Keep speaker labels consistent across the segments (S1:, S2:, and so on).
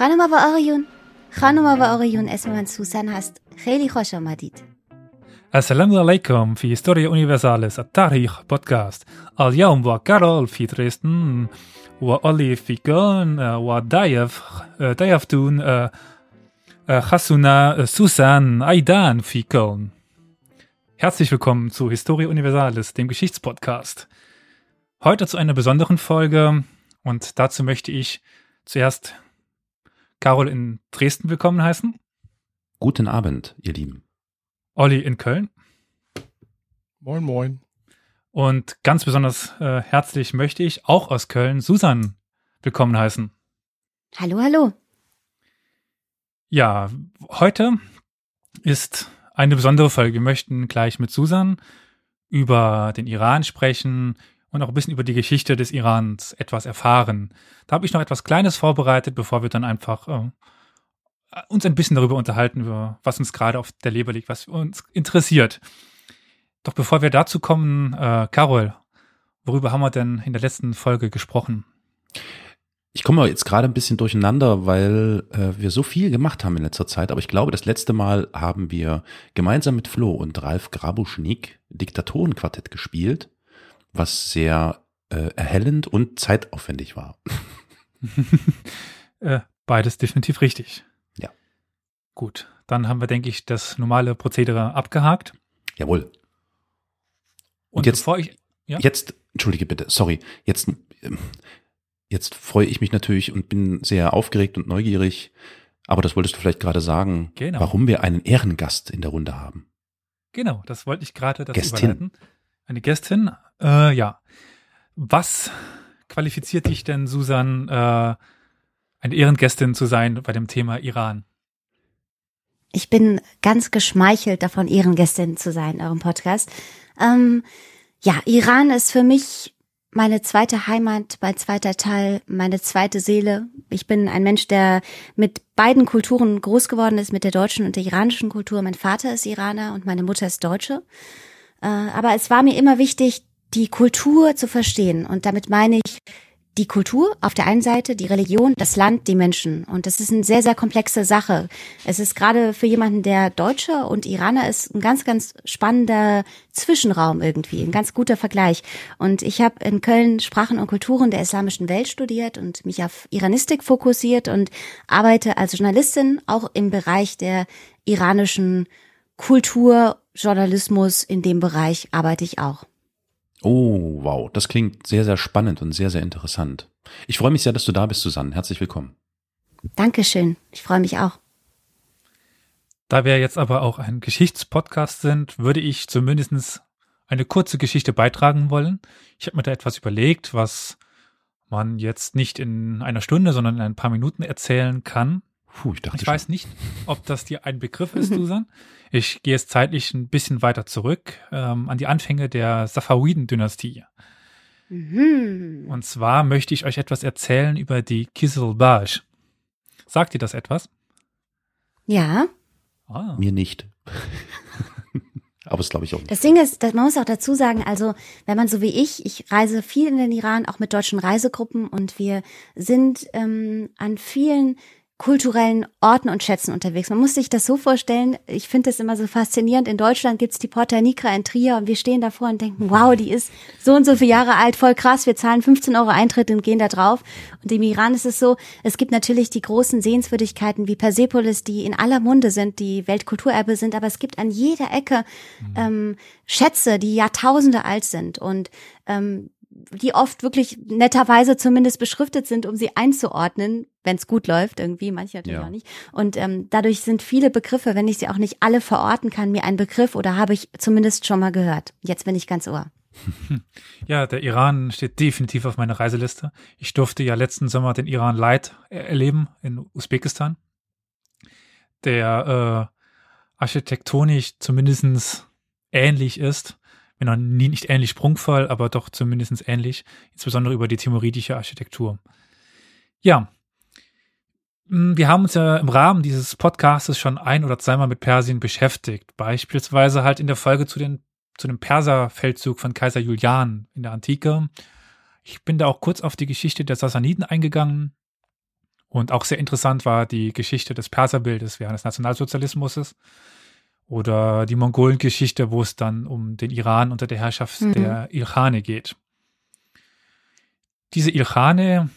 S1: خانم و آقایون خانم و آقایون اسم من سوسن هست خیلی خوش آمدید
S2: السلام عليكم في هيستوريا أونيفرساليس التاريخ بودكاست اليوم وكارول في دريسدن وأولي في كون ودايف دايفتون خسونا سوسان أيضا في كون Herzlich willkommen zu Historia Universalis, dem Geschichtspodcast. Heute zu einer besonderen Folge und dazu möchte ich zuerst Carol in Dresden willkommen heißen.
S3: Guten Abend, ihr Lieben.
S2: Olli in Köln.
S4: Moin, moin.
S2: Und ganz besonders äh, herzlich möchte ich auch aus Köln Susan willkommen heißen.
S1: Hallo, hallo.
S2: Ja, heute ist eine besondere Folge. Wir möchten gleich mit Susan über den Iran sprechen und auch ein bisschen über die Geschichte des Irans etwas erfahren. Da habe ich noch etwas Kleines vorbereitet, bevor wir dann einfach äh, uns ein bisschen darüber unterhalten, was uns gerade auf der Leber liegt, was uns interessiert. Doch bevor wir dazu kommen, äh, Carol, worüber haben wir denn in der letzten Folge gesprochen?
S3: Ich komme jetzt gerade ein bisschen durcheinander, weil äh, wir so viel gemacht haben in letzter Zeit. Aber ich glaube, das letzte Mal haben wir gemeinsam mit Flo und Ralf Grabuschnik Diktatorenquartett gespielt, was sehr äh, erhellend und zeitaufwendig war.
S2: äh, beides definitiv richtig.
S3: Ja.
S2: Gut, dann haben wir, denke ich, das normale Prozedere abgehakt.
S3: Jawohl.
S2: Und,
S3: Und jetzt,
S2: bevor ich. Ja?
S3: Jetzt, entschuldige bitte, sorry. Jetzt, ähm, jetzt freue ich mich natürlich und bin sehr aufgeregt und neugierig. Aber das wolltest du vielleicht gerade sagen,
S2: Genau.
S3: warum wir einen Ehrengast in der Runde haben.
S2: Genau, das wollte ich gerade dazu
S3: Gästin.
S2: überleiten. Eine Gästin, äh, ja. Was qualifiziert dich denn, Susan, äh, eine Ehrengästin zu sein bei dem Thema Iran?
S1: Ich bin ganz geschmeichelt davon, Ehrengästin zu sein in eurem Podcast. Ähm, ja, Iran ist für mich meine zweite Heimat, mein zweiter Teil, meine zweite Seele. Ich bin ein Mensch, der mit beiden Kulturen groß geworden ist, mit der deutschen und der iranischen Kultur. Mein Vater ist Iraner und meine Mutter ist Deutsche. Äh, aber es war mir immer wichtig, die Kultur zu verstehen. Und damit meine ich die Kultur auf der einen Seite, die Religion, das Land, die Menschen. Und das ist eine sehr, sehr komplexe Sache. Es ist gerade für jemanden, der Deutscher und Iraner ist, ein ganz, ganz spannender Zwischenraum irgendwie, ein ganz guter Vergleich. Und ich habe in Köln Sprachen und Kulturen der islamischen Welt studiert und mich auf Iranistik fokussiert und arbeite als Journalistin auch im Bereich der iranischen Kultur, Journalismus. In dem Bereich arbeite ich auch.
S3: Oh, wow. Das klingt sehr, sehr spannend und sehr, sehr interessant. Ich freue mich sehr, dass du da bist, Susanne. Herzlich willkommen.
S1: Dankeschön. Ich freue mich auch.
S2: Da wir jetzt aber auch ein Geschichtspodcast sind, würde ich zumindest eine kurze Geschichte beitragen wollen. Ich habe mir da etwas überlegt, was man jetzt nicht in einer Stunde, sondern in ein paar Minuten erzählen kann.
S3: Puh, ich dachte
S2: Ich
S3: schon.
S2: weiß nicht, ob das dir ein Begriff ist, Susan. Ich gehe jetzt zeitlich ein bisschen weiter zurück ähm, an die Anfänge der Safawiden-Dynastie.
S1: Mhm.
S2: Und zwar möchte ich euch etwas erzählen über die Kizilbash. Sagt ihr das etwas?
S1: Ja,
S2: Ah.
S3: Mir nicht. Aber das glaube ich auch nicht.
S1: das Ding ist, man muss auch dazu sagen, also wenn man so wie ich, ich reise viel in den Iran, auch mit deutschen Reisegruppen und wir sind ähm, an vielen kulturellen Orten und Schätzen unterwegs. Man muss sich das so vorstellen, ich finde das immer so faszinierend. In Deutschland gibt's die Porta Nigra in Trier und wir stehen davor und denken, wow, die ist so und so viele Jahre alt, voll krass, wir zahlen 15 Euro Eintritt und gehen da drauf. Und im Iran ist es so, es gibt natürlich die großen Sehenswürdigkeiten wie Persepolis, die in aller Munde sind, die Weltkulturerbe sind, aber es gibt an jeder Ecke ähm, Schätze, die Jahrtausende alt sind und ähm, die oft wirklich netterweise zumindest beschriftet sind, um sie einzuordnen, wenn es gut läuft irgendwie, manche natürlich
S3: Ja.
S1: auch nicht. Und ähm, dadurch sind viele Begriffe, wenn ich sie auch nicht alle verorten kann, mir ein Begriff oder habe ich zumindest schon mal gehört. Jetzt bin ich ganz ohr.
S2: Ja, der Iran steht definitiv auf meiner Reiseliste. Ich durfte ja letzten Sommer den Iran Light er- erleben in Usbekistan, der äh, architektonisch zumindestens ähnlich ist, wenn auch nie nicht ähnlich sprungvoll, aber doch zumindestens ähnlich, insbesondere über die timoridische Architektur. Ja, Mm, wir haben uns ja im Rahmen dieses Podcastes schon ein oder zweimal mit Persien beschäftigt, beispielsweise halt in der Folge zu den zu dem Perserfeldzug von Kaiser Julian in der Antike. Ich bin da auch kurz auf die Geschichte der Sassaniden eingegangen Und auch sehr interessant war die Geschichte des Perserbildes während des Nationalsozialismus oder die Mongolengeschichte, wo es dann um den Iran unter der Herrschaft mhm. der Ilkhane geht. Diese Ilkhane,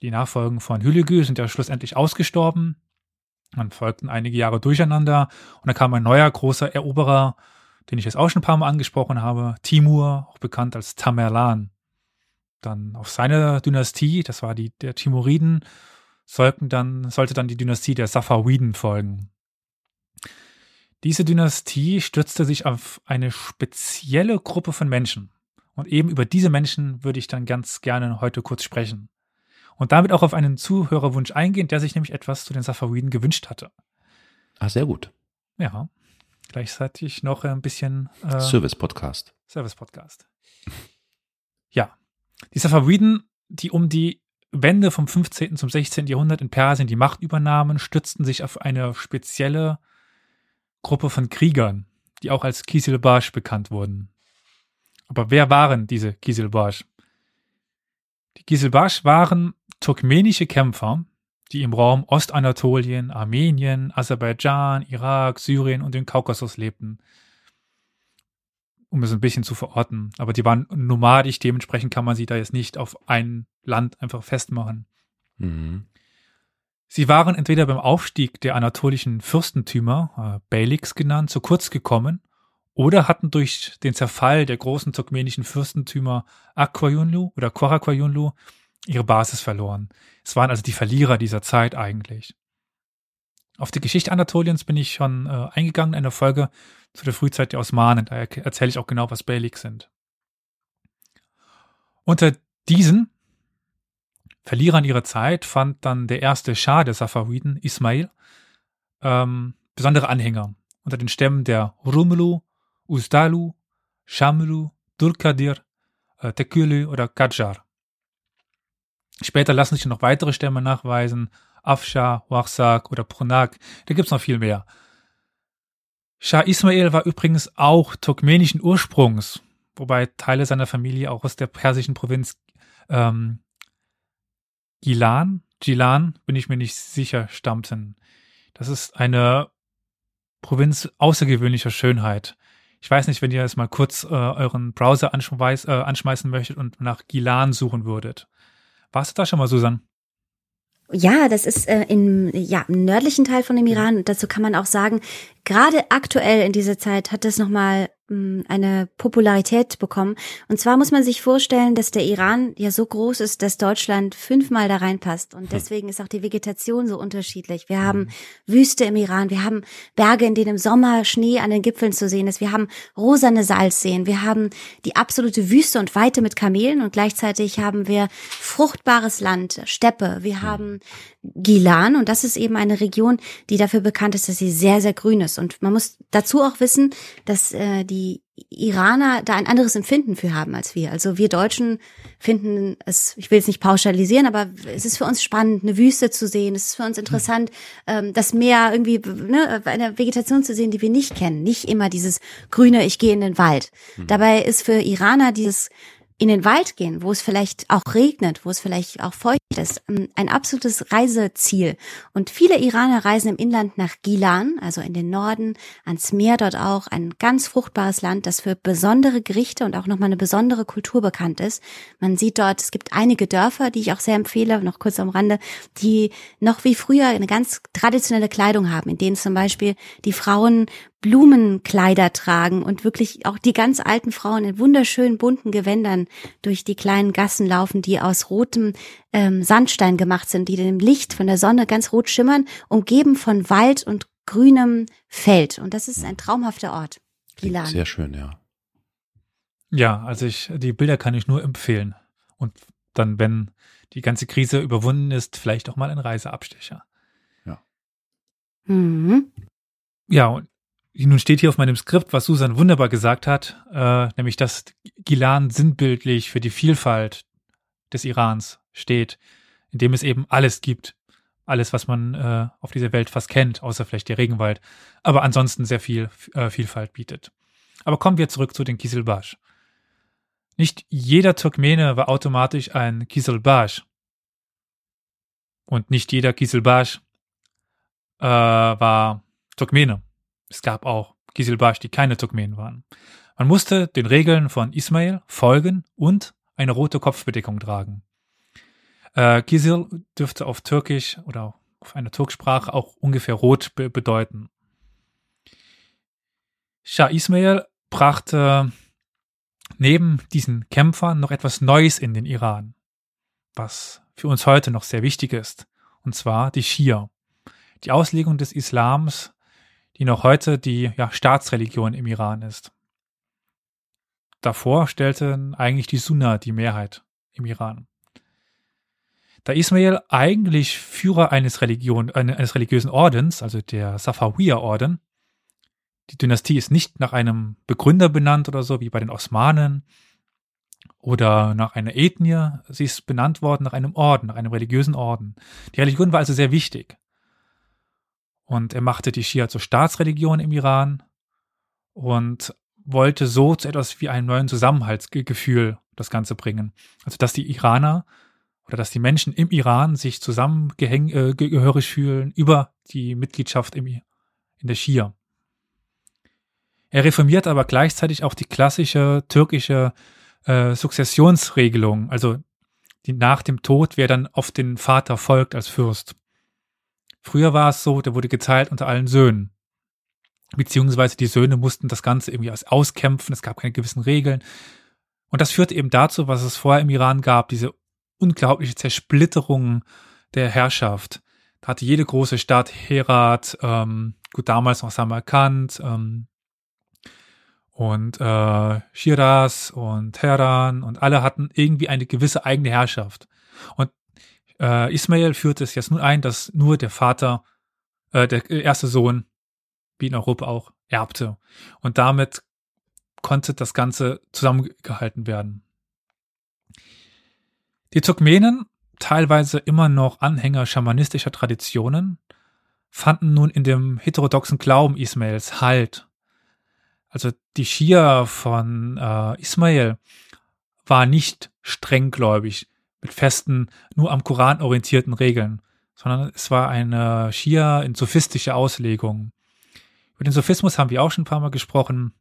S2: die Nachfolgen von Hülegü, sind ja schlussendlich ausgestorben. Dann folgten einige Jahre durcheinander und dann kam ein neuer großer Eroberer, den ich jetzt auch schon ein paar Mal angesprochen habe, Timur, auch bekannt als Tamerlan. Dann auf seine Dynastie, das war die der Timuriden, sollten dann, sollte dann die Dynastie der Safawiden folgen. Diese Dynastie stützte sich auf eine spezielle Gruppe von Menschen. Und eben über diese Menschen würde ich dann ganz gerne heute kurz sprechen. Und damit auch auf einen Zuhörerwunsch eingehen, der sich nämlich etwas zu den Safawiden gewünscht hatte.
S3: Ah, sehr gut.
S2: Ja. Gleichzeitig noch ein bisschen
S3: äh, Service-Podcast.
S2: Service-Podcast. ja. Die Safawiden, die um die Wende vom 15. zum 16. Jahrhundert in Persien die Macht übernahmen, stützten sich auf eine spezielle Gruppe von Kriegern, die auch als Kisilbash bekannt wurden. Aber wer waren diese Kisilbash? Die Kisilbash waren turkmenische Kämpfer, die im Raum Ostanatolien, Armenien, Aserbaidschan, Irak, Syrien und dem Kaukasus lebten. Um es ein bisschen zu verorten. Aber die waren nomadisch, dementsprechend kann man sie da jetzt nicht auf ein Land einfach festmachen. Mhm. Sie waren entweder beim Aufstieg der anatolischen Fürstentümer, äh, Beyliks genannt, zu kurz gekommen oder hatten durch den Zerfall der großen turkmenischen Fürstentümer Aquayunlu oder Korakwayunlu ihre Basis verloren. Es waren also die Verlierer dieser Zeit eigentlich. Auf die Geschichte Anatoliens bin ich schon äh, eingegangen in einer Folge zu der Frühzeit der Osmanen. Da erzähle ich auch genau, was Beyliks sind. Unter diesen Verlierern ihrer Zeit fand dann der erste Schah der Safawiden, Ismail, ähm, besondere Anhänger unter den Stämmen der Rumelu, Ustalu, Shamlu, Durkadir, äh, Tekülü oder Qajar. Später lassen sich noch weitere Stämme nachweisen, Afsha, Warsak oder Prunak, da gibt's noch viel mehr. Shah Ismail war übrigens auch turkmenischen Ursprungs, wobei Teile seiner Familie auch aus der persischen Provinz ähm, Gilan, Gilan, bin ich mir nicht sicher, stammten. Das ist eine Provinz außergewöhnlicher Schönheit. Ich weiß nicht, wenn ihr jetzt mal kurz äh, euren Browser anschmeiß, äh, anschmeißen möchtet und nach Gilan suchen würdet. Warst du da schon mal, Susan?
S1: Ja, das ist äh, im, ja, im nördlichen Teil von dem Iran. Und dazu kann man auch sagen, gerade aktuell in dieser Zeit hat es nochmal eine Popularität bekommen. Und zwar muss man sich vorstellen, dass der Iran ja so groß ist, dass Deutschland fünfmal da reinpasst. Und hm. deswegen ist auch die Vegetation so unterschiedlich. Wir haben hm. Wüste im Iran, wir haben Berge, in denen im Sommer Schnee an den Gipfeln zu sehen ist, wir haben rosane Salzseen, wir haben die absolute Wüste und Weite mit Kamelen und gleichzeitig haben wir fruchtbares Land, Steppe, wir hm. haben Gilan und das ist eben eine Region, die dafür bekannt ist, dass sie sehr, sehr grün ist. Und man muss dazu auch wissen, dass äh, die Iraner da ein anderes Empfinden für haben als wir. Also wir Deutschen finden es, ich will es nicht pauschalisieren, aber es ist für uns spannend, eine Wüste zu sehen. Es ist für uns interessant, ähm, das Meer irgendwie, ne, eine Vegetation zu sehen, die wir nicht kennen. Nicht immer dieses grüne, ich gehe in den Wald. Mhm. Dabei ist für Iraner dieses in den Wald gehen, wo es vielleicht auch regnet, wo es vielleicht auch feucht ist, ähm, ein absolutes Reiseziel. Und viele Iraner reisen im Inland nach Gilan, also in den Norden, ans Meer dort auch, ein ganz fruchtbares Land, das für besondere Gerichte und auch nochmal eine besondere Kultur bekannt ist. Man sieht dort, es gibt einige Dörfer, die ich auch sehr empfehle, noch kurz am Rande, die noch wie früher eine ganz traditionelle Kleidung haben, in denen zum Beispiel die Frauen Blumenkleider tragen und wirklich auch die ganz alten Frauen in wunderschönen bunten Gewändern durch die kleinen Gassen laufen, die aus rotem ähm, Sandstein gemacht sind, die dem Licht von der Sonne ganz rot schimmern, umgeben von Wald und grünem Feld. Und das ist ein traumhafter Ort.
S3: Gilan. Sehr schön, ja.
S2: Ja, also ich, die Bilder kann ich nur empfehlen. Und dann, wenn die ganze Krise überwunden ist, vielleicht auch mal ein Reiseabstecher.
S3: Ja.
S2: Mhm. Ja, und nun steht hier auf meinem Skript, was Susan wunderbar gesagt hat, äh, nämlich dass Gilan sinnbildlich für die Vielfalt des Irans steht, in dem es eben alles gibt. Alles, was man äh, auf dieser Welt fast kennt, außer vielleicht der Regenwald, aber ansonsten sehr viel äh, Vielfalt bietet. Aber kommen wir zurück zu den Kiselbash. Nicht jeder Turkmene war automatisch ein Kiselbash. Und nicht jeder Kiselbash äh, war Turkmene. Es gab auch Kiselbash, die keine Turkmenen waren. Man musste den Regeln von Ismail folgen und eine rote Kopfbedeckung tragen. Äh, Kisil dürfte auf Türkisch oder auf einer Turksprache auch ungefähr rot be bedeuten. Shah Ismail brachte neben diesen Kämpfern noch etwas Neues in den Iran, was für uns heute noch sehr wichtig ist, und zwar die Schia, die Auslegung des Islams, die noch heute die ja, Staatsreligion im Iran ist. Davor stellten eigentlich die Sunna die Mehrheit im Iran. Da Ismail eigentlich Führer eines, Religion, eines religiösen Ordens, also der Safawiya-Orden, die Dynastie ist nicht nach einem Begründer benannt oder so, wie bei den Osmanen oder nach einer Ethnie. Sie ist benannt worden nach einem Orden, nach einem religiösen Orden. Die Religion war also sehr wichtig. Und er machte die Schia zur Staatsreligion im Iran und wollte so zu etwas wie einem neuen Zusammenhaltsgefühl das Ganze bringen. Also, dass die Iraner oder dass die Menschen im Iran sich zusammengehörig äh, fühlen über die Mitgliedschaft im, in der Schia. Er reformiert aber gleichzeitig auch die klassische türkische äh, Sukzessionsregelung, also die nach dem Tod, wer dann auf den Vater folgt als Fürst. Früher war es so, der wurde geteilt unter allen Söhnen. Beziehungsweise die Söhne mussten das Ganze irgendwie auskämpfen, es gab keine gewissen Regeln. Und das führte eben dazu, was es vorher im Iran gab, diese unglaubliche Zersplitterung der Herrschaft. Da hatte jede große Stadt Herat, ähm, gut damals noch Samarkand, ähm, und äh, Shiraz und Teheran und alle hatten irgendwie eine gewisse eigene Herrschaft. Und äh, Ismail führte es jetzt nun ein, dass nur der Vater, äh, der erste Sohn, wie in Europa auch, erbte. Und damit konnte das Ganze zusammengehalten werden. Die Turkmenen, teilweise immer noch Anhänger schamanistischer Traditionen, fanden nun in dem heterodoxen Glauben Ismails Halt also die Schia von äh, Ismail war nicht strenggläubig mit festen, nur am Koran orientierten Regeln, sondern es war eine Schia in sophistische Auslegung. Über den Sophismus haben wir auch schon ein paar Mal gesprochen,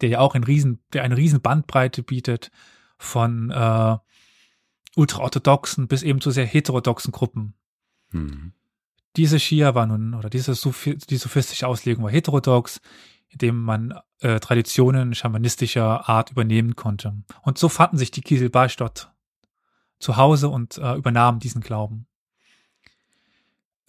S2: der ja auch ein riesen, der eine riesen Bandbreite bietet von äh, ultraorthodoxen bis eben zu sehr heterodoxen Gruppen. Mhm. Diese Schia war nun, oder diese die sophistische Auslegung war heterodox, indem man äh, Traditionen schamanistischer Art übernehmen konnte. Und so fanden sich die Kieselbarsch dort zu Hause und äh, übernahmen diesen Glauben.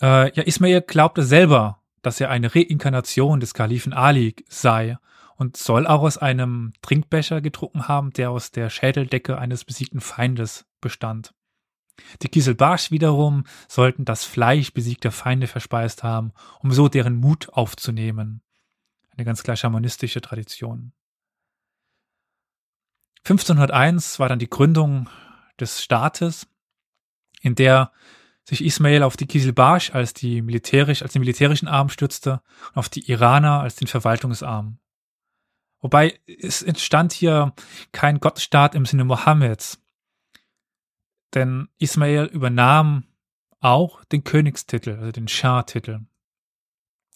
S2: Äh, ja, Ismail glaubte selber, dass er eine Reinkarnation des Kalifen Ali sei und soll auch aus einem Trinkbecher getrunken haben, der aus der Schädeldecke eines besiegten Feindes bestand. Die Kieselbarsch wiederum sollten das Fleisch besiegter Feinde verspeist haben, um so deren Mut aufzunehmen eine ganz klar schamanistische Tradition. 1501 war dann die Gründung des Staates, in der sich Ismail auf die Kisilbash als die militärisch, als den militärischen Arm stützte und auf die Iraner als den Verwaltungsarm. Wobei es entstand hier kein Gottesstaat im Sinne Mohammeds, denn Ismail übernahm auch den Königstitel, also den Schah-Titel.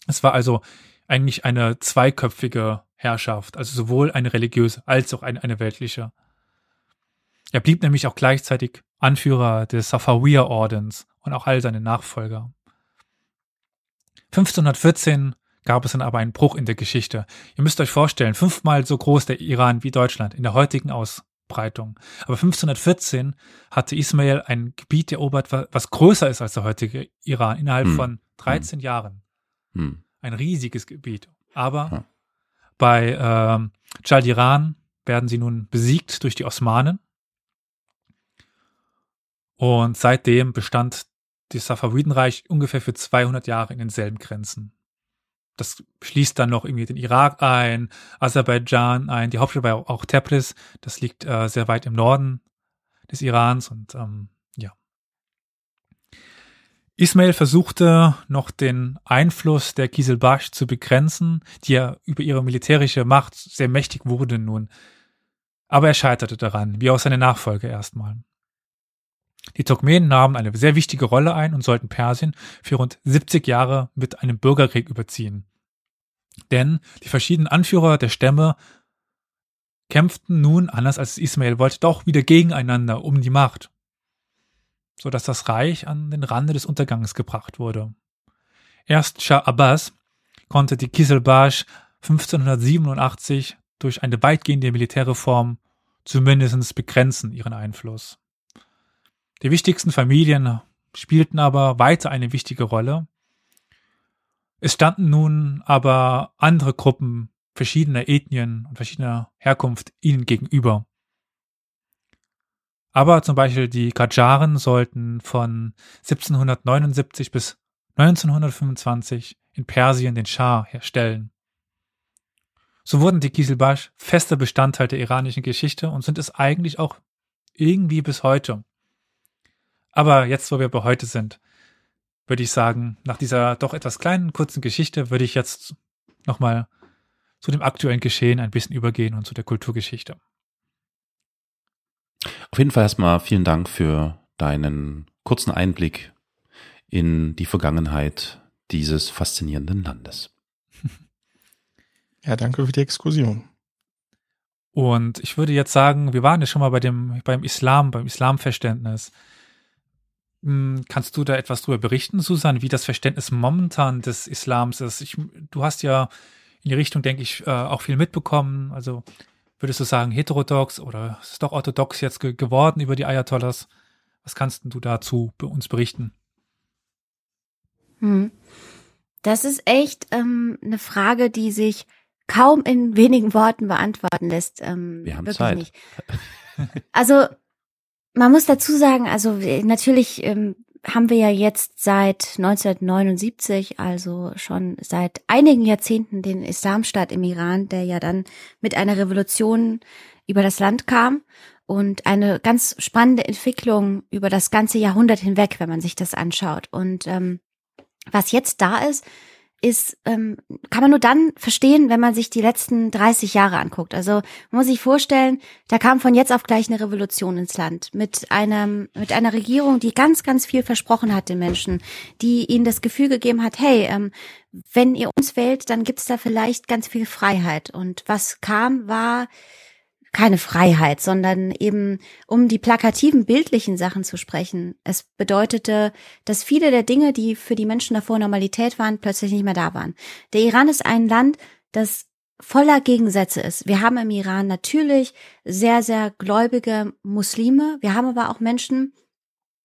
S2: Es war also eigentlich eine zweiköpfige Herrschaft, also sowohl eine religiöse als auch eine, eine weltliche. Er blieb nämlich auch gleichzeitig Anführer des Safawiya-Ordens und auch all seine Nachfolger. 1514 gab es dann aber einen Bruch in der Geschichte. Ihr müsst euch vorstellen, fünfmal so groß der Iran wie Deutschland in der heutigen Ausbreitung. Aber 1514 hatte Ismail ein Gebiet erobert, was größer ist als der heutige Iran, innerhalb hm. von 13 hm. Jahren. Hm ein riesiges Gebiet. Aber hm. bei ähm, Chaldiran werden sie nun besiegt durch die Osmanen. Und seitdem bestand das Safavidenreich ungefähr für 200 Jahre in denselben Grenzen. Das schließt dann noch irgendwie den Irak ein, Aserbaidschan ein, die Hauptstadt war auch Tebris, das liegt äh, sehr weit im Norden des Irans und ähm, Ismail versuchte noch den Einfluss der Kiselbash zu begrenzen, die ja über ihre militärische Macht sehr mächtig wurde nun. Aber er scheiterte daran, wie auch seine Nachfolger erstmal. Die Turkmenen nahmen eine sehr wichtige Rolle ein und sollten Persien für rund 70 Jahre mit einem Bürgerkrieg überziehen. Denn die verschiedenen Anführer der Stämme kämpften nun, anders als Ismail wollte, doch wieder gegeneinander um die Macht, so dass das Reich an den Rande des Untergangs gebracht wurde. Erst Shah Abbas konnte die Kiselbash 1587 durch eine weitgehende Militärreform zumindest begrenzen ihren Einfluss. Die wichtigsten Familien spielten aber weiter eine wichtige Rolle. Es standen nun aber andere Gruppen verschiedener Ethnien und verschiedener Herkunft ihnen gegenüber. Aber zum Beispiel die Qajaren sollten von 1779 bis 1925 in Persien den Schah herstellen. So wurden die Kiselbash fester Bestandteil der iranischen Geschichte und sind es eigentlich auch irgendwie bis heute. Aber jetzt, wo wir bei heute sind, würde ich sagen, nach dieser doch etwas kleinen, kurzen Geschichte, würde ich jetzt nochmal zu dem aktuellen Geschehen ein bisschen übergehen und zu der Kulturgeschichte.
S3: Auf jeden Fall erstmal vielen Dank für deinen kurzen Einblick in die Vergangenheit dieses faszinierenden Landes.
S4: Ja, danke für die Exkursion.
S2: Und ich würde jetzt sagen, wir waren ja schon mal bei dem, beim Islam, beim Islamverständnis. Hm, kannst du da etwas drüber berichten, Susan, wie das Verständnis momentan des Islams ist? Ich, du hast ja in die Richtung, denke ich, äh, auch viel mitbekommen. Also würdest du sagen, heterodox oder ist es doch orthodox jetzt ge geworden über die Ayatollahs? Was kannst du dazu bei uns berichten?
S1: Hm. Das ist echt ähm, eine Frage, die sich kaum in wenigen Worten beantworten lässt. Ähm,
S3: Wir haben Zeit. Nicht.
S1: Also man muss dazu sagen, also natürlich ähm, haben wir ja jetzt seit 1979, also schon seit einigen Jahrzehnten, den Islamstaat im Iran, der ja dann mit einer Revolution über das Land kam und eine ganz spannende Entwicklung über das ganze Jahrhundert hinweg, wenn man sich das anschaut. Und ähm, was jetzt da ist, ist, ähm, kann man nur dann verstehen, wenn man sich die letzten 30 Jahre anguckt. Also man muss sich vorstellen, da kam von jetzt auf gleich eine Revolution ins Land mit einem, mit einer Regierung, die ganz, ganz viel versprochen hat den Menschen, die ihnen das Gefühl gegeben hat, hey, ähm, wenn ihr uns wählt, dann gibt's da vielleicht ganz viel Freiheit. Und was kam, war keine Freiheit, sondern eben um die plakativen, bildlichen Sachen zu sprechen. Es bedeutete, dass viele der Dinge, die für die Menschen davor Normalität waren, plötzlich nicht mehr da waren. Der Iran ist ein Land, das voller Gegensätze ist. Wir haben im Iran natürlich sehr, sehr gläubige Muslime. Wir haben aber auch Menschen,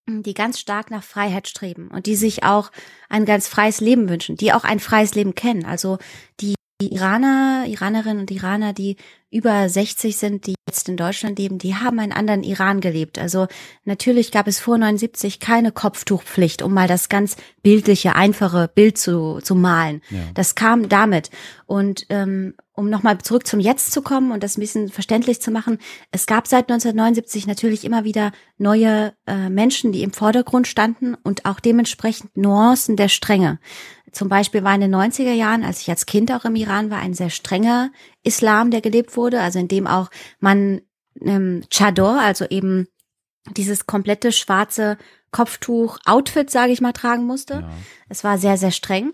S1: die ganz stark nach Freiheit streben und die sich auch ein ganz freies Leben wünschen, die auch ein freies Leben kennen. Also die Iraner, Iranerinnen und Iraner, die über 60 sind, die jetzt in Deutschland leben, die haben einen anderen Iran gelebt. Also natürlich gab es vor 79 keine Kopftuchpflicht, um mal das ganz bildliche, einfache Bild zu, zu malen. Ja. Das kam damit. Und ähm, um nochmal zurück zum Jetzt zu kommen und das ein bisschen verständlich zu machen, es gab seit 1979 natürlich immer wieder neue äh, Menschen, die im Vordergrund standen und auch dementsprechend Nuancen der Strenge. Zum Beispiel war in den 90er Jahren, als ich als Kind auch im Iran war, ein sehr strenger Islam, der gelebt wurde, also in dem auch man ähm, Chador, also eben dieses komplette schwarze Kopftuch-Outfit, sage ich mal, tragen musste. Ja. Es war sehr, sehr streng.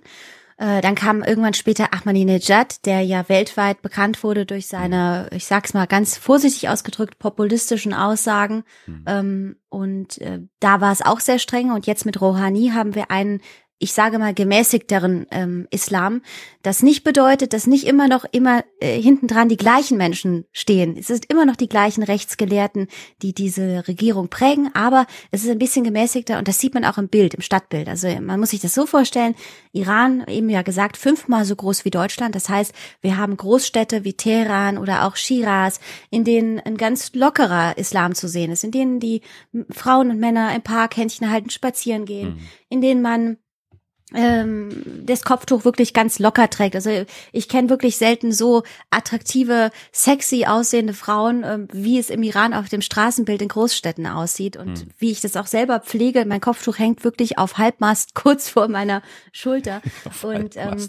S1: Äh, dann kam irgendwann später Ahmadinejad, der ja weltweit bekannt wurde durch seine, ich sag's mal ganz vorsichtig ausgedrückt, populistischen Aussagen. Mhm. Ähm, und äh, da war es auch sehr streng. Und jetzt mit Rouhani haben wir einen ich sage mal, gemäßigteren ähm, Islam, das nicht bedeutet, dass nicht immer noch immer äh, hintendran die gleichen Menschen stehen. Es sind immer noch die gleichen Rechtsgelehrten, die diese Regierung prägen, aber es ist ein bisschen gemäßigter und das sieht man auch im Bild, im Stadtbild. Also man muss sich das so vorstellen, Iran, eben ja gesagt, fünfmal so groß wie Deutschland. Das heißt, wir haben Großstädte wie Teheran oder auch Shiraz, in denen ein ganz lockerer Islam zu sehen ist, in denen die Frauen und Männer im Park Händchen halten, spazieren gehen, mhm. in denen man das Kopftuch wirklich ganz locker trägt. Also ich kenne wirklich selten so attraktive, sexy aussehende Frauen, ähm, wie es im Iran auf dem Straßenbild in Großstädten aussieht und hm. wie ich das auch selber pflege. Mein Kopftuch hängt wirklich auf Halbmast kurz vor meiner Schulter. und ähm,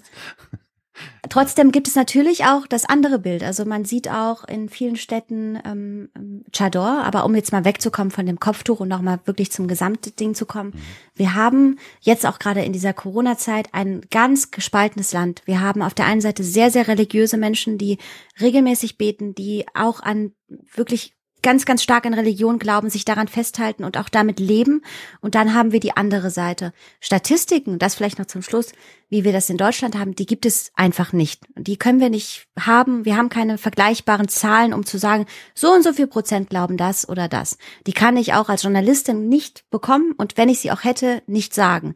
S1: Trotzdem gibt es natürlich auch das andere Bild. Also man sieht auch in vielen Städten ähm, ähm Chador, aber um jetzt mal wegzukommen von dem Kopftuch und nochmal wirklich zum Gesamtding zu kommen. Mhm. Wir haben jetzt auch gerade in dieser Corona-Zeit ein ganz gespaltenes Land. Wir haben auf der einen Seite sehr, sehr religiöse Menschen, die regelmäßig beten, die auch an wirklich ganz, ganz stark an Religion glauben, sich daran festhalten und auch damit leben. Und dann haben wir die andere Seite. Statistiken, das vielleicht noch zum Schluss, wie wir das in Deutschland haben, die gibt es einfach nicht. Die können wir nicht haben. Wir haben keine vergleichbaren Zahlen, um zu sagen, so und so viel Prozent glauben das oder das. Die kann ich auch als Journalistin nicht bekommen und wenn ich sie auch hätte, nicht sagen.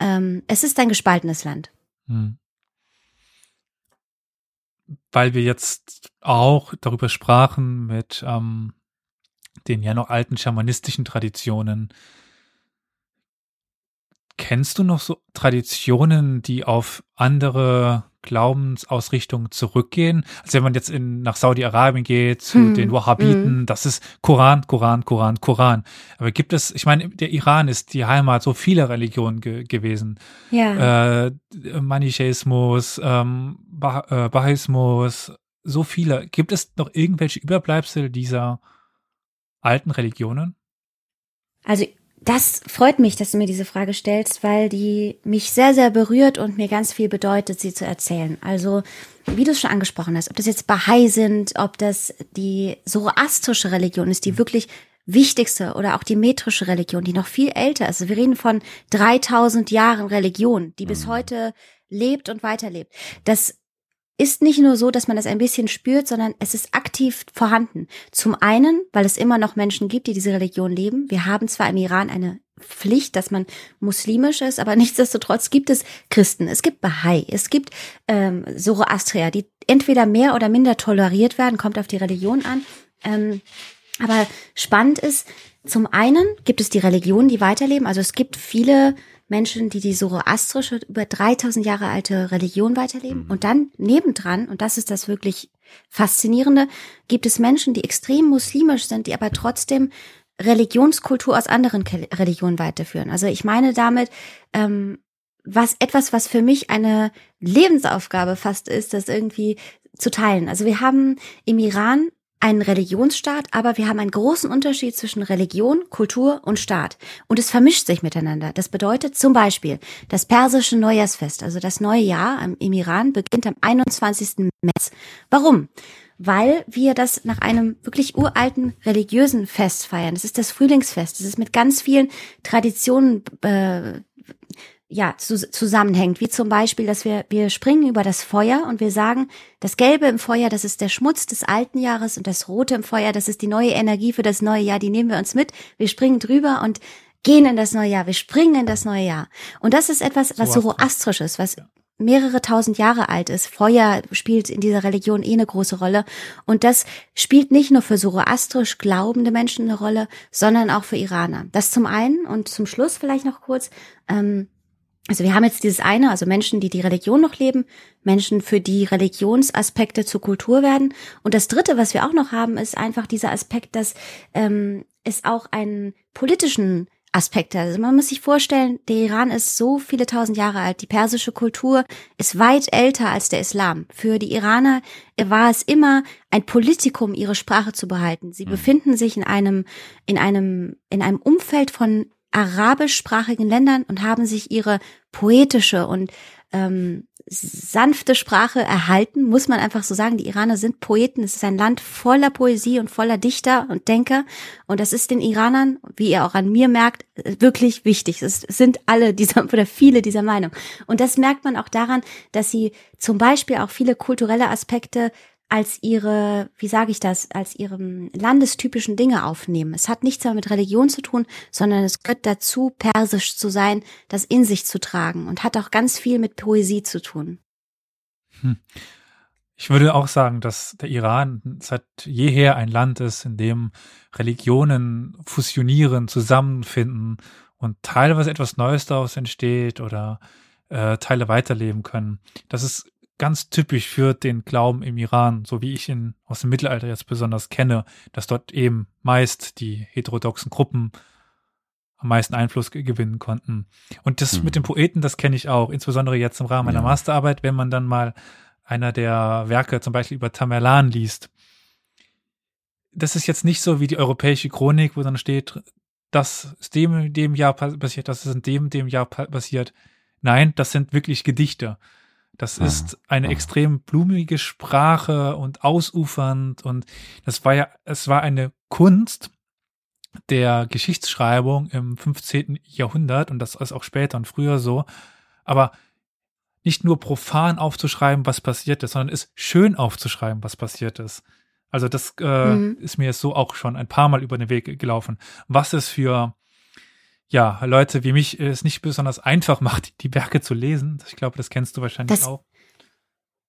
S1: Ähm, es ist ein gespaltenes Land. Hm
S2: weil wir jetzt auch darüber sprachen mit ähm, den ja noch alten schamanistischen Traditionen. Kennst du noch so Traditionen, die auf andere Glaubensausrichtungen zurückgehen? Also wenn man jetzt in, nach Saudi-Arabien geht, zu hm. den Wahhabiten, hm. das ist Koran, Koran, Koran, Koran. Aber gibt es, ich meine, der Iran ist die Heimat so vieler Religionen ge gewesen. Ja. Äh, Manichäismus, ähm, bah äh, Bahaismus, so viele. Gibt es noch irgendwelche Überbleibsel dieser alten Religionen?
S1: Also das freut mich, dass du mir diese Frage stellst, weil die mich sehr, sehr berührt und mir ganz viel bedeutet, sie zu erzählen. Also, wie du es schon angesprochen hast, ob das jetzt Bahai sind, ob das die zoroastrische Religion ist, die wirklich wichtigste oder auch die metrische Religion, die noch viel älter ist. Also wir reden von 3000 Jahren Religion, die bis mhm. heute lebt und weiterlebt. Das ist nicht nur so, dass man das ein bisschen spürt, sondern es ist aktiv vorhanden. Zum einen, weil es immer noch Menschen gibt, die diese Religion leben. Wir haben zwar im Iran eine Pflicht, dass man muslimisch ist, aber nichtsdestotrotz gibt es Christen, es gibt Bahai, es gibt ähm, Zoroastrier, die entweder mehr oder minder toleriert werden, kommt auf die Religion an. Ähm, aber spannend ist, zum einen gibt es die Religionen, die weiterleben. Also es gibt viele Menschen, die die zoroastrische, über 3000 Jahre alte Religion weiterleben. Mhm. Und dann nebendran, und das ist das wirklich Faszinierende, gibt es Menschen, die extrem muslimisch sind, die aber trotzdem Religionskultur aus anderen Religionen weiterführen. Also ich meine damit, ähm, was etwas, was für mich eine Lebensaufgabe fast ist, das irgendwie zu teilen. Also wir haben im Iran einen Religionsstaat, aber wir haben einen großen Unterschied zwischen Religion, Kultur und Staat. Und es vermischt sich miteinander. Das bedeutet zum Beispiel, das persische Neujahrsfest, also das neue Jahr im Iran, beginnt am 21. März. Warum? Weil wir das nach einem wirklich uralten religiösen Fest feiern. Das ist das Frühlingsfest. Das ist mit ganz vielen Traditionen äh, ja, zu, zusammenhängt, wie zum Beispiel, dass wir, wir springen über das Feuer und wir sagen, das Gelbe im Feuer, das ist der Schmutz des alten Jahres und das Rote im Feuer, das ist die neue Energie für das neue Jahr, die nehmen wir uns mit, wir springen drüber und gehen in das neue Jahr, wir springen in das neue Jahr. Und das ist etwas, was zoroastrisch ist, was mehrere tausend Jahre alt ist. Feuer spielt in dieser Religion eh eine große Rolle. Und das spielt nicht nur für zoroastrisch glaubende Menschen eine Rolle, sondern auch für Iraner. Das zum einen und zum Schluss vielleicht noch kurz. Ähm, also wir haben jetzt dieses eine, also Menschen, die die Religion noch leben, Menschen, für die Religionsaspekte zur Kultur werden. Und das Dritte, was wir auch noch haben, ist einfach dieser Aspekt, dass ähm, es auch einen politischen Aspekt hat. Also man muss sich vorstellen, der Iran ist so viele tausend Jahre alt. Die persische Kultur ist weit älter als der Islam. Für die Iraner war es immer ein Politikum, ihre Sprache zu behalten. Sie mhm. befinden sich in einem, in einem, in einem Umfeld von arabischsprachigen Ländern und haben sich ihre poetische und ähm, sanfte Sprache erhalten, muss man einfach so sagen. Die Iraner sind Poeten. Es ist ein Land voller Poesie und voller Dichter und Denker. Und das ist den Iranern, wie ihr auch an mir merkt, wirklich wichtig. Es sind alle dieser oder viele dieser Meinung. Und das merkt man auch daran, dass sie zum Beispiel auch viele kulturelle Aspekte als ihre, wie sage ich das, als ihrem landestypischen Dinge aufnehmen. Es hat nichts mehr mit Religion zu tun, sondern es gehört dazu, persisch zu sein, das in sich zu tragen und hat auch ganz viel mit Poesie zu tun.
S2: Hm. Ich würde auch sagen, dass der Iran seit jeher ein Land ist, in dem Religionen fusionieren, zusammenfinden und teilweise etwas Neues daraus entsteht oder äh, Teile weiterleben können. Das ist ganz typisch für den Glauben im Iran, so wie ich ihn aus dem Mittelalter jetzt besonders kenne, dass dort eben meist die heterodoxen Gruppen am meisten Einfluss gewinnen konnten. Und das
S3: Mhm.
S2: mit den Poeten, das kenne ich auch, insbesondere jetzt im Rahmen meiner
S3: Ja.
S2: Masterarbeit, wenn man dann mal einer der Werke zum Beispiel über Tamerlan liest. Das ist jetzt nicht so wie die europäische Chronik, wo dann steht, das ist dem, dem Jahr pa- passiert, das ist in dem, dem Jahr pa- passiert. Nein, das sind wirklich Gedichte. Das
S3: Ah,
S2: ist eine
S3: ah.
S2: extrem blumige Sprache und ausufernd und das war ja, es war eine Kunst der Geschichtsschreibung im 15. Jahrhundert und das ist auch später und früher so. Aber nicht nur profan aufzuschreiben, was passiert ist, sondern es schön aufzuschreiben, was passiert ist. Also das äh,
S1: Mhm.
S2: ist mir jetzt so auch schon ein paar Mal über den Weg gelaufen. Was es für ja Leute wie mich es nicht besonders einfach macht, die Werke zu lesen. Ich glaube, das kennst du wahrscheinlich
S1: Das-
S2: auch.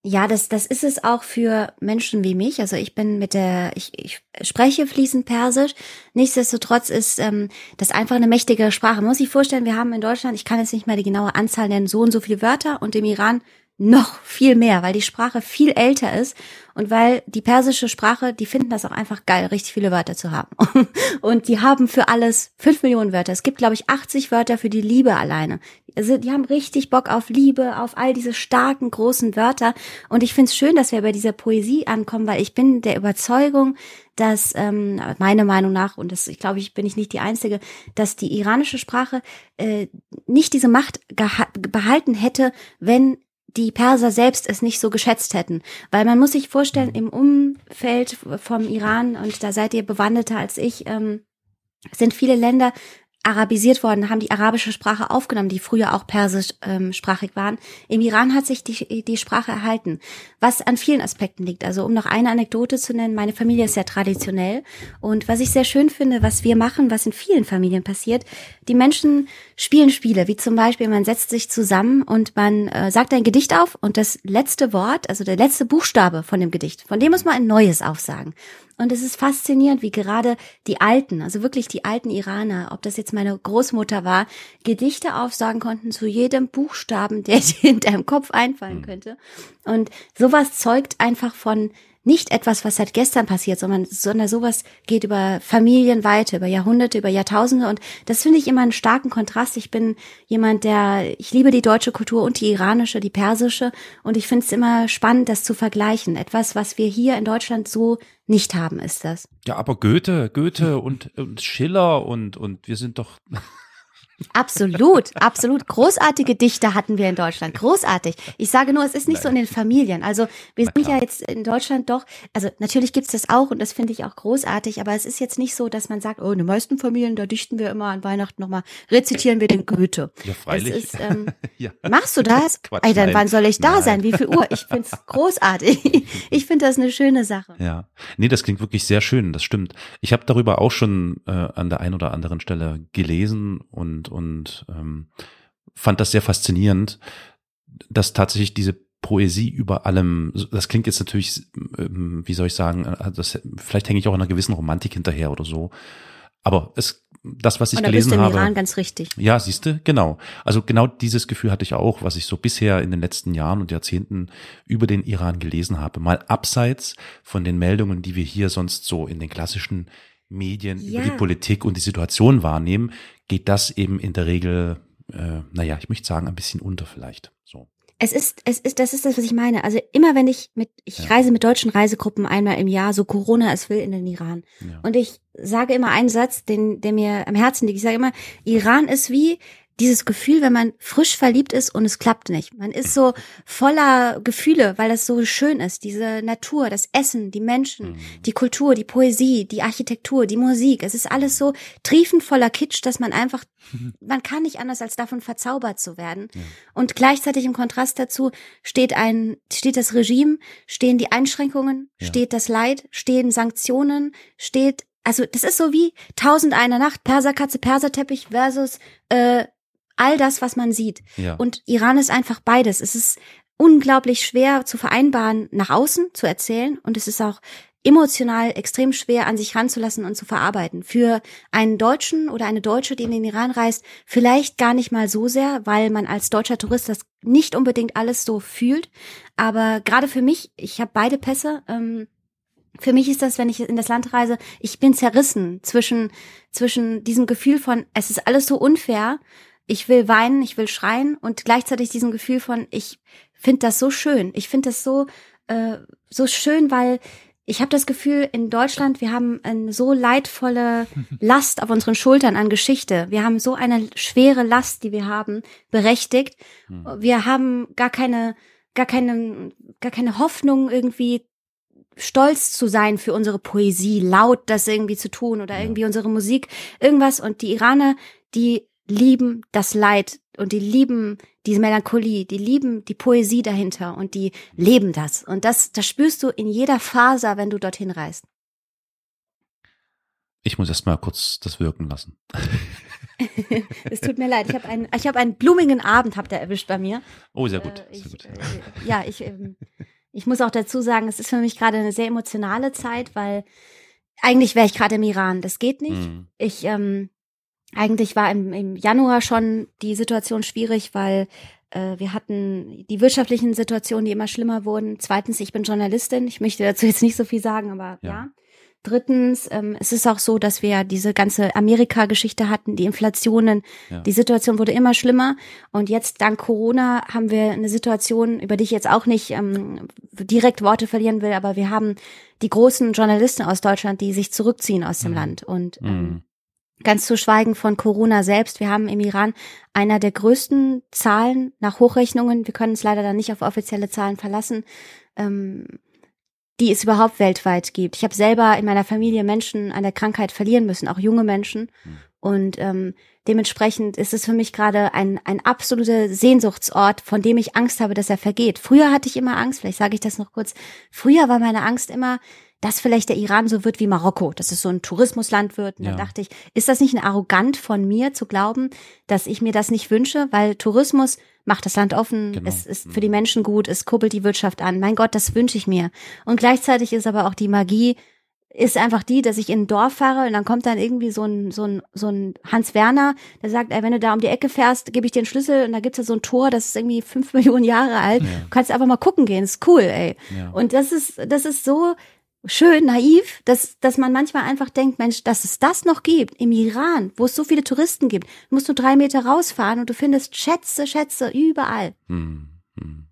S1: Ja, das, das ist es auch für Menschen wie mich. Also ich bin mit der, ich, ich spreche fließend Persisch. Nichtsdestotrotz ist ähm, das einfach eine mächtige Sprache. Man muss sich vorstellen, wir haben in Deutschland, ich kann jetzt nicht mehr die genaue Anzahl nennen, so und so viele Wörter und im Iran noch viel mehr, weil die Sprache viel älter ist und weil die persische Sprache, die finden das auch einfach geil, richtig viele Wörter zu haben. Und die haben für alles fünf Millionen Wörter. Es gibt, glaube ich, 80 Wörter für die Liebe alleine. Also die haben richtig Bock auf Liebe, auf all diese starken, großen Wörter. Und ich finde es schön, dass wir bei dieser Poesie ankommen, weil ich bin der Überzeugung, dass ähm, meiner Meinung nach, und das, ich glaube, ich bin ich nicht die Einzige, dass die iranische Sprache äh, nicht diese Macht behalten hätte, wenn die Perser selbst es nicht so geschätzt hätten. Weil man muss sich vorstellen, im Umfeld vom Iran, und da seid ihr bewandeter als ich, ähm, sind viele Länder arabisiert worden, haben die arabische Sprache aufgenommen, die früher auch persischsprachig ähm, waren. Im Iran hat sich die, die Sprache erhalten, was an vielen Aspekten liegt. Also um noch eine Anekdote zu nennen, meine Familie ist sehr traditionell und was ich sehr schön finde, was wir machen, was in vielen Familien passiert, die Menschen spielen Spiele, wie zum Beispiel, man setzt sich zusammen und man äh, sagt ein Gedicht auf und das letzte Wort, also der letzte Buchstabe von dem Gedicht, von dem muss man ein neues aufsagen. Und es ist faszinierend, wie gerade die Alten, also wirklich die alten Iraner, ob das jetzt meine Großmutter war, Gedichte aufsagen konnten zu jedem Buchstaben, der dir in deinem Kopf einfallen könnte. Und sowas zeugt einfach von nicht etwas, was seit gestern passiert, sondern, sondern sowas geht über Familien weiter, über Jahrhunderte, über Jahrtausende. Und das finde ich immer einen starken Kontrast. Ich bin jemand, der, ich liebe die deutsche Kultur und die iranische, die persische. Und ich finde es immer spannend, das zu vergleichen. Etwas, was wir hier in Deutschland so nicht haben, ist das.
S3: Ja, aber Goethe, Goethe und, und Schiller und, und wir sind doch,
S1: Absolut, absolut. Großartige Dichter hatten wir in Deutschland. Großartig. Ich sage nur, es ist nicht so in den Familien. Also wir sind ja jetzt in Deutschland doch, also natürlich gibt's das auch und das finde ich auch großartig, aber es ist jetzt nicht so, dass man sagt, oh, in den meisten Familien, da dichten wir immer an Weihnachten nochmal, rezitieren wir den Goethe.
S3: ja freilich.
S1: Es ist, ähm,
S3: ja.
S1: Machst du das?
S3: Quatsch,
S1: Ey, dann
S3: nein.
S1: wann soll ich da
S3: Nein.
S1: sein? Wie viel Uhr? Ich find's großartig. Ich finde das eine schöne Sache.
S3: Ja, nee, das klingt wirklich sehr schön, das stimmt. Ich habe darüber auch schon äh, an der einen oder anderen Stelle gelesen und, und ähm, fand das sehr faszinierend, dass tatsächlich diese Poesie über allem, das klingt jetzt natürlich, ähm, wie soll ich sagen, äh, das, vielleicht hänge ich auch einer gewissen Romantik hinterher oder so. Aber es, das, was ich
S1: da bist
S3: gelesen
S1: du im
S3: habe.
S1: Iran ganz richtig.
S3: Ja, siehste, genau. Also genau dieses Gefühl hatte ich auch, was ich so bisher in den letzten Jahren und Jahrzehnten über den Iran gelesen habe. Mal abseits von den Meldungen, die wir hier sonst so in den klassischen Medien
S1: Ja.
S3: über die Politik und die Situation wahrnehmen, geht das eben in der Regel, äh, naja, ich möchte sagen, ein bisschen unter vielleicht. So.
S1: Es ist, es ist, das ist das, was ich meine. Also immer wenn ich mit, ich
S3: Ja.
S1: reise mit deutschen Reisegruppen einmal im Jahr, so Corona es will, in den Iran.
S3: Ja.
S1: Und ich sage immer einen Satz, den, der mir am Herzen liegt. Ich sage immer, Iran ist wie dieses Gefühl, wenn man frisch verliebt ist und es klappt nicht. Man ist so voller Gefühle, weil es so schön ist. Diese Natur, das Essen, die Menschen,
S3: Mhm.
S1: die Kultur, die Poesie, die Architektur, die Musik. Es ist alles so triefend voller Kitsch, dass man einfach, man kann nicht anders als davon verzaubert zu werden.
S3: Ja.
S1: Und gleichzeitig im Kontrast dazu steht ein, steht das Regime, stehen die Einschränkungen,
S3: Ja.
S1: steht das Leid, stehen Sanktionen, steht, also das ist so wie Tausend eine Nacht, Perserkatze, Perserteppich versus äh, all das, was man sieht.
S3: Ja.
S1: Und Iran ist einfach beides. Es ist unglaublich schwer zu vereinbaren, nach außen zu erzählen und es ist auch emotional extrem schwer an sich ranzulassen und zu verarbeiten. Für einen Deutschen oder eine Deutsche, die in den Iran reist, vielleicht gar nicht mal so sehr, weil man als deutscher Tourist das nicht unbedingt alles so fühlt. Aber gerade für mich, ich habe beide Pässe, ähm, für mich ist das, wenn ich in das Land reise, ich bin zerrissen zwischen, zwischen diesem Gefühl von, es ist alles so unfair, ich will weinen, ich will schreien und gleichzeitig diesem Gefühl von, ich finde das so schön. Ich finde das so, äh, so schön, weil ich habe das Gefühl, in Deutschland, wir haben eine so leidvolle Last auf unseren Schultern an Geschichte. Wir haben so eine schwere Last, die wir haben, berechtigt. Hm. Wir haben gar keine, gar keine, gar keine Hoffnung irgendwie stolz zu sein für unsere Poesie, laut das irgendwie zu tun oder irgendwie unsere Musik, irgendwas. Und die Iraner, die lieben das Leid und die lieben diese Melancholie, die lieben die Poesie dahinter und die leben das. Und das, das spürst du in jeder Faser, wenn du dorthin reist.
S3: Ich muss erst mal kurz das wirken lassen.
S1: es tut mir leid. Ich habe einen, ich habe einen blumigen Abend habt ihr erwischt bei mir.
S3: Oh, sehr gut.
S1: Äh,
S3: sehr gut.
S1: Äh, ja, ich, ähm, ich muss auch dazu sagen, es ist für mich gerade eine sehr emotionale Zeit, weil eigentlich wäre ich gerade im Iran. Das geht nicht. Mhm. Ich ähm, eigentlich war im, im Januar schon die Situation schwierig, weil äh, wir hatten die wirtschaftlichen Situationen, die immer schlimmer wurden. Zweitens, ich bin Journalistin. Ich möchte dazu jetzt nicht so viel sagen, aber ja. ja. Drittens, ähm, es ist auch so, dass wir diese ganze Amerika-Geschichte hatten, die Inflationen. Ja. Die Situation wurde immer schlimmer. Und jetzt dank Corona haben wir eine Situation, über die ich jetzt auch nicht ähm, direkt Worte verlieren will, aber wir haben die großen Journalisten aus Deutschland, die sich zurückziehen aus dem mhm. Land. Und ähm, mhm. Ganz zu schweigen von Corona selbst. Wir haben im Iran einer der größten Zahlen nach Hochrechnungen. Wir können uns leider dann nicht auf offizielle Zahlen verlassen, ähm, die es überhaupt weltweit gibt. Ich habe selber in meiner Familie Menschen an der Krankheit verlieren müssen, auch junge Menschen. Hm. Und ähm, dementsprechend ist es für mich gerade ein, ein absoluter Sehnsuchtsort, von dem ich Angst habe, dass er vergeht. Früher hatte ich immer Angst, vielleicht sage ich das noch kurz. Früher war meine Angst immer, dass vielleicht der Iran so wird wie Marokko, dass es so ein Tourismusland wird. Und ja. dann dachte ich, ist das nicht ein arrogant von mir zu glauben, dass ich mir das nicht wünsche? Weil Tourismus macht das Land offen, genau. es ist für die mhm. Menschen gut, es kuppelt die Wirtschaft an. Mein Gott, das wünsche ich mir. Und gleichzeitig ist aber auch die Magie, ist einfach die, dass ich in ein Dorf fahre und dann kommt dann irgendwie so ein, so ein, so ein Hans Werner, der sagt, ey, wenn du da um die Ecke fährst, gebe ich dir einen Schlüssel und da gibt's ja so ein Tor, das ist irgendwie fünf Millionen Jahre alt. Ja. Du kannst einfach mal gucken gehen, ist cool, ey. Ja. Und das ist, das ist so, schön naiv, dass, dass man manchmal einfach denkt, Mensch, dass es das noch gibt im Iran, wo es so viele Touristen gibt, musst du drei Meter rausfahren und du findest Schätze, Schätze überall. Hm, hm.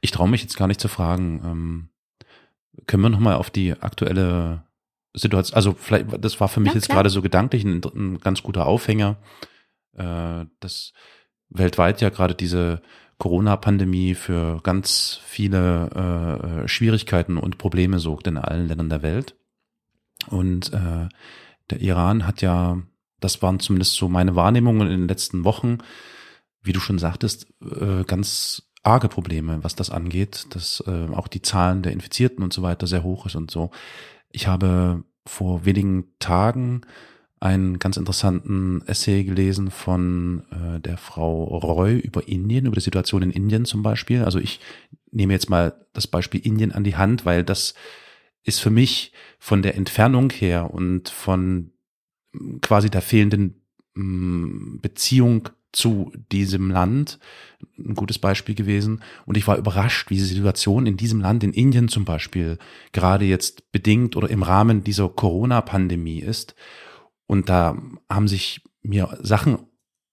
S3: Ich traue mich jetzt gar nicht zu fragen, ähm, können wir nochmal auf die aktuelle Situation, also vielleicht, das war für mich ja, jetzt gerade so gedanklich ein, ein ganz guter Aufhänger, äh, dass weltweit ja gerade diese Corona-Pandemie für ganz viele äh, Schwierigkeiten und Probleme sorgt in allen Ländern der Welt. Und äh, der Iran hat ja, das waren zumindest so meine Wahrnehmungen in den letzten Wochen, wie du schon sagtest, äh, ganz arge Probleme, was das angeht, dass äh, auch die Zahlen der Infizierten und so weiter sehr hoch ist und so. Ich habe vor wenigen Tagen einen ganz interessanten Essay gelesen von äh, der Frau Roy über Indien, über die Situation in Indien zum Beispiel. Also ich nehme jetzt mal das Beispiel Indien an die Hand, weil das ist für mich von der Entfernung her und von quasi der fehlenden mm, Beziehung zu diesem Land ein gutes Beispiel gewesen. Und ich war überrascht, wie die Situation in diesem Land, in Indien zum Beispiel, gerade jetzt bedingt oder im Rahmen dieser Corona-Pandemie ist. Und da haben sich mir Sachen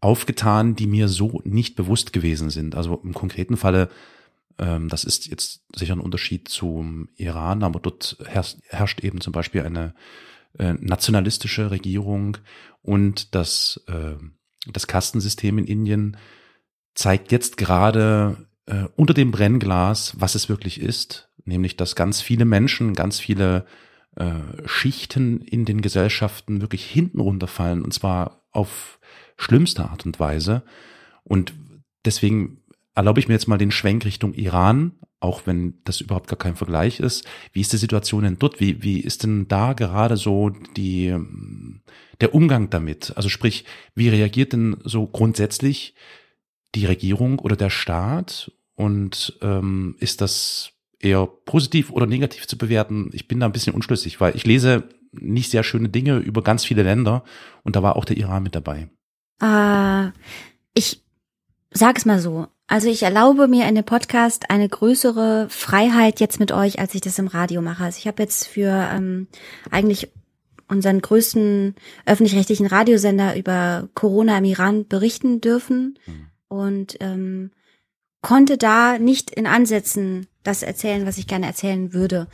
S3: aufgetan, die mir so nicht bewusst gewesen sind. Also im konkreten Falle, ähm, das ist jetzt sicher ein Unterschied zum Iran, aber dort herrscht, herrscht eben zum Beispiel eine äh, nationalistische Regierung. Und das, äh, das Kastensystem in Indien zeigt jetzt gerade äh, unter dem Brennglas, was es wirklich ist, nämlich dass ganz viele Menschen, ganz viele äh, Schichten in den Gesellschaften wirklich hinten runterfallen und zwar auf schlimmste Art und Weise. Und deswegen erlaube ich mir jetzt mal den Schwenk Richtung Iran, auch wenn das überhaupt gar kein Vergleich ist. Wie ist die Situation denn dort? Wie, wie ist denn da gerade so die, der Umgang damit? Also sprich, wie reagiert denn so grundsätzlich die Regierung oder der Staat? Und ähm, ist das eher positiv oder negativ zu bewerten. Ich bin da ein bisschen unschlüssig, weil ich lese nicht sehr schöne Dinge über ganz viele Länder und da war auch der Iran mit dabei.
S1: Äh, ich sage es mal so. Also ich erlaube mir in dem Podcast eine größere Freiheit jetzt mit euch, als ich das im Radio mache. Also ich habe jetzt für ähm, eigentlich unseren größten öffentlich-rechtlichen Radiosender über Corona im Iran berichten dürfen
S3: Mhm.
S1: und ähm, konnte da nicht in Ansätzen das erzählen, was ich gerne erzählen würde.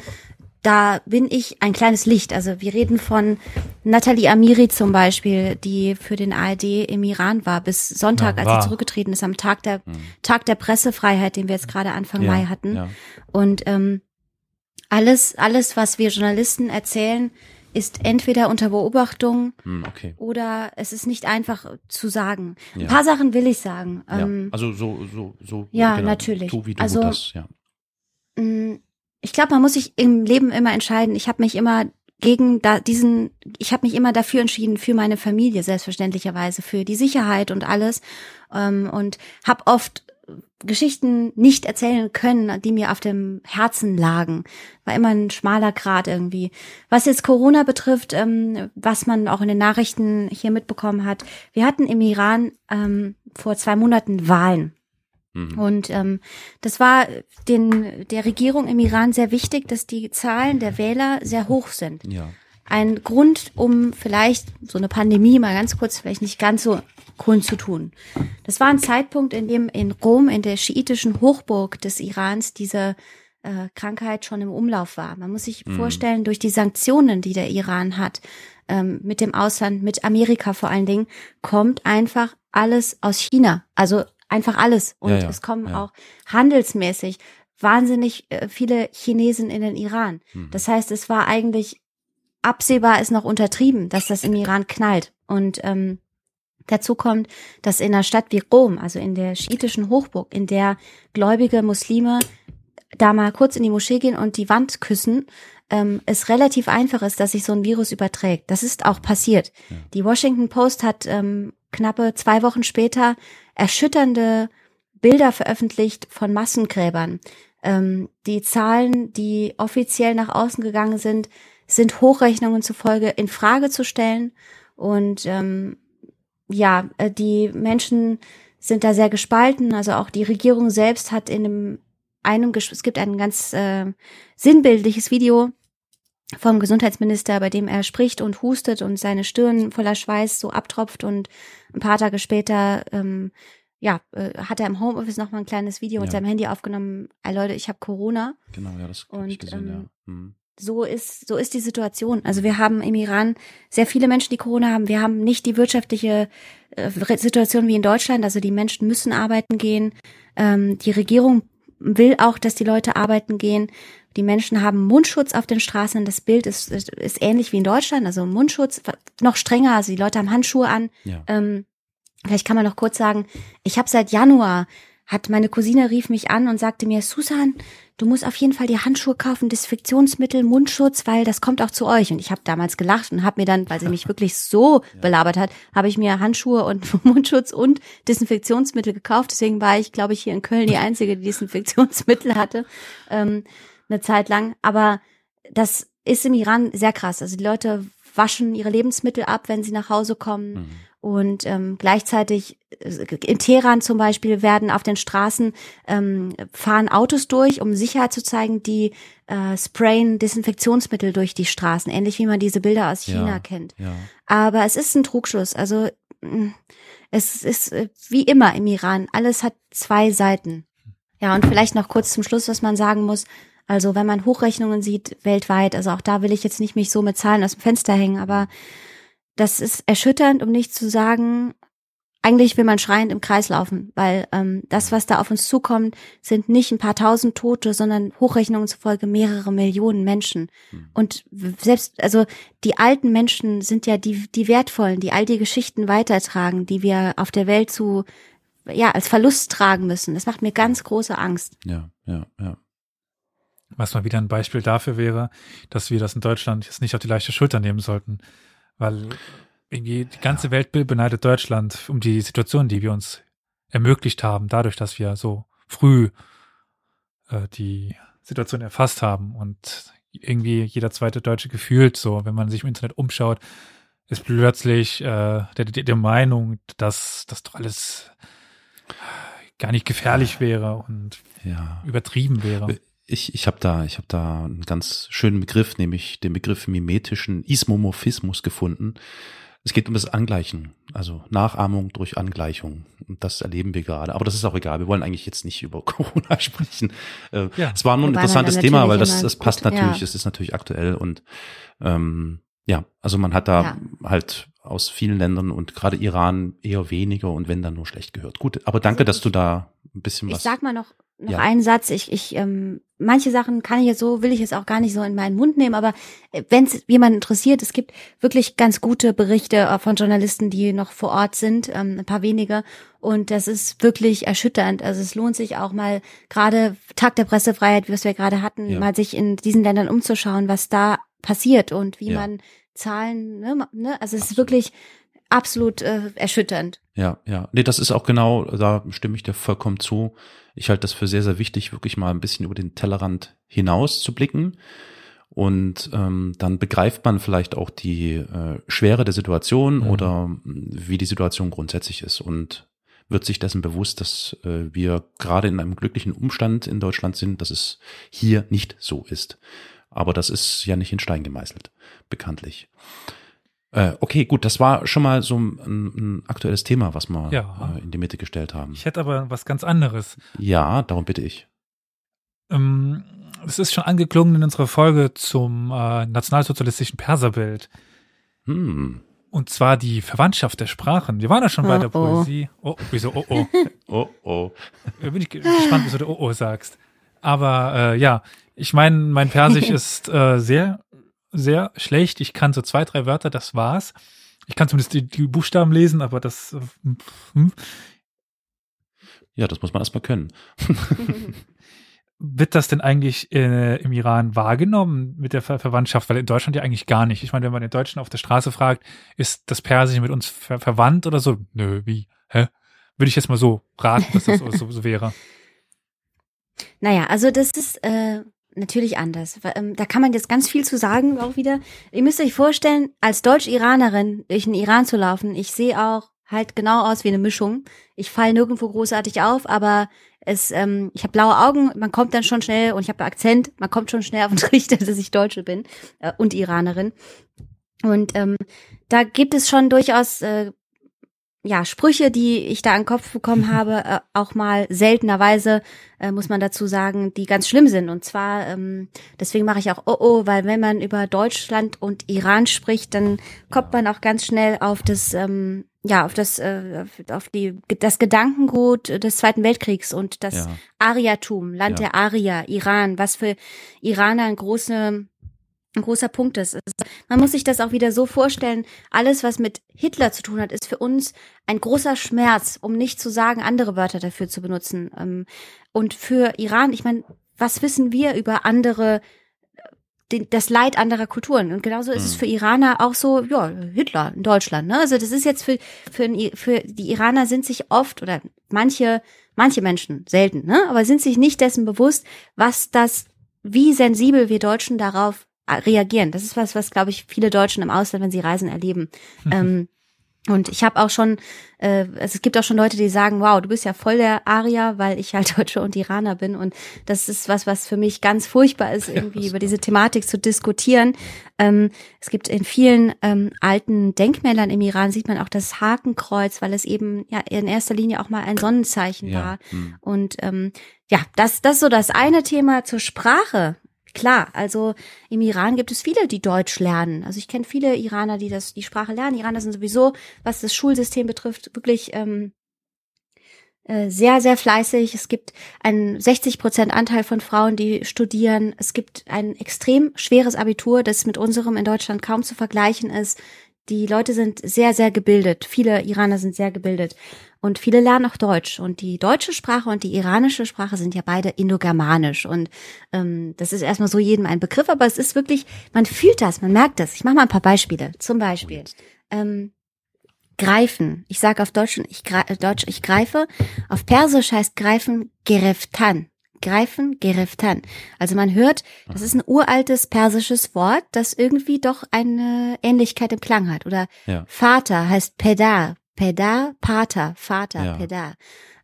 S1: Da bin ich ein kleines Licht. Also wir reden von Nathalie Amiri zum Beispiel, die für den ARD im Iran war bis Sonntag,
S2: Ja,
S1: als sie zurückgetreten ist, am Tag der
S3: Mhm.
S1: Tag der Pressefreiheit, den wir jetzt gerade Anfang
S3: Ja,
S1: Mai hatten.
S3: Ja.
S1: Und ähm, alles, alles, was wir Journalisten erzählen, ist entweder unter Beobachtung
S3: Hm, okay.
S1: oder es ist nicht einfach zu sagen.
S3: Ja.
S1: Ein paar Sachen will ich sagen.
S3: ja.
S1: Ähm,
S3: Also so, so, so.
S1: ja,
S3: genau.
S1: natürlich.
S3: Tu, wie du
S1: Also-
S3: das, ja.
S1: Mh, ich glaube, man muss sich im Leben immer entscheiden. Ich habe mich immer gegen da diesen, ich habe mich immer dafür entschieden für meine Familie selbstverständlicherweise, für die Sicherheit und alles ähm, und habe oft Geschichten nicht erzählen können, die mir auf dem Herzen lagen. War immer ein schmaler Grat irgendwie. Was jetzt Corona betrifft, ähm, was man auch in den Nachrichten hier mitbekommen hat, wir hatten im Iran ähm, vor zwei Monaten Wahlen.
S3: Mhm.
S1: Und ähm, das war den, der Regierung im Iran sehr wichtig, dass die Zahlen der Wähler sehr hoch sind.
S3: Ja.
S1: Ein Grund, um vielleicht so eine Pandemie mal ganz kurz, vielleicht nicht ganz so kund zu tun. Das war ein Zeitpunkt, in dem in Rom, in der schiitischen Hochburg des Irans, diese äh, Krankheit schon im Umlauf war. Man muss sich
S3: Mhm.
S1: vorstellen, durch die Sanktionen, die der Iran hat, ähm, mit dem Ausland, mit Amerika vor allen Dingen, kommt einfach alles aus China. Also einfach alles. Und
S3: Ja, ja,
S1: es kommen
S3: ja.
S1: auch handelsmäßig wahnsinnig äh, viele Chinesen in den Iran.
S3: Mhm.
S1: Das heißt, es war eigentlich absehbar, ist noch untertrieben, dass das im Iran knallt. Und ähm, dazu kommt, dass in einer Stadt wie Rom, also in der schiitischen Hochburg, in der gläubige Muslime da mal kurz in die Moschee gehen und die Wand küssen, ähm, es relativ einfach ist, dass sich so ein Virus überträgt. Das ist auch passiert.
S3: Ja.
S1: Die Washington Post hat ähm, knappe zwei Wochen später erschütternde Bilder veröffentlicht von Massengräbern. Ähm, die Zahlen, die offiziell nach außen gegangen sind, sind Hochrechnungen zufolge in Frage zu stellen. Und ähm, ja, äh, die Menschen sind da sehr gespalten. Also auch die Regierung selbst hat in einem, einem es gibt ein ganz äh, sinnbildliches Video vom Gesundheitsminister, bei dem er spricht und hustet und seine Stirn voller Schweiß so abtropft und ein paar Tage später ähm, ja, äh, hat er im Homeoffice noch mal ein kleines Video mit
S3: Ja.
S1: seinem Handy aufgenommen. Ey, Leute, ich habe Corona.
S3: Genau, ja, das habe ich gesehen,
S1: ähm,
S3: ja. Mhm.
S1: So ist so ist die Situation. Also wir haben im Iran sehr viele Menschen, die Corona haben. Wir haben nicht die wirtschaftliche äh, Situation wie in Deutschland. Also die Menschen müssen arbeiten gehen. Ähm, die Regierung will auch, dass die Leute arbeiten gehen. Die Menschen haben Mundschutz auf den Straßen. Das Bild ist, ist, ist ähnlich wie in Deutschland. Also Mundschutz noch strenger. Also die Leute haben Handschuhe an.
S3: Ja.
S1: Ähm, vielleicht kann man noch kurz sagen, ich habe seit Januar, hat meine Cousine rief mich an und sagte mir, Susan, du musst auf jeden Fall die Handschuhe kaufen, Desinfektionsmittel, Mundschutz, weil das kommt auch zu euch. Und ich habe damals gelacht und habe mir dann, weil sie mich wirklich so belabert hat, habe ich mir Handschuhe und Mundschutz und Desinfektionsmittel gekauft. Deswegen war ich, glaube ich, hier in Köln die Einzige, die Desinfektionsmittel hatte, ähm, eine Zeit lang. Aber das ist im Iran sehr krass. Also die Leute waschen ihre Lebensmittel ab, wenn sie nach Hause kommen.
S3: Mhm.
S1: Und ähm, gleichzeitig äh, in Teheran zum Beispiel werden auf den Straßen ähm, fahren Autos durch, um Sicherheit zu zeigen, die äh, sprayen Desinfektionsmittel durch die Straßen, ähnlich wie man diese Bilder aus China
S3: Ja.
S1: kennt.
S3: Ja.
S1: Aber es ist ein Trugschluss. Also mh, es ist äh, wie immer im Iran, alles hat zwei Seiten. Ja, und vielleicht noch kurz zum Schluss, was man sagen muss. Also wenn man Hochrechnungen sieht weltweit, also auch da will ich jetzt nicht mich so mit Zahlen aus dem Fenster hängen, aber das ist erschütternd, um nicht zu sagen, eigentlich will man schreiend im Kreis laufen, weil ähm, das, was da auf uns zukommt, sind nicht ein paar tausend Tote, sondern Hochrechnungen zufolge mehrere Millionen Menschen.
S3: Mhm.
S1: Und selbst, also die alten Menschen sind ja die, die wertvollen, die all die Geschichten weitertragen, die wir auf der Welt zu, ja, als Verlust tragen müssen. Das macht mir ganz große Angst.
S3: Ja, ja, ja.
S2: Was mal wieder ein Beispiel dafür wäre, dass wir das in Deutschland jetzt nicht auf die leichte Schulter nehmen sollten. Weil irgendwie die ganze Welt be- beneidet Deutschland um die Situation, die wir uns ermöglicht haben, dadurch, dass wir so früh äh, die Situation erfasst haben. Und irgendwie jeder zweite Deutsche gefühlt so, wenn man sich im Internet umschaut, ist plötzlich äh, der, der, der Meinung, dass das doch alles gar nicht gefährlich wäre und
S3: Ja.
S2: übertrieben wäre.
S3: Ich, ich habe da, ich habe da einen ganz schönen Begriff, nämlich den Begriff mimetischen Ismomorphismus gefunden. Es geht um das Angleichen, also Nachahmung durch Angleichung. Und das erleben wir gerade. Aber das ist auch egal. Wir wollen eigentlich jetzt nicht über Corona sprechen. Äh,
S2: Ja.
S3: Es war nur ein
S1: Wobei
S3: interessantes Thema, weil das, das passt
S1: gut-
S3: natürlich.
S1: ja.
S3: Es ist natürlich aktuell und ähm, ja, also man hat da
S1: Ja.
S3: halt aus vielen Ländern und gerade Iran eher weniger und wenn dann nur schlecht gehört. Gut, aber danke, dass du da ein bisschen
S1: Ich
S3: was.
S1: sag mal noch, noch
S3: Ja.
S1: einen Satz. Ich, ich, ähm, manche Sachen kann ich jetzt so, will ich jetzt auch gar nicht so in meinen Mund nehmen, aber wenn es jemand interessiert, es gibt wirklich ganz gute Berichte äh, von Journalisten, die noch vor Ort sind, ähm, ein paar wenige. Und das ist wirklich erschütternd. Also es lohnt sich auch mal gerade Tag der Pressefreiheit, was wir gerade hatten,
S3: Ja.
S1: mal sich in diesen Ländern umzuschauen, was da passiert und wie
S3: Ja.
S1: man Zahlen, ne, ne? also es ist
S3: Absolut.
S1: wirklich absolut äh, erschütternd.
S3: Ja, ja. Nee, das ist auch genau, da stimme ich dir vollkommen zu. Ich halte das für sehr, sehr wichtig, wirklich mal ein bisschen über den Tellerrand hinaus zu blicken. Und ähm, dann begreift man vielleicht auch die äh, Schwere der Situation
S2: Mhm.
S3: oder mh, wie die Situation grundsätzlich ist und wird sich dessen bewusst, dass äh, wir gerade in einem glücklichen Umstand in Deutschland sind, dass es hier nicht so ist. Aber das ist ja nicht in Stein gemeißelt, bekanntlich. Äh, okay, gut, das war schon mal so ein, ein aktuelles Thema, was wir
S2: Ja.
S3: äh, in die Mitte gestellt haben.
S2: Ich hätte aber was ganz anderes.
S3: Ja, darum bitte ich.
S2: Ähm, es ist schon angeklungen in unserer Folge zum äh, nationalsozialistischen Perserbild.
S3: Hm.
S2: Und zwar die Verwandtschaft der Sprachen. Wir waren ja schon bei
S1: Oh,
S2: der
S1: oh.
S2: Poesie. Oh, wieso? Oh, oh.
S3: Oh, oh.
S2: Da bin ich ge- gespannt, wieso du Oh, oh sagst. Aber äh, ja, ich meine, mein Persisch ist äh, sehr, sehr schlecht. Ich kann so zwei, drei Wörter, das war's. Ich kann zumindest die, die Buchstaben lesen, aber das hm.
S3: Ja, das muss man erstmal können.
S2: wird das denn eigentlich äh, im Iran wahrgenommen mit der Ver Verwandtschaft? Weil in Deutschland ja eigentlich gar nicht. Ich meine, wenn man den Deutschen auf der Straße fragt, ist das Persische mit uns ver verwandt oder so? Nö, wie? Hä? Würde ich jetzt mal so raten, dass das so, so, so wäre.
S1: Naja, also das ist äh, natürlich anders. Ähm, da kann man jetzt ganz viel zu sagen auch wieder. Ihr müsst euch vorstellen, als Deutsch-Iranerin durch den Iran zu laufen, ich sehe auch halt genau aus wie eine Mischung. Ich falle nirgendwo großartig auf, aber es, ähm, ich habe blaue Augen, man kommt dann schon schnell und ich habe Akzent, man kommt schon schnell auf den Trichter, dass ich Deutsche bin äh, und Iranerin. Und ähm, da gibt es schon durchaus äh, ja Sprüche, die ich da an den Kopf bekommen habe, äh, auch mal seltenerweise äh, muss man dazu sagen, die ganz schlimm sind. Und zwar, ähm, deswegen mache ich auch oh oh, weil wenn man über Deutschland und Iran spricht, dann kommt man auch ganz schnell auf das, ähm, ja, auf das, äh, auf die, das Gedankengut des Zweiten Weltkriegs und das
S3: Ja.
S1: Ariatum, Land
S3: Ja.
S1: der Arier, Iran, was für Iraner ein große ein großer Punkt ist. Man muss sich das auch wieder so vorstellen, alles, was mit Hitler zu tun hat, ist für uns ein großer Schmerz, um nicht zu sagen, andere Wörter dafür zu benutzen. Ähm, Und für Iran, ich meine, was wissen wir über andere, den- das Leid anderer Kulturen? Und genauso ist es
S3: Mhm.
S1: für Iraner auch so, ja, Hitler in Deutschland. Ne? Also das ist jetzt für, für, für die Iraner sind sich oft oder manche, manche Menschen, selten, ne? aber sind sich nicht dessen bewusst, was das, wie sensibel wir Deutschen darauf äh, reagieren. Das ist was, was, glaube ich, viele Deutschen im Ausland, wenn sie reisen, erleben. ähm, und ich habe auch schon, äh, also es gibt auch schon Leute, die sagen, wow, du bist ja voll der Aria, weil ich halt Deutsche und Iraner bin. Und das ist was, was für mich ganz furchtbar ist, irgendwie über diese Thematik zu diskutieren. Ähm, es gibt in vielen ähm, alten Denkmälern im Iran sieht man auch das Hakenkreuz, weil es eben ja in erster Linie auch mal ein Sonnenzeichen war.
S3: Ja. Hm.
S1: Und ähm, ja, das, das ist so das eine Thema zur Sprache. Klar, also im Iran gibt es viele, die Deutsch lernen. Also ich kenne viele Iraner, die das, die Sprache lernen. Iraner sind sowieso, was das Schulsystem betrifft, wirklich ähm, äh, sehr, sehr fleißig. Es gibt einen 60 Prozent Anteil von Frauen, die studieren. Es gibt ein extrem schweres Abitur, das mit unserem in Deutschland kaum zu vergleichen ist. Die Leute sind sehr, sehr gebildet. Viele Iraner sind sehr gebildet. Und viele lernen auch Deutsch. Und die deutsche Sprache und die iranische Sprache sind ja beide indogermanisch. Und ähm, das ist erstmal so jedem ein Begriff, aber es ist wirklich, man fühlt das, man merkt das. Ich mache mal ein paar Beispiele. Zum Beispiel ähm, greifen. Ich sage auf Deutsch, ich, Deutsch, ich greife. Auf Persisch heißt greifen gereftan. Greifen, gereftan. Also man hört, das ist ein uraltes persisches Wort, das irgendwie doch eine Ähnlichkeit im Klang hat. Oder
S3: Ja.
S1: Vater heißt Pedar. Pedar, Pater, Vater,
S3: Ja.
S1: Pedar.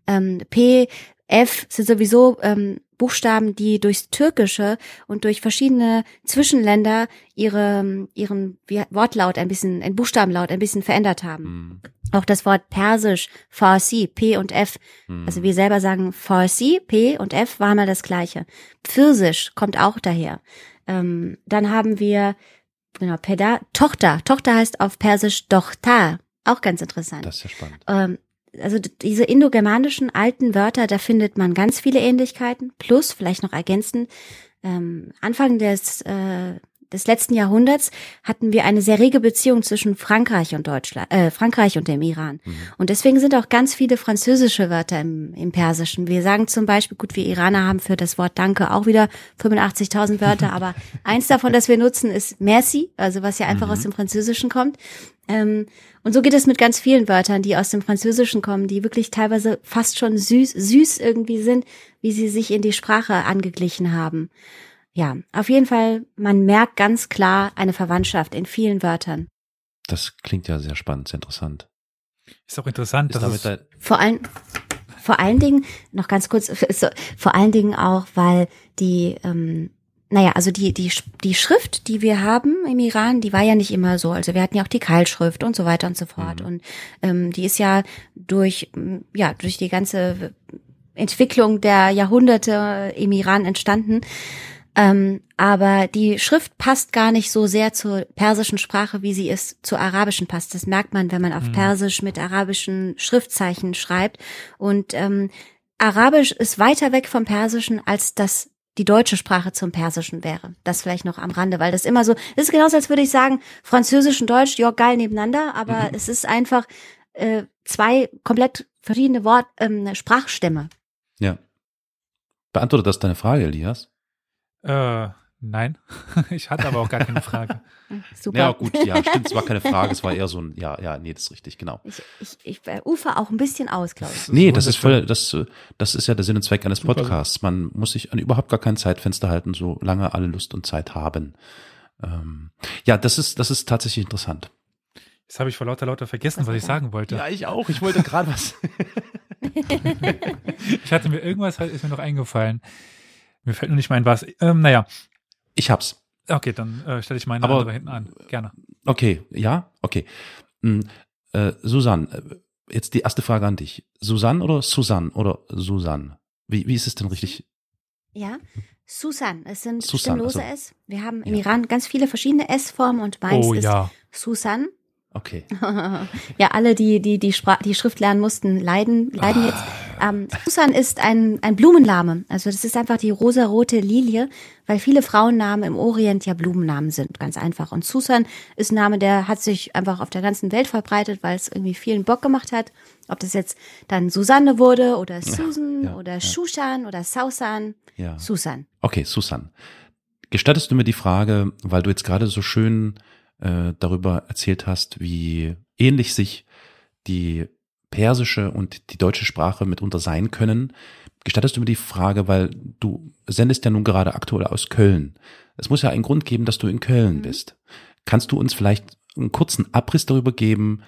S1: Ähm, P, F sind sowieso ähm, Buchstaben, die durchs Türkische und durch verschiedene Zwischenländer ihre, ihren Wortlaut ein bisschen, ein Buchstabenlaut ein bisschen verändert haben. Mhm. Auch das Wort Persisch, Farsi, P und F. Mhm. Also wir selber sagen Farsi, P und F war mal das gleiche. Pfirsisch kommt auch daher. Ähm, dann haben wir, genau, Peda, Tochter. Tochter heißt auf Persisch Dochta. Auch ganz interessant.
S3: Das ist ja spannend.
S1: Ähm, also diese indogermanischen alten Wörter, da findet man ganz viele Ähnlichkeiten. Plus, vielleicht noch ergänzend, ähm, Anfang des, äh, des letzten Jahrhunderts hatten wir eine sehr rege Beziehung zwischen Frankreich und Deutschland, äh, Frankreich und dem Iran. Mhm. Und deswegen sind auch ganz viele französische Wörter im, im Persischen. Wir sagen zum Beispiel, gut, wir Iraner haben für das Wort Danke auch wieder 85.000 Wörter, aber eins davon, das wir nutzen, ist Merci, also was ja einfach mhm. aus dem Französischen kommt. Ähm, und so geht es mit ganz vielen Wörtern, die aus dem Französischen kommen, die wirklich teilweise fast schon süß, süß irgendwie sind, wie sie sich in die Sprache angeglichen haben. Ja, auf jeden Fall, man merkt ganz klar eine Verwandtschaft in vielen Wörtern.
S3: Das klingt ja sehr spannend, sehr interessant.
S2: Ist auch interessant,
S3: ist
S2: dass
S3: damit
S1: es vor allen vor allen Dingen noch ganz kurz vor allen Dingen auch, weil die ähm, naja, also die, die, die Schrift, die wir haben im Iran, die war ja nicht immer so. Also wir hatten ja auch die Keilschrift und so weiter und so fort. Mhm. Und ähm, die ist ja durch, ja, durch die ganze Entwicklung der Jahrhunderte im Iran entstanden. Ähm, aber die Schrift passt gar nicht so sehr zur persischen Sprache, wie sie es zur arabischen passt. Das merkt man, wenn man auf mhm. Persisch mit arabischen Schriftzeichen schreibt. Und ähm, Arabisch ist weiter weg vom Persischen als das die deutsche Sprache zum Persischen wäre. Das vielleicht noch am Rande, weil das immer so, das ist genauso, als würde ich sagen, Französisch und Deutsch, ja, geil nebeneinander, aber mhm. es ist einfach äh, zwei komplett verschiedene Wort, ähm, Sprachstämme.
S3: Ja. Beantwortet das deine Frage, Elias?
S2: Äh, Nein, ich hatte aber auch gar keine Frage.
S3: Super. Ja, gut, ja, stimmt, es war keine Frage, es war eher so ein, ja, ja, nee, das ist richtig, genau.
S1: Ich, ich, ich äh, ufer auch ein bisschen aus, glaube ich.
S3: Nee, das ist voll, das, das ist ja der Sinn und Zweck eines Podcasts. Man muss sich an überhaupt gar kein Zeitfenster halten, solange alle Lust und Zeit haben. Ähm, ja, das ist, das ist tatsächlich interessant.
S2: Jetzt habe ich vor lauter lauter vergessen, was, was ich sagen wollte.
S3: Ja, ich auch. Ich wollte gerade was.
S2: ich hatte mir irgendwas, ist mir noch eingefallen. Mir fällt nur nicht mein was. Ähm, naja,
S3: ich hab's.
S2: Okay, dann äh, stelle ich meine Aber, andere hinten an. Gerne.
S3: Okay, ja, okay. Hm, äh, Susanne, äh, jetzt die erste Frage an dich. Susanne oder Susanne oder Susanne? Wie, wie ist es denn richtig?
S1: Ja, Susan. Es sind Susan, stimmlose also, S. Wir haben im ja. Iran ganz viele verschiedene S-Formen und meins oh, ist ja. Susan.
S3: Okay.
S1: ja, alle, die die die, Spra die Schrift lernen mussten, leiden leiden jetzt. Ähm, Susan ist ein ein Blumenname. Also das ist einfach die rosarote Lilie, weil viele Frauennamen im Orient ja Blumennamen sind, ganz einfach. Und Susan ist ein Name, der hat sich einfach auf der ganzen Welt verbreitet, weil es irgendwie vielen Bock gemacht hat. Ob das jetzt dann Susanne wurde oder Susan ja, ja, oder ja. Shushan oder Sausan. Ja. Susan.
S3: Okay, Susan. Gestattest du mir die Frage, weil du jetzt gerade so schön äh, darüber erzählt hast, wie ähnlich sich die persische und die deutsche Sprache mitunter sein können. Gestattest du mir die Frage, weil du sendest ja nun gerade aktuell aus Köln. Es muss ja einen Grund geben, dass du in Köln mhm. bist. Kannst du uns vielleicht einen kurzen Abriss darüber geben,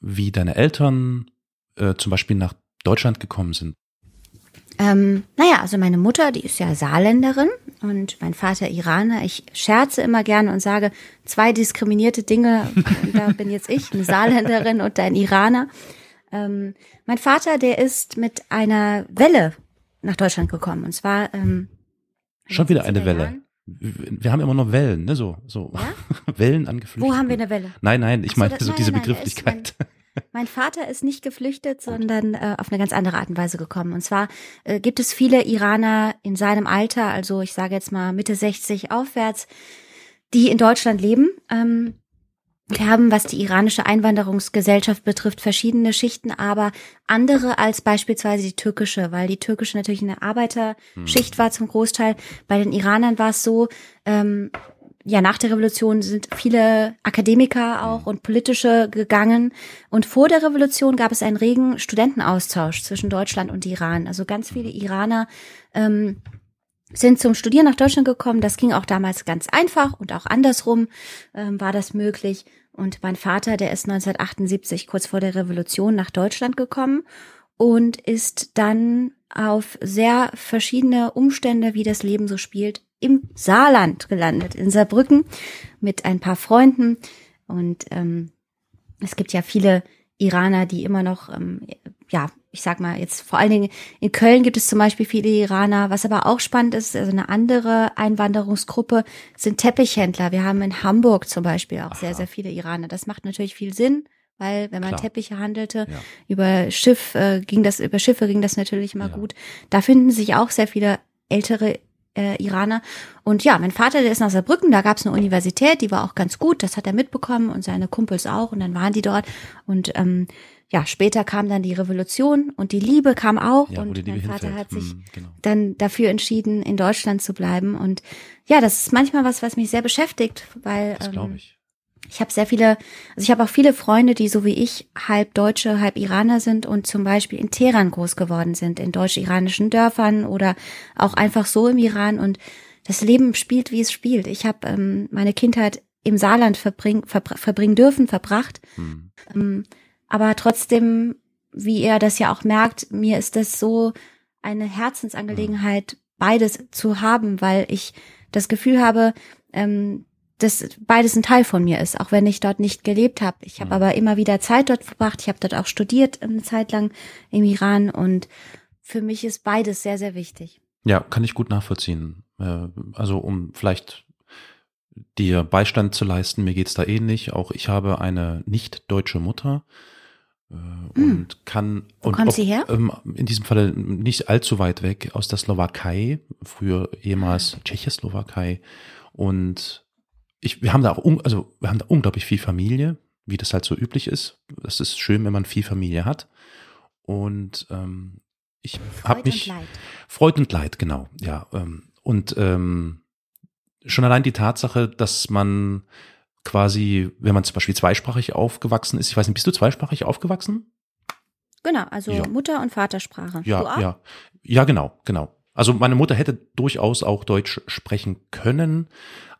S3: wie deine Eltern äh, zum Beispiel nach Deutschland gekommen sind?
S1: Ähm, naja, also meine Mutter, die ist ja Saarländerin und mein Vater Iraner. Ich scherze immer gerne und sage, zwei diskriminierte Dinge, da bin jetzt ich, eine Saarländerin und ein Iraner. Ähm, mein Vater, der ist mit einer Welle nach Deutschland gekommen und zwar ähm,
S3: schon wieder eine Welle. Jahren. Wir haben immer noch Wellen, ne? So, so ja? Wellen angeflüchtet.
S1: Wo haben wir eine Welle?
S3: Nein, nein, ich meine so, so diese nein, Begrifflichkeit.
S1: Mein Vater ist nicht geflüchtet, sondern äh, auf eine ganz andere Art und Weise gekommen. Und zwar äh, gibt es viele Iraner in seinem Alter, also ich sage jetzt mal Mitte 60 aufwärts, die in Deutschland leben. Ähm, wir haben, was die iranische Einwanderungsgesellschaft betrifft, verschiedene Schichten, aber andere als beispielsweise die türkische, weil die türkische natürlich eine Arbeiterschicht hm. war zum Großteil. Bei den Iranern war es so, ähm, ja, nach der Revolution sind viele Akademiker auch und politische gegangen. Und vor der Revolution gab es einen regen Studentenaustausch zwischen Deutschland und Iran. Also ganz viele Iraner ähm, sind zum Studieren nach Deutschland gekommen. Das ging auch damals ganz einfach und auch andersrum ähm, war das möglich. Und mein Vater, der ist 1978 kurz vor der Revolution nach Deutschland gekommen und ist dann auf sehr verschiedene Umstände, wie das Leben so spielt, im Saarland gelandet, in Saarbrücken, mit ein paar Freunden. Und ähm, es gibt ja viele Iraner, die immer noch, ähm, ja, ich sag mal jetzt vor allen Dingen in Köln gibt es zum Beispiel viele Iraner. Was aber auch spannend ist, also eine andere Einwanderungsgruppe sind Teppichhändler. Wir haben in Hamburg zum Beispiel auch Aha. sehr, sehr viele Iraner. Das macht natürlich viel Sinn, weil wenn man Klar. Teppiche handelte, ja. über Schiff äh, ging das, über Schiffe ging das natürlich immer ja. gut. Da finden sich auch sehr viele ältere äh, Iraner. Und ja, mein Vater, der ist nach Saarbrücken, da gab es eine Universität, die war auch ganz gut, das hat er mitbekommen und seine Kumpels auch und dann waren die dort. Und ähm, ja, später kam dann die Revolution und die Liebe kam auch ja, und mein Vater hinfällt. hat sich hm, genau. dann dafür entschieden, in Deutschland zu bleiben. Und ja, das ist manchmal was, was mich sehr beschäftigt, weil das ähm, ich. Ich habe sehr viele, also ich habe auch viele Freunde, die so wie ich halb Deutsche, halb Iraner sind und zum Beispiel in Teheran groß geworden sind, in deutsch-iranischen Dörfern oder auch einfach so im Iran. Und das Leben spielt, wie es spielt. Ich habe ähm, meine Kindheit im Saarland verbring, verbr verbringen dürfen, verbracht. Hm. Ähm, aber trotzdem, wie er das ja auch merkt, mir ist das so eine Herzensangelegenheit, beides zu haben, weil ich das Gefühl habe, ähm, dass beides ein Teil von mir ist, auch wenn ich dort nicht gelebt habe. Ich habe mhm. aber immer wieder Zeit dort verbracht. Ich habe dort auch studiert eine Zeit lang im Iran und für mich ist beides sehr, sehr wichtig.
S3: Ja, kann ich gut nachvollziehen. Äh, also um vielleicht dir Beistand zu leisten, mir geht's da ähnlich. Auch ich habe eine nicht deutsche Mutter äh, hm. und kann
S1: Wo und kommt sie her?
S3: Ähm, in diesem Falle nicht allzu weit weg aus der Slowakei, früher ehemals Tschechoslowakei und ich, wir haben da auch, also wir haben da unglaublich viel Familie, wie das halt so üblich ist. Das ist schön, wenn man viel Familie hat. Und ähm, ich habe mich und Leid. Freud und Leid, genau, ja. Ähm, und ähm, schon allein die Tatsache, dass man quasi, wenn man zum Beispiel zweisprachig aufgewachsen ist, ich weiß nicht, bist du zweisprachig aufgewachsen?
S1: Genau, also ja. Mutter- und Vatersprache.
S3: Ja, ja. Ja, genau, genau. Also meine Mutter hätte durchaus auch Deutsch sprechen können,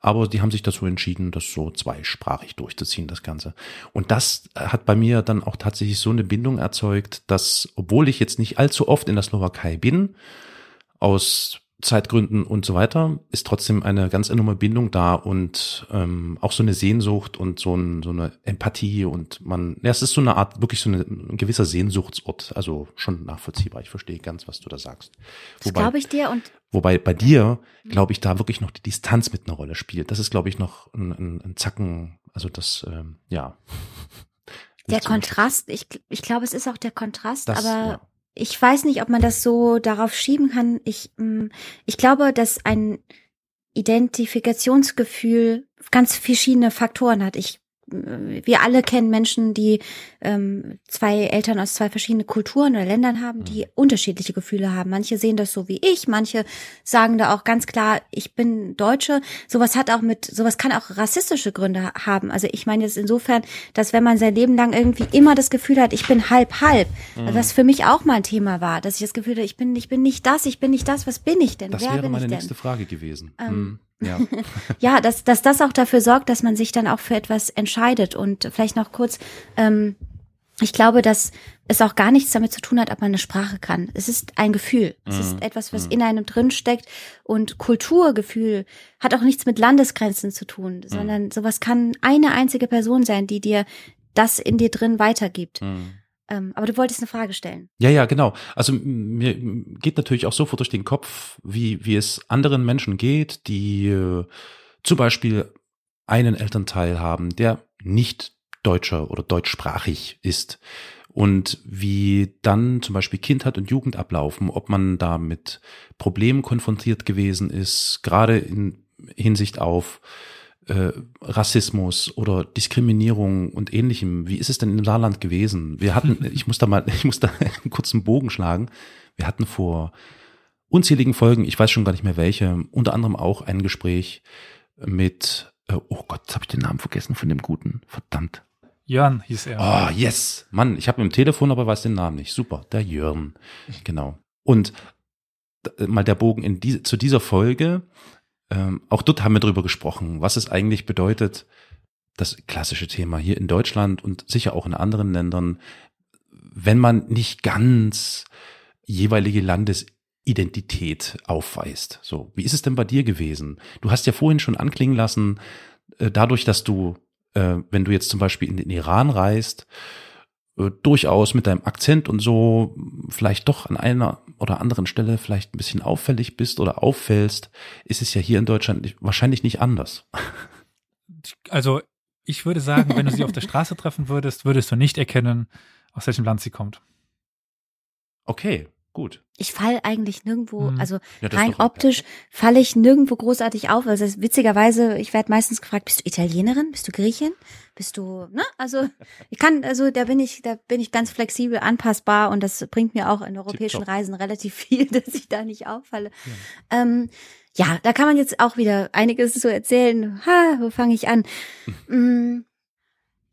S3: aber die haben sich dazu entschieden, das so zweisprachig durchzuziehen, das Ganze. Und das hat bei mir dann auch tatsächlich so eine Bindung erzeugt, dass, obwohl ich jetzt nicht allzu oft in der Slowakei bin, aus Zeitgründen und so weiter, ist trotzdem eine ganz enorme Bindung da und ähm, auch so eine Sehnsucht und so, ein, so eine Empathie und man, ja, es ist so eine Art, wirklich so eine, ein gewisser Sehnsuchtsort, also schon nachvollziehbar. Ich verstehe ganz, was du da sagst.
S1: Das glaube ich dir und
S3: Wobei bei dir, glaube ich, da wirklich noch die Distanz mit einer Rolle spielt. Das ist, glaube ich, noch ein, ein, ein Zacken, also das, ähm, ja.
S1: Der Kontrast, ich, ich glaube, es ist auch der Kontrast, das, aber ja ich weiß nicht, ob man das so darauf schieben kann. Ich, mm, ich glaube, dass ein Identifikationsgefühl ganz verschiedene Faktoren hat. Ich wir alle kennen Menschen, die ähm, zwei Eltern aus zwei verschiedenen Kulturen oder Ländern haben, die mhm. unterschiedliche Gefühle haben. Manche sehen das so wie ich, manche sagen da auch ganz klar, ich bin Deutsche. Sowas hat auch mit, sowas kann auch rassistische Gründe haben. Also ich meine jetzt insofern, dass wenn man sein Leben lang irgendwie immer das Gefühl hat, ich bin halb halb, mhm. was für mich auch mal ein Thema war, dass ich das Gefühl hatte, ich bin, ich bin nicht das, ich bin nicht das, was bin ich denn?
S3: Das
S1: Wer
S3: wäre meine nächste Frage gewesen. Ähm, mhm.
S1: Ja, ja dass, dass das auch dafür sorgt, dass man sich dann auch für etwas entscheidet. Und vielleicht noch kurz, ähm, ich glaube, dass es auch gar nichts damit zu tun hat, ob man eine Sprache kann. Es ist ein Gefühl. Es ist mhm. etwas, was mhm. in einem drin steckt. Und Kulturgefühl hat auch nichts mit Landesgrenzen zu tun, mhm. sondern sowas kann eine einzige Person sein, die dir das in dir drin weitergibt. Mhm. Ähm, aber du wolltest eine Frage stellen.
S3: Ja, ja, genau. Also mir geht natürlich auch sofort durch den Kopf, wie, wie es anderen Menschen geht, die äh, zum Beispiel einen Elternteil haben, der nicht deutscher oder deutschsprachig ist und wie dann zum Beispiel Kindheit und Jugend ablaufen, ob man da mit Problemen konfrontiert gewesen ist, gerade in Hinsicht auf äh, Rassismus oder Diskriminierung und ähnlichem. Wie ist es denn im Saarland gewesen? Wir hatten, ich muss da mal, ich muss da einen kurzen Bogen schlagen. Wir hatten vor unzähligen Folgen, ich weiß schon gar nicht mehr welche, unter anderem auch ein Gespräch mit, äh, oh Gott, jetzt habe ich den Namen vergessen von dem Guten. Verdammt.
S2: Jörn hieß er.
S3: Oh, yes. Mann, ich habe im Telefon, aber weiß den Namen nicht. Super, der Jörn. Genau. Und mal der Bogen in diese, zu dieser Folge ähm, auch dort haben wir drüber gesprochen, was es eigentlich bedeutet, das klassische Thema hier in Deutschland und sicher auch in anderen Ländern, wenn man nicht ganz jeweilige Landesidentität aufweist. So, wie ist es denn bei dir gewesen? Du hast ja vorhin schon anklingen lassen, äh, dadurch, dass du, äh, wenn du jetzt zum Beispiel in den Iran reist, äh, durchaus mit deinem Akzent und so vielleicht doch an einer oder anderen Stelle vielleicht ein bisschen auffällig bist oder auffällst, ist es ja hier in Deutschland wahrscheinlich nicht anders.
S2: Also ich würde sagen, wenn du sie auf der Straße treffen würdest, würdest du nicht erkennen, aus welchem Land sie kommt.
S3: Okay, gut.
S1: Ich falle eigentlich nirgendwo,
S2: Hm.
S1: also
S3: Ja,
S1: rein optisch falle ich nirgendwo großartig auf. Also ist witzigerweise, ich werde meistens gefragt, bist du Italienerin? Bist du Griechin? Bist du, ne? Also ich kann, also da bin ich, da bin ich ganz flexibel, anpassbar und das bringt mir auch in europäischen
S3: Tipptopp.
S1: Reisen relativ viel, dass ich da nicht auffalle. Ja. Ähm, ja, da kann man jetzt auch wieder einiges zu erzählen. Ha, wo fange ich an? Mm,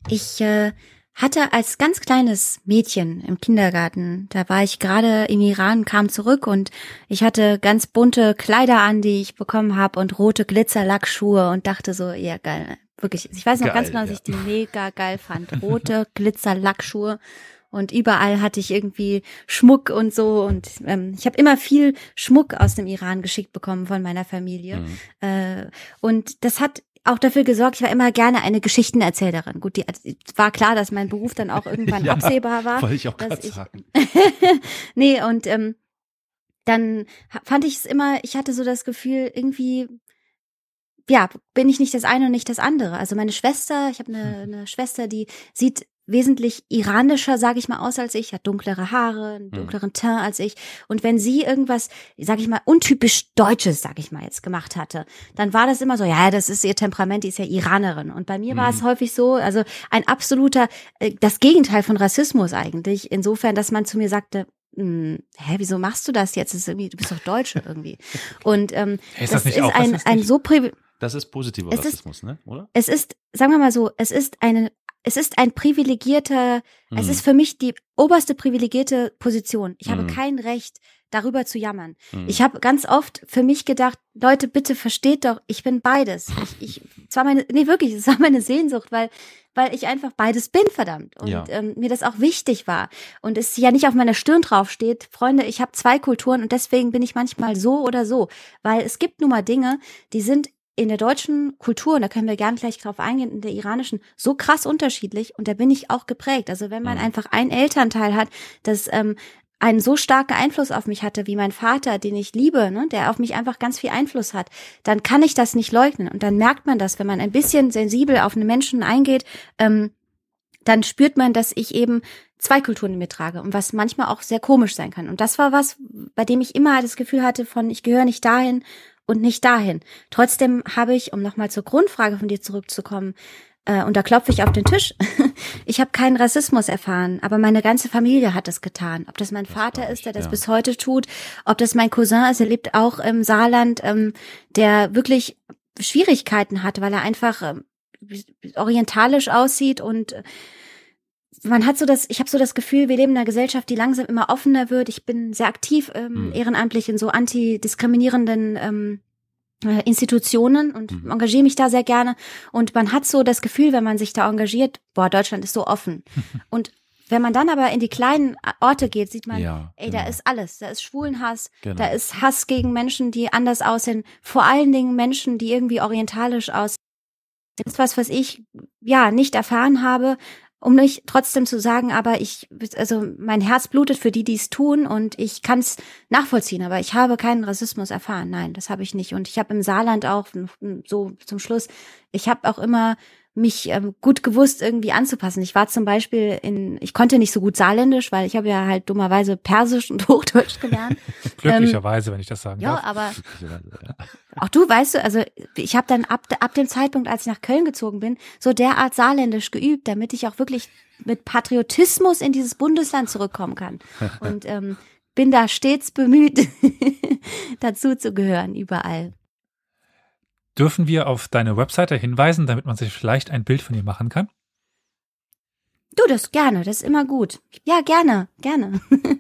S1: Ich äh, hatte als ganz kleines Mädchen im Kindergarten, da war ich gerade im Iran, kam zurück und ich hatte ganz bunte Kleider an, die ich bekommen habe und rote Glitzerlackschuhe und dachte so, ja geil, wirklich. Ich weiß noch
S3: Geil,
S1: ganz genau, dass
S3: ja.
S1: ich die mega geil fand. Rote Glitzerlackschuhe und überall hatte ich irgendwie Schmuck und so und ähm, ich habe immer viel Schmuck aus dem Iran geschickt bekommen von meiner Familie.
S3: Mhm.
S1: Äh, und das hat auch dafür gesorgt, ich war immer gerne eine Geschichtenerzählerin. Gut, die war klar, dass mein Beruf dann auch irgendwann
S3: Ja,
S1: absehbar war.
S3: Wollte ich auch gerade sagen.
S1: nee, und ähm, dann fand ich es immer, ich hatte so das Gefühl, irgendwie, ja, bin ich nicht das eine und nicht das andere. Also meine Schwester, ich habe eine, eine Schwester, die sieht wesentlich iranischer, sage ich mal, aus als ich, hat dunklere Haare, einen dunkleren Teint als ich. Und wenn sie irgendwas, sage ich mal, untypisch Deutsches, sage ich mal jetzt, gemacht hatte, dann war das immer so, ja, das ist ihr Temperament, die ist ja Iranerin. Und bei mir war es häufig so, also ein absoluter, äh, das Gegenteil von Rassismus eigentlich, insofern, dass man zu mir sagte, hm, hä, wieso machst du das jetzt? Das ist irgendwie, du bist doch Deutsche irgendwie. Und ähm,
S2: Hey, ist
S1: das,
S2: das nicht
S1: ist
S2: auch
S1: ein,
S2: rassistisch?
S1: ein so privi
S3: Das ist positiver
S1: Es ist-
S3: Rassismus, ne? Oder?
S1: es ist, sagen wir mal so, es ist eine, es ist ein privilegierter, es
S3: Mhm.
S1: ist für mich die oberste privilegierte Position. Ich habe
S3: Mhm.
S1: kein Recht, darüber zu jammern.
S3: Mhm.
S1: Ich habe ganz oft für mich gedacht, Leute, bitte versteht doch, ich bin beides. Ich, ich, es war meine, nee, wirklich, es war meine Sehnsucht, weil, weil ich einfach beides bin, verdammt. Und
S3: Ja.
S1: ähm, mir das auch wichtig war. Und es ja nicht auf meiner Stirn drauf steht, Freunde, ich habe zwei Kulturen und deswegen bin ich manchmal so oder so. Weil es gibt nun mal Dinge, die sind in der deutschen Kultur, und da können wir gern gleich drauf eingehen, in der iranischen, so krass unterschiedlich und da bin ich auch geprägt. Also wenn man
S3: Mhm.
S1: einfach einen Elternteil hat, das ähm, einen so starken Einfluss auf mich hatte wie mein Vater, den ich liebe, ne, der auf mich einfach ganz viel Einfluss hat, dann kann ich das nicht leugnen. Und dann merkt man das, wenn man ein bisschen sensibel auf einen Menschen eingeht, ähm, dann spürt man, dass ich eben zwei Kulturen in mir trage und was manchmal auch sehr komisch sein kann. Und das war was, bei dem ich immer das Gefühl hatte von, ich gehöre nicht dahin und nicht dahin. Trotzdem habe ich, um nochmal zur Grundfrage von dir zurückzukommen, äh, und da klopfe ich auf den Tisch, ich habe keinen Rassismus erfahren, aber meine ganze Familie hat es getan. Ob das mein Vater
S3: glaub
S1: ist, der das
S3: ja.
S1: bis heute tut, ob das mein Cousin ist, er lebt auch im Saarland, ähm, der wirklich Schwierigkeiten hat, weil er einfach ähm, orientalisch aussieht und äh, man hat so das, ich habe so das Gefühl, wir leben in einer Gesellschaft, die langsam immer offener wird. Ich bin sehr aktiv ähm,
S3: Mhm.
S1: ehrenamtlich in so antidiskriminierenden ähm, äh, Institutionen und
S3: Mhm.
S1: engagiere mich da sehr gerne. Und man hat so das Gefühl, wenn man sich da engagiert, boah, Deutschland ist so offen. und wenn man dann aber in die kleinen Orte geht, sieht man,
S3: Ja,
S1: ey, da
S3: genau.
S1: ist alles. Da ist Schwulenhass,
S3: Genau.
S1: da ist Hass gegen Menschen, die anders aussehen. Vor allen Dingen Menschen, die irgendwie orientalisch aussehen. Das ist was, was ich ja nicht erfahren habe, um nicht trotzdem zu sagen, aber ich, also mein Herz blutet für die, die es tun und ich kann es nachvollziehen, aber ich habe keinen Rassismus erfahren. Nein, das habe ich nicht. Und ich habe im Saarland auch so zum Schluss, ich habe auch immer mich ähm, gut gewusst, irgendwie anzupassen. Ich war zum Beispiel in, ich konnte nicht so gut Saarländisch, weil ich habe ja halt dummerweise Persisch und Hochdeutsch gelernt.
S2: Glücklicherweise, wenn ich das sagen
S1: Ja,
S2: darf.
S1: aber auch du weißt du, also ich habe dann ab, ab dem Zeitpunkt, als ich nach Köln gezogen bin, so derart Saarländisch geübt, damit ich auch wirklich mit Patriotismus in dieses Bundesland zurückkommen kann. Und ähm, bin da stets bemüht, dazu zu gehören, überall.
S2: Dürfen wir auf deine Webseite hinweisen, damit man sich vielleicht ein Bild von dir machen kann?
S1: Du, das gerne, das ist immer gut. Ja, gerne, gerne.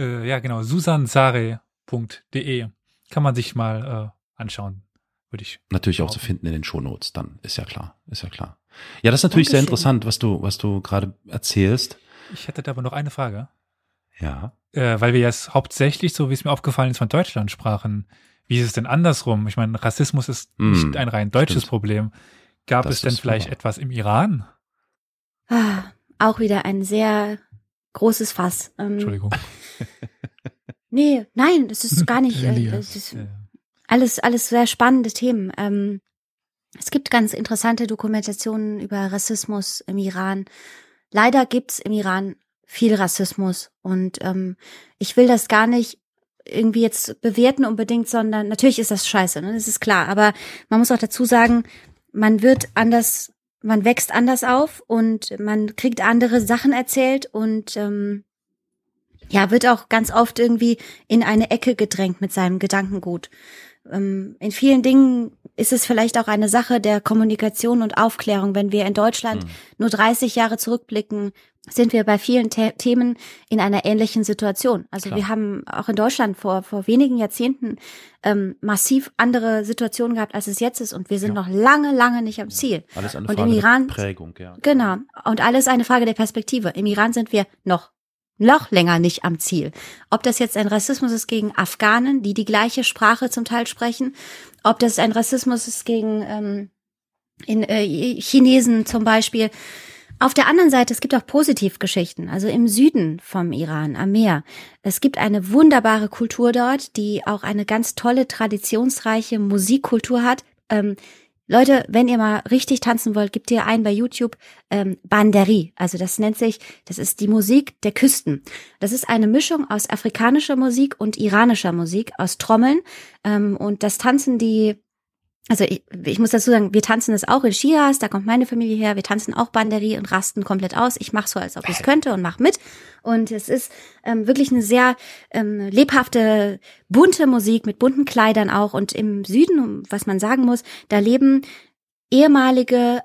S2: Äh, ja, genau, susansare.de kann man sich mal äh, anschauen, würde ich.
S3: Natürlich auch zu finden in den Shownotes, dann ist ja klar, ist ja klar. Ja, das ist natürlich sehr
S1: Dankeschön.
S3: interessant, was du, was du gerade erzählst.
S2: Ich hätte da aber noch eine Frage.
S3: Ja.
S2: Äh, weil wir jetzt hauptsächlich, so wie es mir aufgefallen ist, von Deutschland sprachen. Wie ist es denn andersrum? Ich meine, Rassismus ist
S3: Hm,
S2: nicht ein rein deutsches
S3: stimmt.
S2: Problem. Gab
S3: Das
S2: es denn vielleicht
S3: wahr.
S2: etwas im Iran?
S1: Ah, auch wieder ein sehr großes Fass. Ähm,
S2: Entschuldigung.
S1: Nee, nein, das ist gar nicht. Äh, ist alles, alles sehr spannende Themen. Ähm, es gibt ganz interessante Dokumentationen über Rassismus im Iran. Leider gibt's im Iran viel Rassismus und ähm, ich will das gar nicht irgendwie jetzt bewerten unbedingt, sondern natürlich ist das scheiße, ne? das ist klar. Aber man muss auch dazu sagen, man wird anders, man wächst anders auf und man kriegt andere Sachen erzählt und ähm, ja, wird auch ganz oft irgendwie in eine Ecke gedrängt mit seinem Gedankengut. Ähm, in vielen Dingen ist es vielleicht auch eine Sache der Kommunikation und Aufklärung. Wenn wir in Deutschland
S3: Hm.
S1: nur 30 Jahre zurückblicken, sind wir bei vielen The Themen in einer ähnlichen Situation. Also
S3: Klar.
S1: wir haben auch in Deutschland vor, vor wenigen Jahrzehnten ähm, massiv andere Situationen gehabt, als es jetzt ist. Und wir sind
S3: Ja.
S1: noch lange, lange nicht am Ziel.
S3: Alles eine
S1: Und
S3: Frage
S1: im Iran-
S3: der Prägung, ja.
S1: Genau. Und alles eine Frage der Perspektive. Im Iran sind wir noch noch länger nicht am Ziel. Ob das jetzt ein Rassismus ist gegen Afghanen, die die gleiche Sprache zum Teil sprechen, ob das ein Rassismus ist gegen ähm, in, äh, Chinesen zum Beispiel. Auf der anderen Seite, es gibt auch Positivgeschichten. Also im Süden vom Iran, am Meer. Es gibt eine wunderbare Kultur dort, die auch eine ganz tolle, traditionsreiche Musikkultur hat. Ähm, Leute, wenn ihr mal richtig tanzen wollt, gebt ihr ein bei YouTube ähm, Banderi. Also das nennt sich, das ist die Musik der Küsten. Das ist eine Mischung aus afrikanischer Musik und iranischer Musik, aus Trommeln. Ähm, und das tanzen die, also ich, ich muss dazu sagen, wir tanzen das auch in Shiraz, da kommt meine Familie her, wir tanzen auch Banderi und rasten komplett aus. Ich mache so, als ob ich es könnte und mach mit. Und es ist ähm, wirklich eine sehr ähm, lebhafte, bunte Musik mit bunten Kleidern auch. Und im Süden, was man sagen muss, da leben ehemalige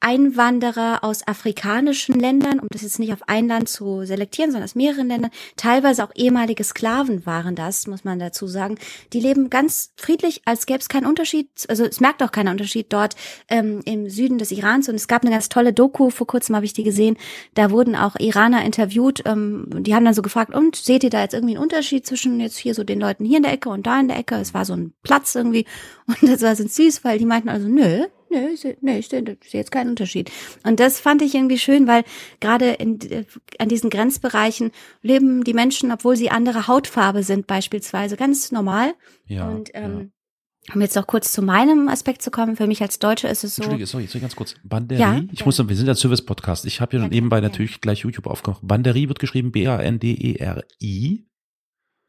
S1: Einwanderer aus afrikanischen Ländern, um das jetzt nicht auf ein Land zu selektieren, sondern aus mehreren Ländern, teilweise auch ehemalige Sklaven waren das, muss man dazu sagen. Die leben ganz friedlich, als gäbe es keinen Unterschied, also es merkt auch keinen Unterschied dort ähm, im Süden des Irans. Und es gab eine ganz tolle Doku, vor kurzem habe ich die gesehen, da wurden auch Iraner interviewt, ähm, die haben dann so gefragt, und seht ihr da jetzt irgendwie einen Unterschied zwischen jetzt hier so den Leuten hier in der Ecke und da in der Ecke? Es war so ein Platz irgendwie und das war so süß, weil die meinten also, nö, Nö, ich seh- nö, ich sehe seh jetzt keinen Unterschied. Und das fand ich irgendwie schön, weil gerade in, äh, an diesen Grenzbereichen leben die Menschen, obwohl sie andere Hautfarbe sind, beispielsweise, ganz normal.
S3: Ja,
S1: und
S3: ja.
S1: ähm, um jetzt noch kurz zu meinem Aspekt zu kommen, für mich als Deutsche ist es so.
S3: Entschuldige, sorry, sorry, ganz kurz. Banderie?
S1: Ja,
S3: ich
S1: ja.
S3: muss, wir sind ja Service-Podcast. Ich habe ja
S1: Ja,
S3: nebenbei
S1: ja.
S3: natürlich gleich YouTube aufgemacht. Banderie wird geschrieben B-A-N-D-E-R-I.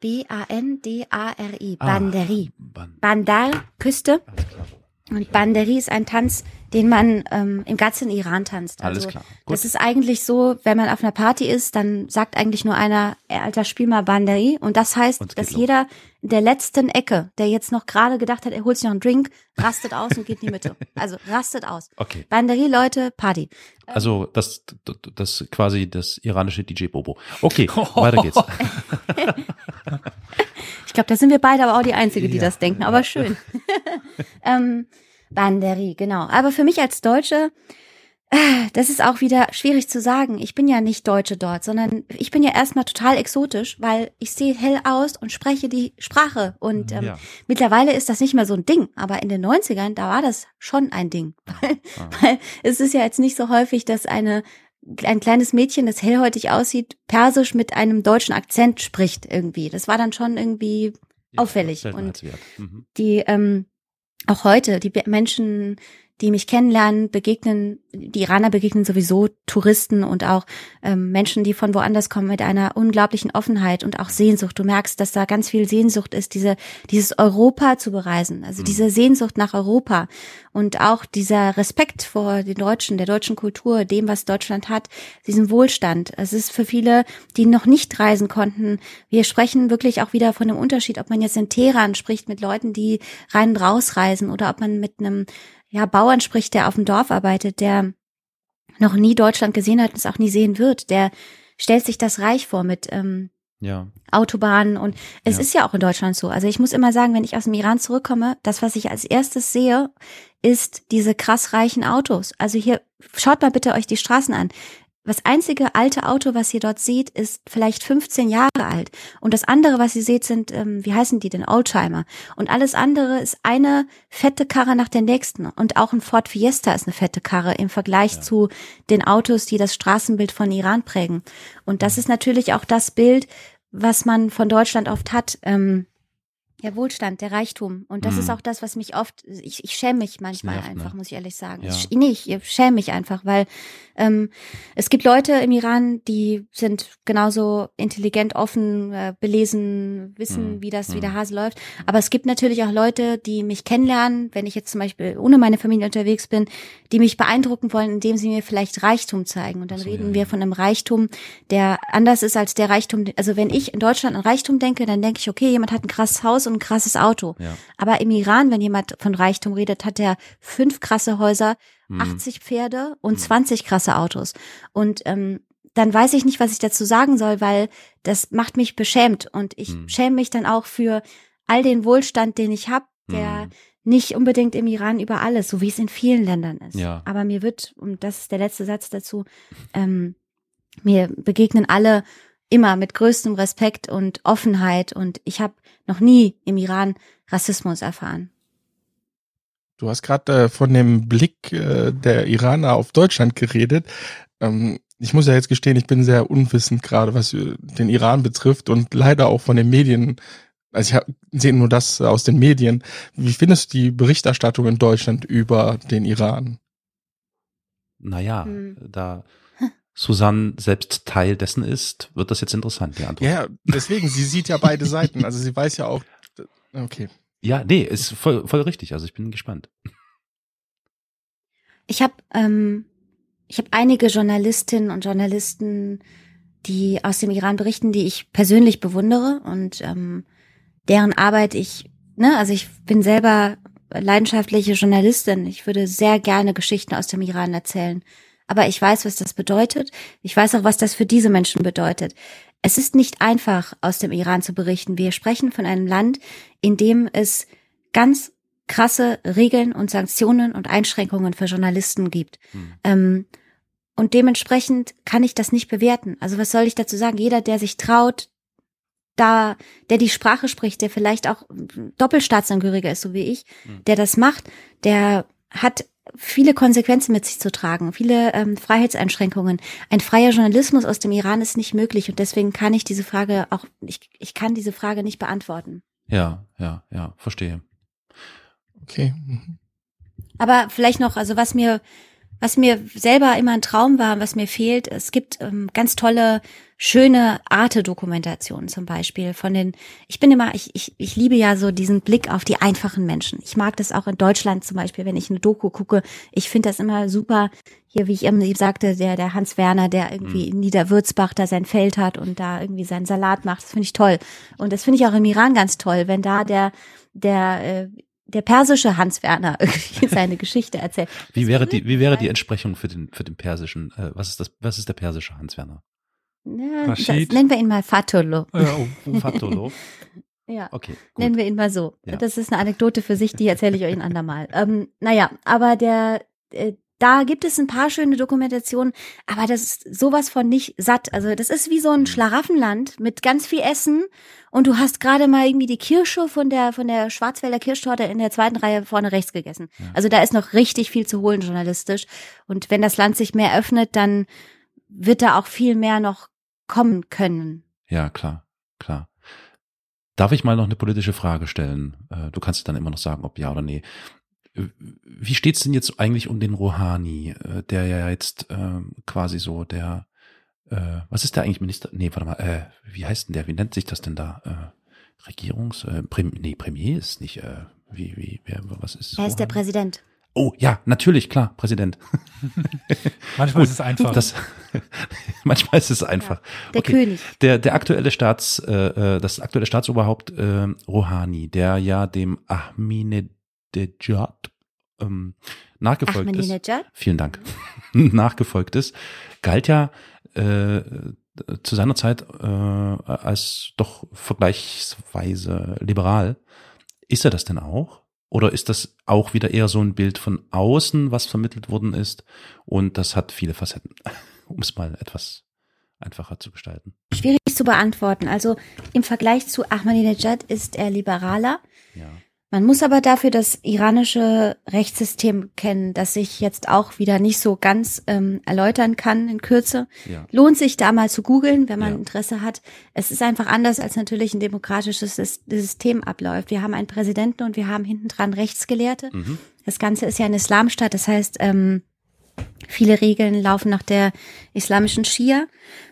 S1: B-A-N-D-A-R-I.
S3: Ah,
S1: Banderi.
S3: Ban
S1: Bandar, Küste.
S3: Alles klar.
S1: Und Banderi ist ein Tanz, den man ähm, im ganzen Iran tanzt.
S3: Alles
S1: Also,
S3: klar. Gut.
S1: Das ist eigentlich so, wenn man auf einer Party ist, dann sagt eigentlich nur einer, "Ey, Alter, spiel mal Banderi. Und das heißt,
S3: Und
S1: dass
S3: los.
S1: jeder in der letzten Ecke, der jetzt noch gerade gedacht hat, er holt sich noch einen Drink, rastet aus und geht in die Mitte. Also rastet aus.
S3: Okay.
S1: Banderi, Leute, Party.
S3: Also das, das, das quasi das iranische DJ Bobo. Okay, weiter geht's.
S1: Ich glaube, da sind wir beide aber auch die Einzige, die
S3: Ja.
S1: das denken, aber schön. ähm, Banderi, genau. Aber für mich als Deutsche, äh, das ist auch wieder schwierig zu sagen. Ich bin ja nicht Deutsche dort, sondern ich bin ja erstmal total exotisch, weil ich sehe hell aus und spreche die Sprache. Und ähm,
S3: Ja.
S1: mittlerweile ist das nicht mehr so ein Ding. Aber in den 90ern, da war das schon ein Ding. Weil,
S3: Ah.
S1: weil es ist ja jetzt nicht so häufig, dass eine ein kleines Mädchen, das hellhäutig aussieht, Persisch mit einem deutschen Akzent spricht irgendwie. Das war dann schon irgendwie
S3: Ja,
S1: auffällig.
S3: Seltenheitswert. Mhm.
S1: die ähm, auch heute, die Menschen, die mich kennenlernen, begegnen, die Iraner begegnen sowieso Touristen und auch ähm, Menschen, die von woanders kommen, mit einer unglaublichen Offenheit und auch Sehnsucht. Du merkst, dass da ganz viel Sehnsucht ist, diese, dieses Europa zu bereisen, also
S3: Mhm.
S1: diese Sehnsucht nach Europa und auch dieser Respekt vor den Deutschen, der deutschen Kultur, dem, was Deutschland hat, diesem Wohlstand. Es ist für viele, die noch nicht reisen konnten, wir sprechen wirklich auch wieder von dem Unterschied, ob man jetzt in Teheran spricht mit Leuten, die rein und raus reisen oder ob man mit einem ja, Bauern spricht, der auf dem Dorf arbeitet, der noch nie Deutschland gesehen hat und es auch nie sehen wird. Der stellt sich das reich vor mit ähm,
S3: Ja.
S1: Autobahnen und es
S3: Ja.
S1: ist ja auch in Deutschland so. Also ich muss immer sagen, wenn ich aus dem Iran zurückkomme, das, was ich als erstes sehe, ist diese krass reichen Autos. Also hier, schaut mal bitte euch die Straßen an. Das einzige alte Auto, was ihr dort seht, ist vielleicht 15 Jahre alt. Und das andere, was ihr seht, sind, ähm, wie heißen die denn, Oldtimer. Und alles andere ist eine fette Karre nach der nächsten. Und auch ein Ford Fiesta ist eine fette Karre im Vergleich ja. zu den Autos, die das Straßenbild von Iran prägen. Und das ist natürlich auch das Bild, was man von Deutschland oft hat. Ähm, der Wohlstand, der Reichtum. Und das mhm. ist auch das, was mich oft, ich, ich schäme mich manchmal nervt, einfach, ne? muss ich ehrlich sagen. Ja. Ich, nee, ich schäme mich einfach, weil ähm, es gibt Leute im Iran, die sind genauso intelligent, offen, äh, belesen, wissen, mhm. wie das, wie der mhm. Hase läuft. Aber es gibt natürlich auch Leute, die mich kennenlernen, wenn ich jetzt zum Beispiel ohne meine Familie unterwegs bin, die mich beeindrucken wollen, indem sie mir vielleicht Reichtum zeigen. Und dann so, reden ja, wir von einem Reichtum, der anders ist als der Reichtum. Also wenn ich in Deutschland an Reichtum denke, dann denke ich, okay, jemand hat ein krasses Haus und ein krasses Auto. Ja. Aber im Iran, wenn jemand von Reichtum redet, hat er fünf krasse Häuser, 80 mhm. Pferde und 20 mhm. krasse Autos. Und ähm, dann weiß ich nicht, was ich dazu sagen soll, weil das macht mich beschämt. Und ich mhm. schäme mich dann auch für all den Wohlstand, den ich habe, der mhm. nicht unbedingt im Iran über alles, so wie es in vielen Ländern ist. Ja. Aber mir wird, und das ist der letzte Satz dazu, ähm, mir begegnen alle immer mit größtem Respekt und Offenheit. Und ich habe noch nie im Iran Rassismus erfahren.
S4: Du hast gerade äh, von dem Blick äh, der Iraner auf Deutschland geredet. Ähm, ich muss ja jetzt gestehen, ich bin sehr unwissend gerade, was äh, den Iran betrifft und leider auch von den Medien. Also ich sehe nur das aus den Medien. Wie findest du die Berichterstattung in Deutschland über den Iran?
S3: Naja, hm. da Susanne selbst Teil dessen ist, wird das jetzt interessant, die Antwort.
S4: Ja, deswegen, sie sieht ja beide Seiten. Also sie weiß ja auch, okay.
S3: Ja, nee, ist voll, voll richtig. Also ich bin gespannt.
S1: Ich habe ähm, ich habe einige Journalistinnen und Journalisten, die aus dem Iran berichten, die ich persönlich bewundere und ähm, deren Arbeit ich, ne, also ich bin selber leidenschaftliche Journalistin. Ich würde sehr gerne Geschichten aus dem Iran erzählen. Aber ich weiß, was das bedeutet. Ich weiß auch, was das für diese Menschen bedeutet. Es ist nicht einfach, aus dem Iran zu berichten. Wir sprechen von einem Land, in dem es ganz krasse Regeln und Sanktionen und Einschränkungen für Journalisten gibt. Hm. Ähm, und dementsprechend kann ich das nicht bewerten. Also was soll ich dazu sagen? Jeder, der sich traut, da, der die Sprache spricht, der vielleicht auch Doppelstaatsangehöriger ist, so wie ich, hm. der das macht, der hat viele Konsequenzen mit sich zu tragen, viele ähm, Freiheitseinschränkungen. Ein freier Journalismus aus dem Iran ist nicht möglich und deswegen kann ich diese Frage auch, ich, ich kann diese Frage nicht beantworten.
S3: Ja, ja, ja, verstehe.
S4: Okay. Mhm.
S1: Aber vielleicht noch, also was mir was mir selber immer ein Traum war, was mir fehlt, es gibt ähm, ganz tolle, schöne Arte-Dokumentationen zum Beispiel von den, ich bin immer, ich, ich, ich liebe ja so diesen Blick auf die einfachen Menschen. Ich mag das auch in Deutschland zum Beispiel, wenn ich eine Doku gucke. Ich finde das immer super. Hier, wie ich eben sagte, der, der Hans Werner, der irgendwie mhm. in Niederwürzbach da sein Feld hat und da irgendwie seinen Salat macht, das finde ich toll. Und das finde ich auch im Iran ganz toll, wenn da der, der, äh, der persische Hans Werner irgendwie seine Geschichte erzählt.
S3: Wie wäre die, wie wäre die Entsprechung für den, für den persischen, äh, was ist das, was ist der persische Hans Werner?
S1: Ja, das, nennen wir ihn mal Fatolo.
S3: Ja, oh, Fatolo.
S1: Ja, okay, gut. nennen wir ihn mal so. Ja. Das ist eine Anekdote für sich, die erzähle ich euch ein andermal. Ähm, naja, aber der, äh, da gibt es ein paar schöne Dokumentationen, aber das ist sowas von nicht satt. Also das ist wie so ein mhm. Schlaraffenland mit ganz viel Essen und du hast gerade mal irgendwie die Kirsche von der von der Schwarzwälder Kirschtorte in der zweiten Reihe vorne rechts gegessen. Ja. Also da ist noch richtig viel zu holen journalistisch und wenn das Land sich mehr öffnet, dann wird da auch viel mehr noch kommen können.
S3: Ja, klar, klar. Darf ich mal noch eine politische Frage stellen? Äh, du kannst dann immer noch sagen, ob ja oder nee. Wie steht's denn jetzt eigentlich um den Rouhani, äh, der ja jetzt ähm, quasi so der, äh, was ist der eigentlich Minister? Nee, warte mal, äh, wie heißt denn der? Wie nennt sich das denn da? Äh, Regierungs, äh, Prim, nee, Premier ist nicht, äh, wie, wie, wer, was ist?
S1: Er ist der Präsident.
S3: Oh ja, natürlich, klar, Präsident.
S2: manchmal ist es einfach.
S3: Das, manchmal ist es einfach.
S1: Ja, der okay. König.
S3: Der, der aktuelle Staats, äh, äh, das aktuelle Staatsoberhaupt äh, Rouhani, der ja dem Ahmadinejad Ahmadinejad ähm, nachgefolgt Ahmadinejad? ist. Vielen Dank. nachgefolgt ist, galt ja äh, zu seiner Zeit äh, als doch vergleichsweise liberal. Ist er das denn auch? Oder ist das auch wieder eher so ein Bild von außen, was vermittelt worden ist? Und das hat viele Facetten. um es mal etwas einfacher zu gestalten?
S1: Schwierig zu beantworten. Also im Vergleich zu Ahmadinejad ist er liberaler.
S3: Ja.
S1: Man muss aber dafür das iranische Rechtssystem kennen, das sich jetzt auch wieder nicht so ganz ähm, erläutern kann in Kürze.
S3: Ja.
S1: Lohnt sich da mal zu googeln, wenn man
S3: Ja.
S1: Interesse hat. Es ist einfach anders, als natürlich ein demokratisches Sys- System abläuft. Wir haben einen Präsidenten und wir haben hinten dran Rechtsgelehrte.
S3: Mhm.
S1: Das Ganze ist ja ein Islamstaat, das heißt, ähm, viele Regeln laufen nach der islamischen Schia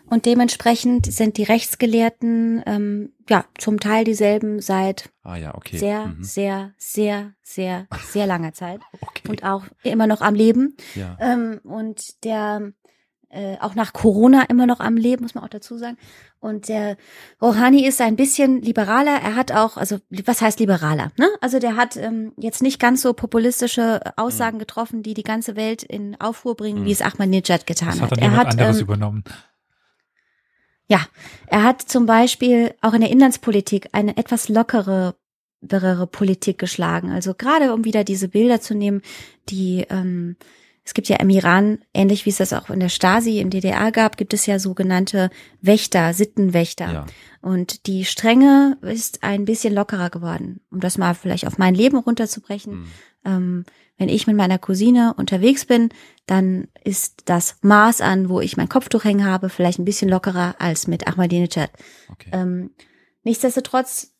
S1: und dementsprechend sind die Rechtsgelehrten ähm, ja zum Teil dieselben seit
S3: Ah ja, okay.
S1: sehr,
S3: Mhm.
S1: sehr, sehr, sehr, sehr langer Zeit
S3: Okay.
S1: und auch immer noch am Leben.
S3: ja.
S1: Ähm, und der äh, auch nach Corona immer noch am Leben, muss man auch dazu sagen. Und der Rouhani ist ein bisschen liberaler. Er hat auch, also was heißt liberaler? Ne? Also der hat ähm, jetzt nicht ganz so populistische Aussagen getroffen, die die ganze Welt in Aufruhr bringen,
S3: Mhm.
S1: wie es Ahmadinejad getan
S2: Das hat
S1: hat.
S2: dann
S1: Er
S2: jemand
S1: hat,
S2: anderes
S1: ähm,
S2: übernommen.
S1: ja, er hat zum Beispiel auch in der Inlandspolitik eine etwas lockere lockere Politik geschlagen. Also gerade um wieder diese Bilder zu nehmen, die ähm, es gibt ja im Iran, ähnlich wie es das auch in der Stasi, im DDR gab, gibt es ja sogenannte Wächter, Sittenwächter.
S3: ja.
S1: Und die Strenge ist ein bisschen lockerer geworden. Um das mal vielleicht auf mein Leben runterzubrechen.
S3: Mhm.
S1: Ähm, wenn ich mit meiner Cousine unterwegs bin, dann ist das Maß an, wo ich mein Kopftuch hängen habe, vielleicht ein bisschen lockerer als mit Ahmadinejad.
S3: Okay.
S1: Ähm, nichtsdestotrotz,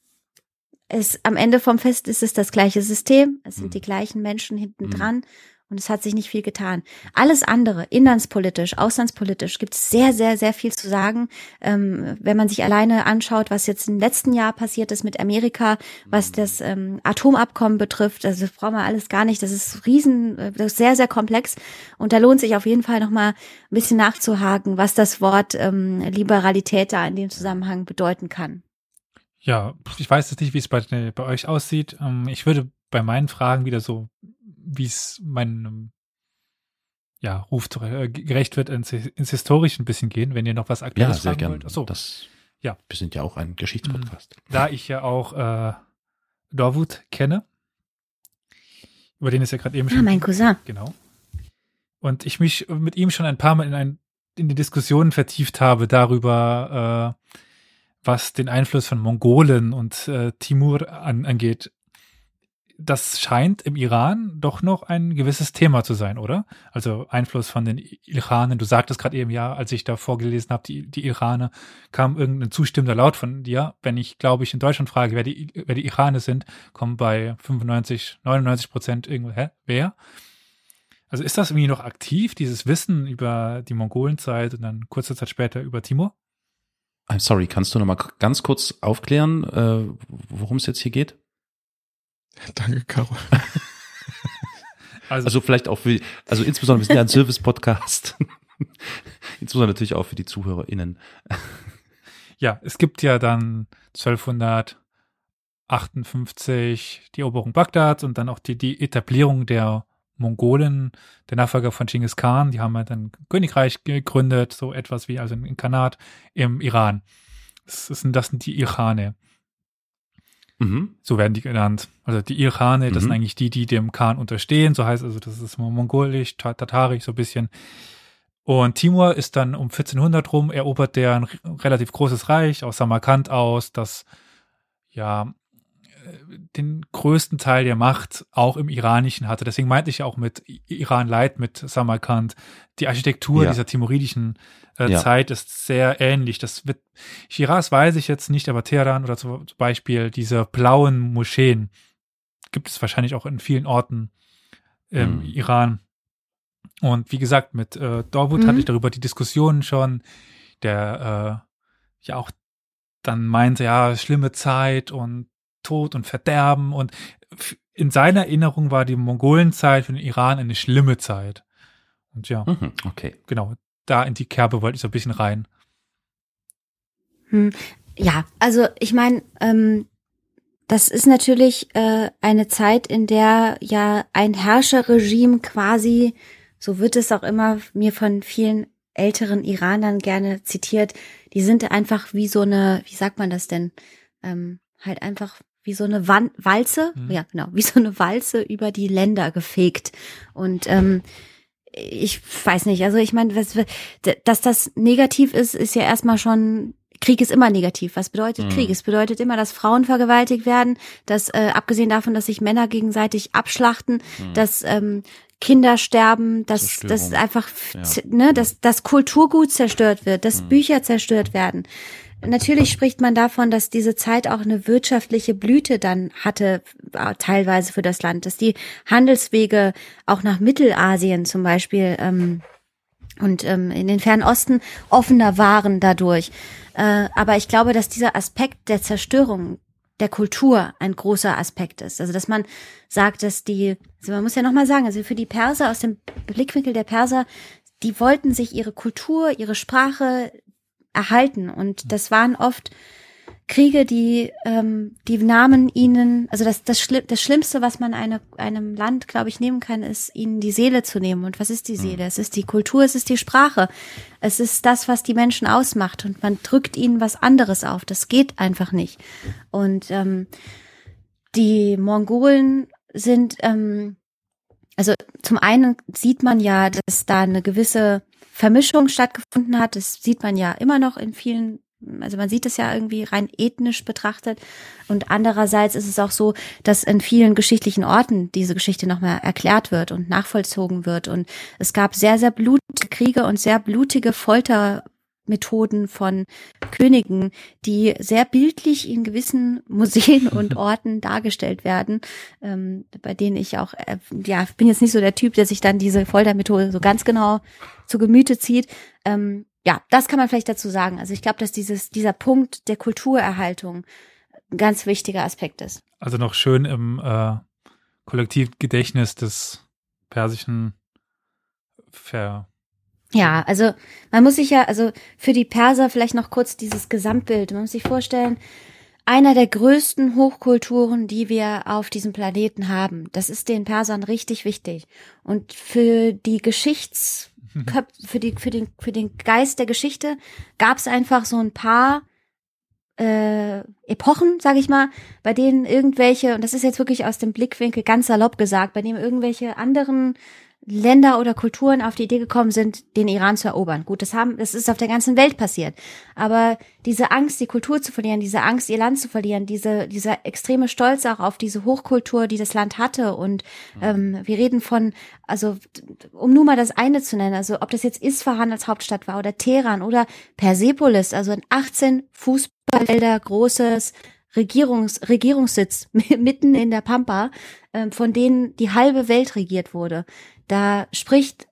S1: es, am Ende vom Fest ist es das gleiche System, es sind
S3: Mhm.
S1: die gleichen Menschen hinten
S3: Mhm.
S1: dran und es hat sich nicht viel getan. Alles andere, inlandspolitisch, auslandspolitisch, gibt es sehr, sehr, sehr viel zu sagen. Ähm, wenn man sich alleine anschaut, was jetzt im letzten Jahr passiert ist mit Amerika, was das ähm, Atomabkommen betrifft, also das brauchen wir alles gar nicht. Das ist riesen, äh, das ist sehr, sehr komplex und da lohnt sich auf jeden Fall noch mal ein bisschen nachzuhaken, was das Wort ähm, Liberalität da in dem Zusammenhang bedeuten kann.
S2: Ja, ich weiß jetzt nicht, wie es bei, bei euch aussieht. Ähm, Ich würde bei meinen Fragen wieder so, wie es meinem ja, Ruf zu- äh, gerecht wird, ins, ins Historische ein bisschen gehen, wenn ihr noch was
S3: ja,
S2: Aktuelles
S3: sehr
S2: fragen
S3: gerne.
S2: wollt. Ach so,
S3: Das,
S2: Ja.
S3: Wir sind ja auch ein Geschichtspodcast.
S2: da ich ja auch äh, Dorwood kenne, über den ist ja gerade eben
S1: Ah,
S2: schon
S1: mein Cousin.
S2: Genau. Und ich mich mit ihm schon ein paar Mal in, ein, in die Diskussionen vertieft habe darüber, äh, was den Einfluss von Mongolen und äh, Timur an, angeht. Das scheint im Iran doch noch ein gewisses Thema zu sein, oder? Also Einfluss von den Iranen. Du sagtest gerade eben, ja, als ich da vorgelesen habe, die, die Iraner, kam irgendein zustimmender Laut von dir. Wenn ich, glaube ich, in Deutschland frage, wer die, wer die Iraner sind, kommen bei 95, 99 Prozent irgendwo, hä, wer? Also ist das irgendwie noch aktiv, dieses Wissen über die Mongolenzeit und dann kurze Zeit später über Timur?
S3: I'm sorry, kannst du noch mal k- ganz kurz aufklären, äh, worum es jetzt hier geht?
S4: Danke, Caro.
S2: Also,
S3: Also vielleicht auch für, also insbesondere, wir sind ja ein Service-Podcast. insbesondere natürlich auch für die ZuhörerInnen.
S2: ja, es gibt ja dann 1258 die Eroberung Bagdads und dann auch die, die Etablierung der Mongolen, der Nachfolger von Genghis Khan, die haben halt ein Königreich gegründet, so etwas wie also ein Khanat im Iran. Das sind, das sind die Irane.
S3: Mhm.
S2: So werden die genannt. Also die Irane, das
S3: Mhm.
S2: sind eigentlich die, die dem Khan unterstehen. So heißt also, das ist mongolisch, ta- tatarisch, so ein bisschen. Und Timur ist dann um 1400 rum, erobert der ein relativ großes Reich aus Samarkand aus, das ja äh, den größten Teil der Macht auch im Iranischen hatte. Deswegen meinte ich ja auch mit Iran Light, mit Samarkand. Die Architektur
S3: Ja.
S2: dieser timuridischen äh,
S3: Ja.
S2: Zeit ist sehr ähnlich. Das wird, Shiraz weiß ich jetzt nicht, aber Teheran oder zum Beispiel diese blauen Moscheen gibt es wahrscheinlich auch in vielen Orten im
S3: Mhm.
S2: Iran. Und wie gesagt, mit äh, Dorwood
S1: Mhm.
S2: hatte ich darüber die Diskussionen schon, der äh, ja auch dann meinte, ja, schlimme Zeit und Tod und Verderben und in seiner Erinnerung war die Mongolenzeit für den Iran eine schlimme Zeit. Und ja,
S3: Mhm. Okay.
S2: genau, da in die Kerbe wollte ich so ein bisschen rein.
S1: Hm, ja, also ich meine, ähm, das ist natürlich äh, eine Zeit, in der ja ein Herrscherregime quasi, so wird es auch immer mir von vielen älteren Iranern gerne zitiert, die sind einfach wie so eine, wie sagt man das denn, ähm, halt einfach wie so eine Wan Walze,
S2: Mhm.
S1: ja genau, wie so eine Walze über die Länder gefegt. Und ähm, ich weiß nicht, also ich meine, dass das negativ ist, ist ja erstmal schon Krieg ist immer negativ. Was bedeutet mhm. Krieg? Es bedeutet immer, dass Frauen vergewaltigt werden, dass äh, abgesehen davon, dass sich Männer gegenseitig abschlachten, mhm. dass ähm, Kinder sterben, dass das einfach ja. ne, dass das Kulturgut zerstört wird, dass mhm. Bücher zerstört werden. Natürlich spricht man davon, dass diese Zeit auch eine wirtschaftliche Blüte dann hatte, äh, teilweise für das Land, dass die Handelswege auch nach Mittelasien zum Beispiel ähm, und ähm, in den Fernen Osten offener waren dadurch. Äh, aber ich glaube, dass dieser Aspekt der Zerstörung der Kultur ein großer Aspekt ist. Also dass man sagt, dass die, also man muss ja nochmal sagen, also für die Perser aus dem Blickwinkel der Perser, die wollten sich ihre Kultur, ihre Sprache erhalten und das waren oft Kriege, die ähm, die Namen ihnen, also das das, Schli das Schlimmste, was man eine, einem Land, glaube ich, nehmen kann, ist ihnen die Seele zu nehmen. Und was ist die Seele? Es ist die Kultur, es ist die Sprache, es ist das, was die Menschen ausmacht. Und man drückt ihnen was anderes auf. Das geht einfach nicht. Und ähm, die Mongolen sind, ähm, also zum einen sieht man ja, dass da eine gewisse Vermischung stattgefunden hat. Das sieht man ja immer noch in vielen also man sieht es ja irgendwie rein ethnisch betrachtet. Und andererseits ist es auch so, dass in vielen geschichtlichen Orten diese Geschichte nochmal erklärt wird und nachvollzogen wird. Und es gab sehr, sehr blutige Kriege und sehr blutige Foltermethoden von Königen, die sehr bildlich in gewissen Museen und Orten dargestellt werden, ähm, bei denen ich auch, äh, ja, bin jetzt nicht so der Typ, der sich dann diese Foltermethode so ganz genau zu Gemüte zieht. Ähm, ja, das kann man vielleicht dazu sagen. Also ich glaube, dass dieses, dieser Punkt der Kulturerhaltung ein ganz wichtiger Aspekt ist.
S2: Also noch schön im äh, Kollektivgedächtnis des persischen Ver
S1: ja, also man muss sich ja, also für die Perser vielleicht noch kurz dieses Gesamtbild. Man muss sich vorstellen, einer der größten Hochkulturen, die wir auf diesem Planeten haben. Das ist den Persern richtig wichtig. Und für die Geschichts, für, die, für, den, für den Geist der Geschichte gab es einfach so ein paar äh, Epochen, sage ich mal, bei denen irgendwelche, und das ist jetzt wirklich aus dem Blickwinkel ganz salopp gesagt, bei denen irgendwelche anderen Länder oder Kulturen auf die Idee gekommen sind, den Iran zu erobern. Gut, das haben, das ist auf der ganzen Welt passiert. Aber diese Angst, die Kultur zu verlieren, diese Angst, ihr Land zu verlieren, diese, dieser extreme Stolz auch auf diese Hochkultur, die das Land hatte. Und ähm, wir reden von, also um nur mal das eine zu nennen, also ob das jetzt Isfahan als Hauptstadt war oder Teheran oder Persepolis, also ein 18 Fußballfelder großes Regierungs, Regierungssitz mitten in der Pampa, äh, von denen die halbe Welt regiert wurde. Da spricht,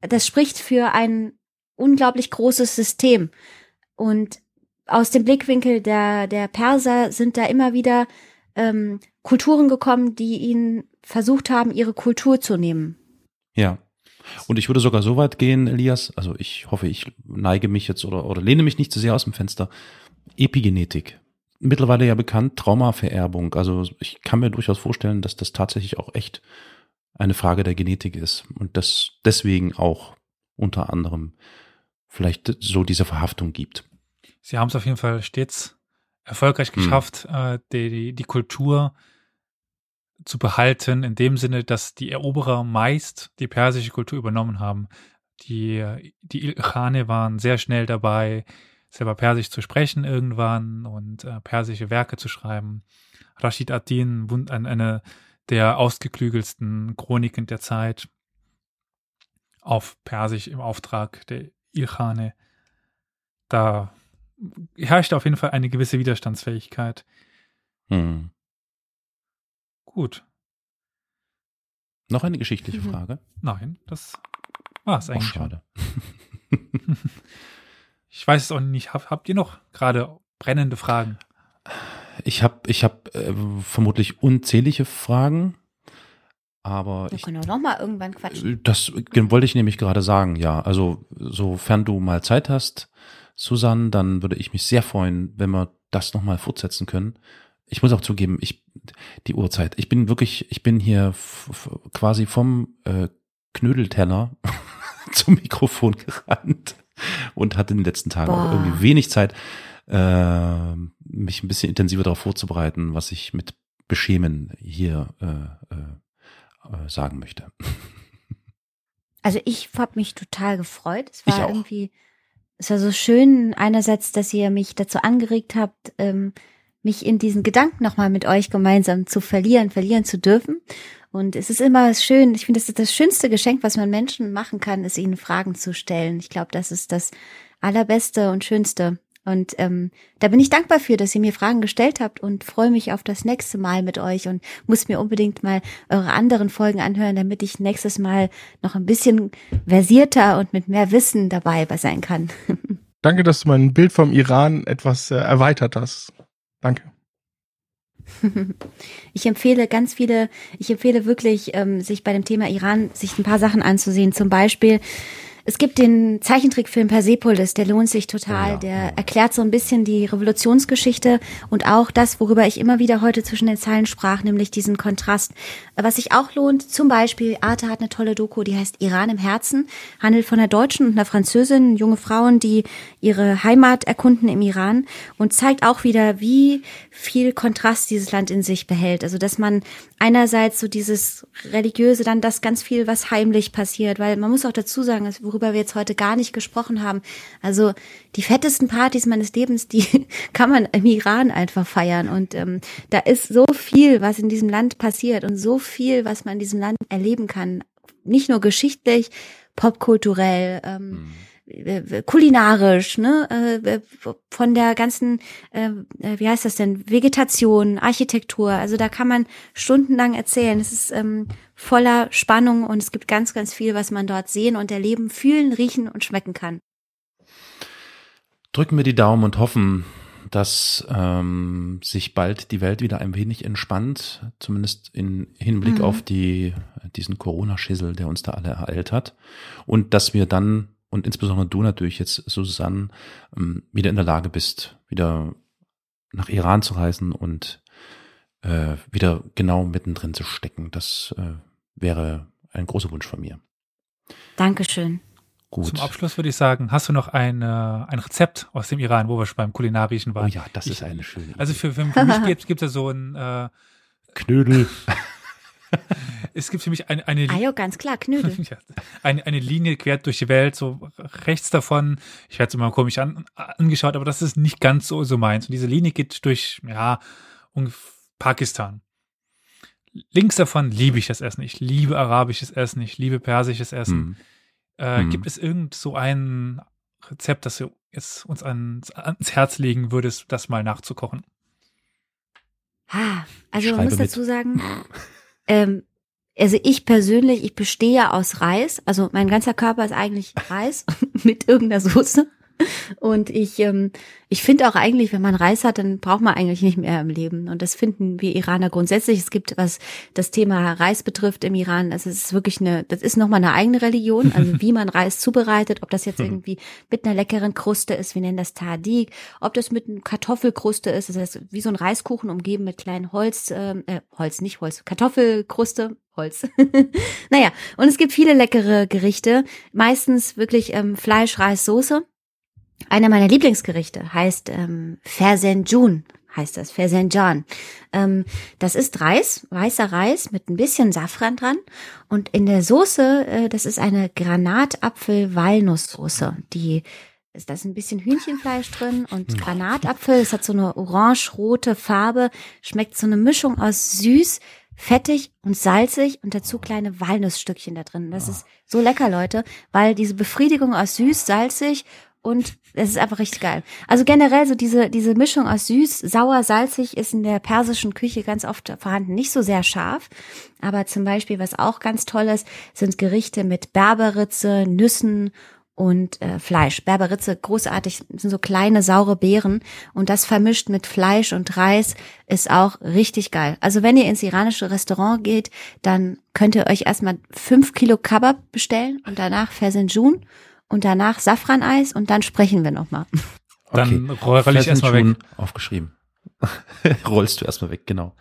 S1: das spricht für ein unglaublich großes System. Und aus dem Blickwinkel der, der Perser sind da immer wieder ähm, Kulturen gekommen, die ihnen versucht haben, ihre Kultur zu nehmen.
S3: Ja. Und ich würde sogar so weit gehen, Elias, also ich hoffe, ich neige mich jetzt oder, oder lehne mich nicht zu sehr aus dem Fenster. Epigenetik. Mittlerweile ja bekannt, Traumavererbung. Also ich kann mir durchaus vorstellen, dass das tatsächlich auch echt eine Frage der Genetik ist und das deswegen auch unter anderem vielleicht so diese Verhaftung gibt.
S2: Sie haben es auf jeden Fall stets erfolgreich hm. geschafft, hm. die, die, die Kultur zu behalten, in dem Sinne, dass die Eroberer meist die persische Kultur übernommen haben. Die, die Ilkhane waren sehr schnell dabei, selber Persisch zu sprechen irgendwann und äh, persische Werke zu schreiben. Rashid ad-Din, eine der ausgeklügelsten Chroniken der Zeit auf Persisch im Auftrag der Ilkhane. Da herrscht auf jeden Fall eine gewisse Widerstandsfähigkeit.
S3: Hm.
S2: Gut.
S3: Noch eine geschichtliche mhm. Frage?
S2: Nein, das war es eigentlich.
S3: Oh, schade.
S2: ich weiß es auch nicht. Habt ihr noch gerade brennende Fragen?
S3: Ich habe ich hab, äh, vermutlich unzählige Fragen, aber
S1: Wir
S3: ich
S1: können auch noch mal irgendwann quatschen.
S3: Äh, das wollte ich nämlich gerade sagen, ja. Also sofern du mal Zeit hast, Susanne, dann würde ich mich sehr freuen, wenn wir das noch mal fortsetzen können. Ich muss auch zugeben, ich die Uhrzeit. Ich bin wirklich, ich bin hier quasi vom äh, Knödelteller zum Mikrofon gerannt und hatte in den letzten Tagen Boah. auch irgendwie wenig Zeit äh, mich ein bisschen intensiver darauf vorzubereiten, was ich mit Beschämen hier äh, äh, äh sagen möchte.
S1: Also ich habe mich total gefreut. Es war irgendwie, es war so schön einerseits, dass ihr mich dazu angeregt habt, ähm, mich in diesen Gedanken nochmal mit euch gemeinsam zu verlieren, verlieren zu dürfen. Und es ist immer schön, ich finde, das ist das schönste Geschenk, was man Menschen machen kann, ist ihnen Fragen zu stellen. Ich glaube, das ist das allerbeste und schönste. Und ähm, da bin ich dankbar für, dass ihr mir Fragen gestellt habt und freue mich auf das nächste Mal mit euch und muss mir unbedingt mal eure anderen Folgen anhören, damit ich nächstes Mal noch ein bisschen versierter und mit mehr Wissen dabei sein kann.
S4: Danke, dass du mein Bild vom Iran etwas äh, erweitert hast. Danke.
S1: Ich empfehle ganz viele, ich empfehle wirklich, ähm, sich bei dem Thema Iran sich ein paar Sachen anzusehen. Zum Beispiel es gibt den Zeichentrickfilm Persepolis, der lohnt sich total. Ja, der erklärt so ein bisschen die Revolutionsgeschichte und auch das, worüber ich immer wieder heute zwischen den Zeilen sprach, nämlich diesen Kontrast. Was sich auch lohnt, zum Beispiel, Arte hat eine tolle Doku, die heißt Iran im Herzen, handelt von einer Deutschen und einer Französin, junge Frauen, die ihre Heimat erkunden im Iran und zeigt auch wieder, wie viel Kontrast dieses Land in sich behält. Also, dass man einerseits so dieses religiöse, dann das ganz viel, was heimlich passiert, weil man muss auch dazu sagen, worüber wir jetzt heute gar nicht gesprochen haben. Also die fettesten Partys meines Lebens, die kann man im Iran einfach feiern und ähm, da ist so viel, was in diesem Land passiert und so viel, was man in diesem Land erleben kann, nicht nur geschichtlich, popkulturell. Ähm, mhm kulinarisch, ne, äh, von der ganzen, äh, wie heißt das denn, Vegetation, Architektur. Also da kann man stundenlang erzählen. Es ist ähm, voller Spannung und es gibt ganz, ganz viel, was man dort sehen und erleben, fühlen, riechen und schmecken kann.
S3: Drücken wir die Daumen und hoffen, dass ähm, sich bald die Welt wieder ein wenig entspannt, zumindest in Hinblick mhm. auf die diesen Corona-Schissel, der uns da alle ereilt hat, und dass wir dann und insbesondere du natürlich jetzt, Susanne, ähm, wieder in der Lage bist, wieder nach Iran zu reisen und äh, wieder genau mittendrin zu stecken. Das äh, wäre ein großer Wunsch von mir.
S1: Dankeschön.
S2: Gut. Zum Abschluss würde ich sagen, hast du noch ein, äh, ein Rezept aus dem Iran, wo wir schon beim Kulinarischen waren? Oh
S3: ja, das ich, ist eine schöne
S2: Also für, für, für mich gibt, gibt es so ein äh,
S3: Knödel.
S2: es gibt für mich eine, eine
S1: ah, jo, ganz klar, Knödel.
S2: eine, eine Linie quer durch die Welt, so rechts davon. Ich werde es immer komisch an, angeschaut, aber das ist nicht ganz so, so meins. Und diese Linie geht durch, ja, Pakistan. Links davon liebe ich das Essen. Ich liebe arabisches Essen. Ich liebe persisches Essen. Hm. Äh, hm. Gibt es irgend so ein Rezept, das du jetzt uns ans, ans Herz legen würdest, das mal nachzukochen?
S1: Ha, also man muss dazu sagen, ähm, also ich persönlich, ich bestehe aus Reis. Also mein ganzer Körper ist eigentlich Reis mit irgendeiner Soße. Und ich, ähm, ich finde auch eigentlich, wenn man Reis hat, dann braucht man eigentlich nicht mehr im Leben. Und das finden wir Iraner grundsätzlich. Es gibt, was das Thema Reis betrifft im Iran, also es ist wirklich eine, das ist nochmal eine eigene Religion, also wie man Reis zubereitet, ob das jetzt irgendwie mit einer leckeren Kruste ist, wir nennen das Tadik, ob das mit einer Kartoffelkruste ist, das heißt wie so ein Reiskuchen umgeben mit kleinen Holz, ähm, äh, Holz, nicht Holz, Kartoffelkruste, Holz. naja, und es gibt viele leckere Gerichte, meistens wirklich ähm, Fleisch, Reis, Soße. Einer meiner Lieblingsgerichte heißt ähm, Fersenjun, heißt das, Fersenjan. Ähm, das ist Reis, weißer Reis mit ein bisschen Safran dran. Und in der Soße, äh, das ist eine Granatapfel-Walnusssoße. Die ist da ist ein bisschen Hühnchenfleisch drin und Granatapfel. Es hat so eine orange-rote Farbe, schmeckt so eine Mischung aus süß, fettig und salzig und dazu kleine Walnussstückchen da drin. Das ist so lecker, Leute, weil diese Befriedigung aus süß, salzig und es ist einfach richtig geil. Also generell so diese, diese Mischung aus süß, sauer, salzig ist in der persischen Küche ganz oft vorhanden. Nicht so sehr scharf, aber zum Beispiel, was auch ganz toll ist, sind Gerichte mit Berberitze, Nüssen und äh, Fleisch. Berberitze, großartig, sind so kleine saure Beeren und das vermischt mit Fleisch und Reis ist auch richtig geil. Also wenn ihr ins iranische Restaurant geht, dann könnt ihr euch erstmal fünf Kilo Kabab bestellen und danach Fersenjun und danach Safraneis und dann sprechen wir nochmal.
S2: Dann okay. roll, roll ich erstmal weg.
S3: Aufgeschrieben. Rollst du erstmal weg, genau.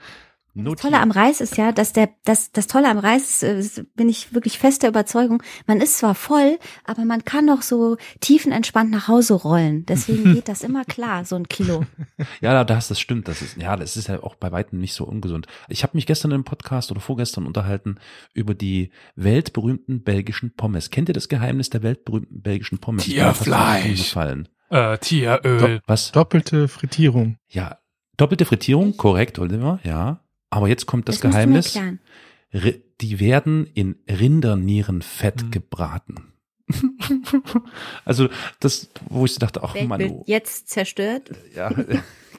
S1: Das Tolle am Reis ist ja, dass der, das, das Tolle am Reis ist, äh, bin ich wirklich fester Überzeugung. Man ist zwar voll, aber man kann noch so tiefenentspannt nach Hause rollen. Deswegen geht das immer klar, so ein Kilo.
S3: Ja, das, das stimmt. Das ist, ja, das ist ja auch bei weitem nicht so ungesund. Ich habe mich gestern im Podcast oder vorgestern unterhalten über die weltberühmten belgischen Pommes. Kennt ihr das Geheimnis der weltberühmten belgischen Pommes?
S2: Tierfleisch.
S3: Gefallen.
S2: Äh, Tieröl.
S3: Was?
S4: Doppelte Frittierung.
S3: Ja, doppelte Frittierung, korrekt, Oliver, ja. Aber jetzt kommt das,
S1: Das
S3: Geheimnis. Die werden in Rindernierenfett
S2: Mhm.
S3: gebraten. also das, wo ich dachte, ach Mann,
S1: jetzt zerstört.
S3: ja,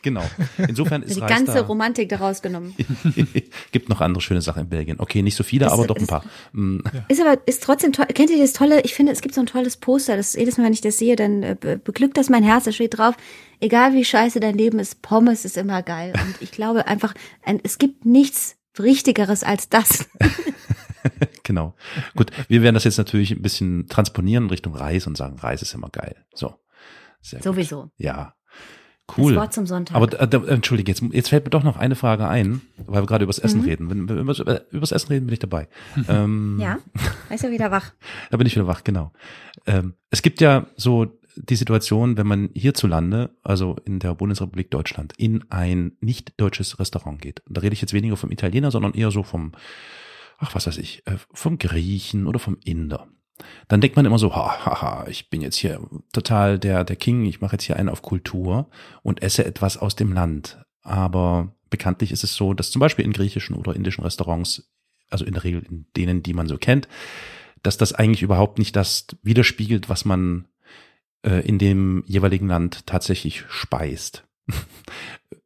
S3: genau. Insofern ist
S1: Die
S3: Reis
S1: ganze
S3: da.
S1: Romantik daraus genommen.
S3: Gibt noch andere schöne Sachen in Belgien. Okay, nicht so viele,
S1: Das-
S3: aber doch ein
S1: das-
S3: paar. Mm,
S1: Ist aber, ist trotzdem toll. Kennt ihr das tolle? Ich finde, es gibt so ein tolles Poster. Das jedes Mal, wenn ich das sehe, dann äh, be- beglückt das mein Herz. Da steht drauf, egal wie scheiße dein Leben ist, Pommes ist immer geil. Und ich glaube einfach, ein, es gibt nichts Richtigeres als das.
S3: Genau. Gut, wir werden das jetzt natürlich ein bisschen transponieren in Richtung Reis und sagen, Reis ist immer geil. So. Sehr gut.
S1: Sowieso.
S3: Ja.
S1: Das
S3: Cool.
S1: Wort zum Sonntag.
S3: Aber äh, entschuldige, jetzt, jetzt fällt mir doch noch eine Frage ein, weil wir gerade übers Essen
S1: Mhm.
S3: reden. Wenn wir übers, äh, übers Essen reden, bin ich dabei. ähm,
S1: ja, da ist er wieder wach.
S3: Da bin ich wieder wach, genau. Ähm, es gibt ja so die Situation, wenn man hierzulande, also in der Bundesrepublik Deutschland, in ein nicht deutsches Restaurant geht. Und da rede ich jetzt weniger vom Italiener, sondern eher so vom, ach was weiß ich, äh, vom Griechen oder vom Inder. Dann denkt man immer so, ha, ha, ha, ich bin jetzt hier total der, der King, ich mache jetzt hier einen auf Kultur und esse etwas aus dem Land. Aber bekanntlich ist es so, dass zum Beispiel in griechischen oder indischen Restaurants, also in der Regel in denen, die man so kennt, dass das eigentlich überhaupt nicht das widerspiegelt, was man äh, in dem jeweiligen Land tatsächlich speist.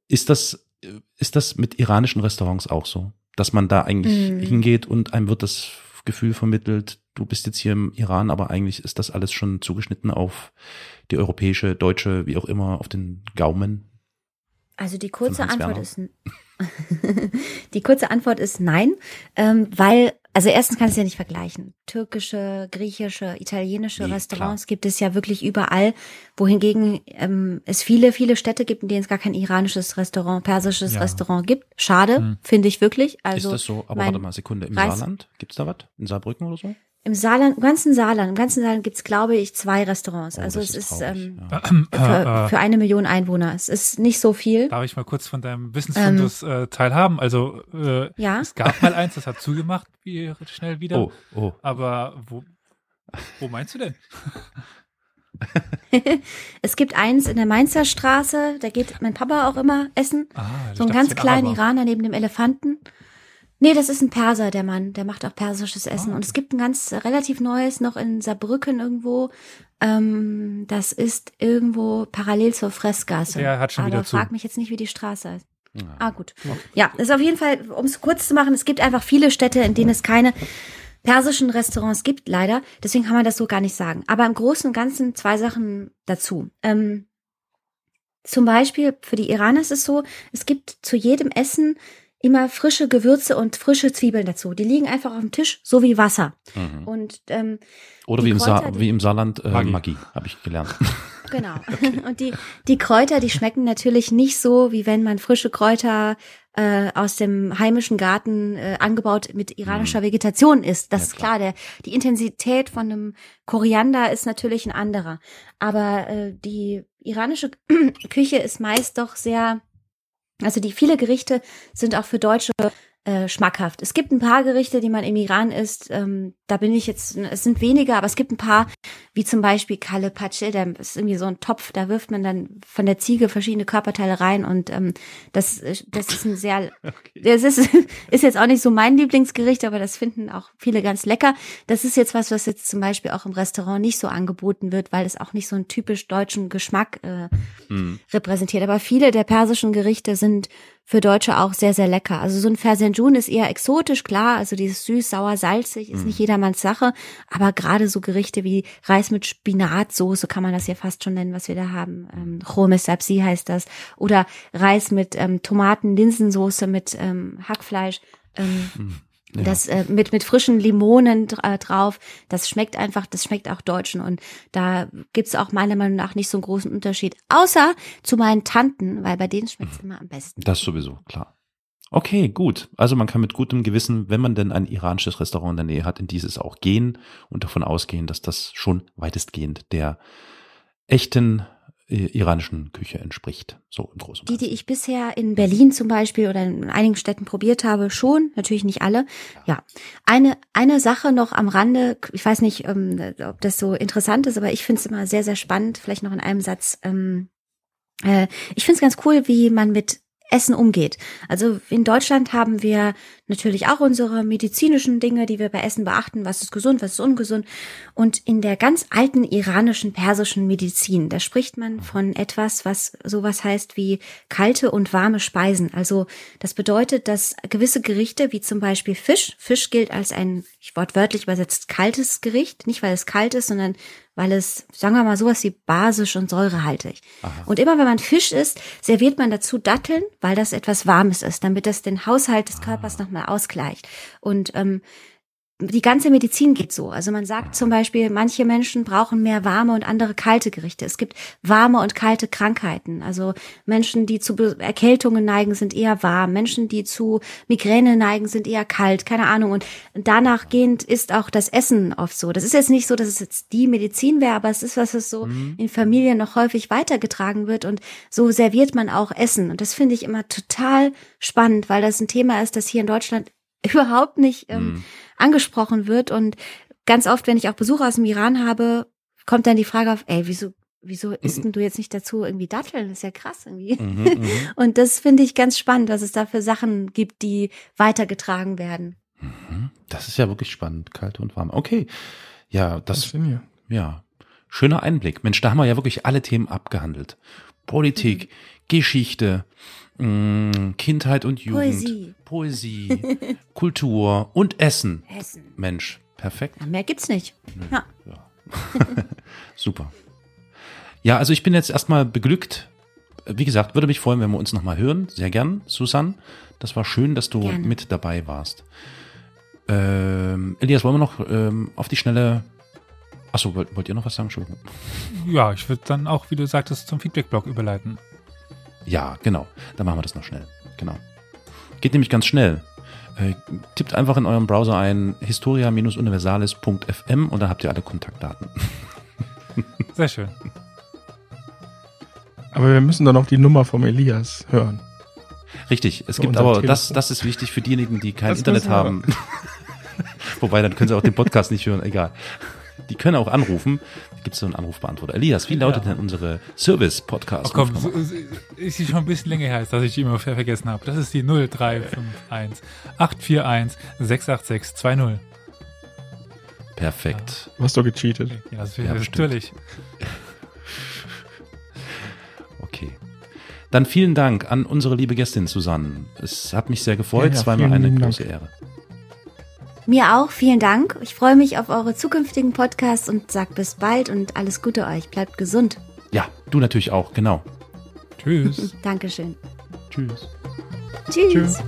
S3: ist das, äh, ist das mit iranischen Restaurants auch so? Dass man da eigentlich
S1: Mm.
S3: hingeht und einem wird das Gefühl vermittelt, du bist jetzt hier im Iran, aber eigentlich ist das alles schon zugeschnitten auf die europäische, deutsche, wie auch immer, auf den Gaumen.
S1: Also die kurze Antwort
S3: Werner.
S1: ist die kurze Antwort ist nein, ähm, weil also erstens kann es ja nicht vergleichen. Türkische, griechische, italienische
S3: Nee,
S1: Restaurants gibt es ja wirklich überall, wohingegen ähm, es viele, viele Städte gibt, in denen es gar kein iranisches Restaurant, persisches
S2: Ja.
S1: Restaurant gibt. Schade,
S2: Hm.
S1: finde ich wirklich. Also
S3: ist das so? Aber warte mal, Sekunde, im
S1: Reis-
S3: Saarland? Gibt's da was? In Saarbrücken oder so?
S1: Im Saarland, im ganzen Saarland, im ganzen Saarland gibt's glaube ich, zwei Restaurants.
S3: Oh,
S1: also es ist
S3: traurig,
S1: ähm,
S3: ja.
S2: Äh,
S1: für,
S2: äh,
S1: für eine Million Einwohner. Es ist nicht so viel.
S2: Darf ich mal kurz von deinem Wissensfundus äh, teilhaben? Also äh,
S1: Ja.
S2: es gab mal eins, das hat zugemacht, wie schnell wieder.
S3: Oh, oh.
S2: Aber wo, wo meinst du denn?
S1: Es gibt eins in der Mainzer Straße, da geht mein Papa auch immer essen.
S2: Ah,
S1: So einen
S2: dachte,
S1: ganz kleinen. Iraner neben dem Elefanten. Nee, das ist ein Perser, der Mann. Der macht auch persisches Essen.
S2: Ah.
S1: Und es gibt ein ganz relativ neues noch in Saarbrücken irgendwo. Ähm, das ist irgendwo parallel zur Fressgasse.
S2: Der hat schon
S1: Aber
S2: wieder zu.
S1: frag mich jetzt nicht, wie die Straße heißt.
S3: Ja.
S1: Ah, gut. Ja, ist auf jeden Fall, um es kurz zu machen, es gibt einfach viele Städte, in denen es keine persischen Restaurants gibt, leider. Deswegen kann man das so gar nicht sagen. Aber im Großen und Ganzen zwei Sachen dazu. Ähm, zum Beispiel für die Iraner ist es so, es gibt zu jedem Essen immer frische Gewürze und frische Zwiebeln dazu. Die liegen einfach auf dem Tisch, so wie Wasser.
S3: Mhm.
S1: Und ähm,
S3: Oder wie im, Sa
S1: Kräuter,
S3: wie im Saarland äh,
S2: Maggi.
S3: Magie, habe ich gelernt.
S1: Genau. Und die, die Kräuter, die schmecken natürlich nicht so, wie wenn man frische Kräuter äh, aus dem heimischen Garten äh, angebaut mit iranischer Vegetation isst. Das
S3: Ja,
S1: ist klar. Der, die Intensität von einem Koriander ist natürlich ein anderer. Aber äh, die iranische Küche ist meist doch sehr, also die viele Gerichte sind auch für Deutsche äh, schmackhaft. Es gibt ein paar Gerichte, die man im Iran isst. Ähm, da bin ich jetzt, es sind weniger, aber es gibt ein paar, wie zum Beispiel Kalle Pace, der ist irgendwie so ein Topf, da wirft man dann von der Ziege verschiedene Körperteile rein und ähm, das, das ist ein sehr, das ist, ist jetzt auch nicht so mein Lieblingsgericht, aber das finden auch viele ganz lecker. Das ist jetzt was, was jetzt zum Beispiel auch im Restaurant nicht so angeboten wird, weil es auch nicht so einen typisch deutschen Geschmack äh,
S3: Mhm.
S1: repräsentiert. Aber viele der persischen Gerichte sind für Deutsche auch sehr, sehr lecker. Also so ein Fersenjun ist eher exotisch, klar. Also dieses süß, sauer, salzig ist
S3: Mhm.
S1: nicht jedermanns Sache. Aber gerade so Gerichte wie Reis mit Spinatsoße kann man das ja fast schon nennen, was wir da haben. Ähm, Chome Sabzi heißt das. Oder Reis mit ähm, Tomaten, Linsensoße mit ähm, Hackfleisch. Ähm,
S3: Mhm. Ja.
S1: das äh, mit mit frischen Limonen äh, drauf, das schmeckt einfach, das schmeckt auch Deutschen und da gibt's auch meiner Meinung nach nicht so einen großen Unterschied, außer zu meinen Tanten, weil bei denen schmeckt's immer am besten.
S3: Das sowieso, klar. Okay, gut. Also man kann mit gutem Gewissen, wenn man denn ein iranisches Restaurant in der Nähe hat, in dieses auch gehen und davon ausgehen, dass das schon weitestgehend der echten iranischen Küche entspricht. So im Großen und
S1: Die, die ich bisher in Berlin zum Beispiel oder in einigen Städten probiert habe, schon, natürlich nicht alle. Ja, eine eine Sache noch am Rande. Ich weiß nicht, ähm, ob das so interessant ist, aber ich finde es immer sehr sehr spannend. Vielleicht noch in einem Satz. Ähm, äh, ich finde es ganz cool, wie man mit Essen umgeht. Also in Deutschland haben wir natürlich auch unsere medizinischen Dinge, die wir bei Essen beachten, was ist gesund, was ist ungesund. Und in der ganz alten iranischen, persischen Medizin, da spricht man von etwas, was sowas heißt wie kalte und warme Speisen. Also das bedeutet, dass gewisse Gerichte, wie zum Beispiel Fisch, Fisch gilt als ein, ich wortwörtlich übersetzt, kaltes Gericht, nicht weil es kalt ist, sondern weil es, sagen wir mal, sowas wie basisch und säurehaltig. Und immer wenn man Fisch isst, serviert man dazu Datteln, weil das etwas Warmes ist, damit das den Haushalt des Körpers nochmal ausgleicht. Und ähm, die ganze Medizin geht so. Also man sagt zum Beispiel, manche Menschen brauchen mehr warme und andere kalte Gerichte. Es gibt warme und kalte Krankheiten. Also Menschen, die zu Erkältungen neigen, sind eher warm. Menschen, die zu Migräne neigen, sind eher kalt. Keine Ahnung. Und danach gehend ist auch das Essen oft so. Das ist jetzt nicht so, dass es jetzt die Medizin wäre, aber es ist was, was so in Familien noch häufig weitergetragen wird. Und so serviert man auch Essen. Und das finde ich immer total spannend, weil das ein Thema ist, das hier in Deutschland überhaupt nicht ähm,
S3: Mhm.
S1: angesprochen wird. Und ganz oft, wenn ich auch Besucher aus dem Iran habe, kommt dann die Frage auf, ey, wieso, wieso isst denn du jetzt nicht dazu irgendwie Datteln? Das ist ja krass irgendwie.
S3: Mhm, mhm.
S1: Und das finde ich ganz spannend, was es da für Sachen gibt, die weitergetragen werden.
S3: Mhm. Das ist ja wirklich spannend, kalt und warm. Okay. Ja, das,
S4: Faszinierend.
S3: ja, schöner Einblick. Mensch, da haben wir ja wirklich alle Themen abgehandelt. Politik, Geschichte, mh, Kindheit und Jugend,
S1: Poesie.
S3: Poesie, Kultur und Essen.
S1: Essen.
S3: Mensch, perfekt.
S1: Ja, Mehr gibt's nicht. Ja.
S3: Super. Ja, also ich bin jetzt erstmal beglückt. Wie gesagt, würde mich freuen, wenn wir uns nochmal hören. Sehr gern, Susan. Das war schön, dass du
S1: Gerne.
S3: mit dabei warst. Ähm, Elias, wollen wir noch ähm, auf die Schnelle. Achso, wollt, wollt ihr noch was sagen? Entschuldigung.
S2: Ja, ich würde dann auch, wie du sagtest, zum Feedback-Blog überleiten.
S3: Ja, genau. Dann machen wir das noch schnell. Genau. Geht nämlich ganz schnell. Äh, tippt einfach in eurem Browser ein historia-universalis.fm und dann habt ihr alle Kontaktdaten.
S2: Sehr schön.
S4: Aber wir müssen dann auch die Nummer vom Elias hören.
S3: Richtig, es
S4: Für
S3: gibt aber,
S4: Telefon.
S3: das, das ist wichtig für diejenigen, die kein
S4: Das
S3: Internet haben. Wobei, dann können sie auch den Podcast nicht hören, egal. Die können auch anrufen. Gibt es so einen Anrufbeantworter. Elias, wie lautet
S2: Ja.
S3: denn unsere Service-Podcast?
S2: Oh komm, so, ist die schon ein bisschen länger her, als dass ich die immer ver- vergessen habe. Das ist die 0351 841 686 20.
S3: Perfekt.
S4: Du hast doch gecheatet.
S2: Ja, das
S3: Ja,
S2: natürlich.
S3: Okay. Dann vielen Dank an unsere liebe Gästin Susanne. Es hat mich sehr gefreut.
S4: Ja, ja,
S3: es war mir
S4: vielen
S3: eine große
S4: Dank.
S3: Ehre.
S1: Mir auch, vielen Dank. Ich freue mich auf eure zukünftigen Podcasts und sag bis bald und alles Gute euch. Bleibt gesund.
S3: Ja, du natürlich auch, genau.
S2: Tschüss.
S1: Dankeschön.
S3: Tschüss.
S1: Tschüss.
S4: Tschüss.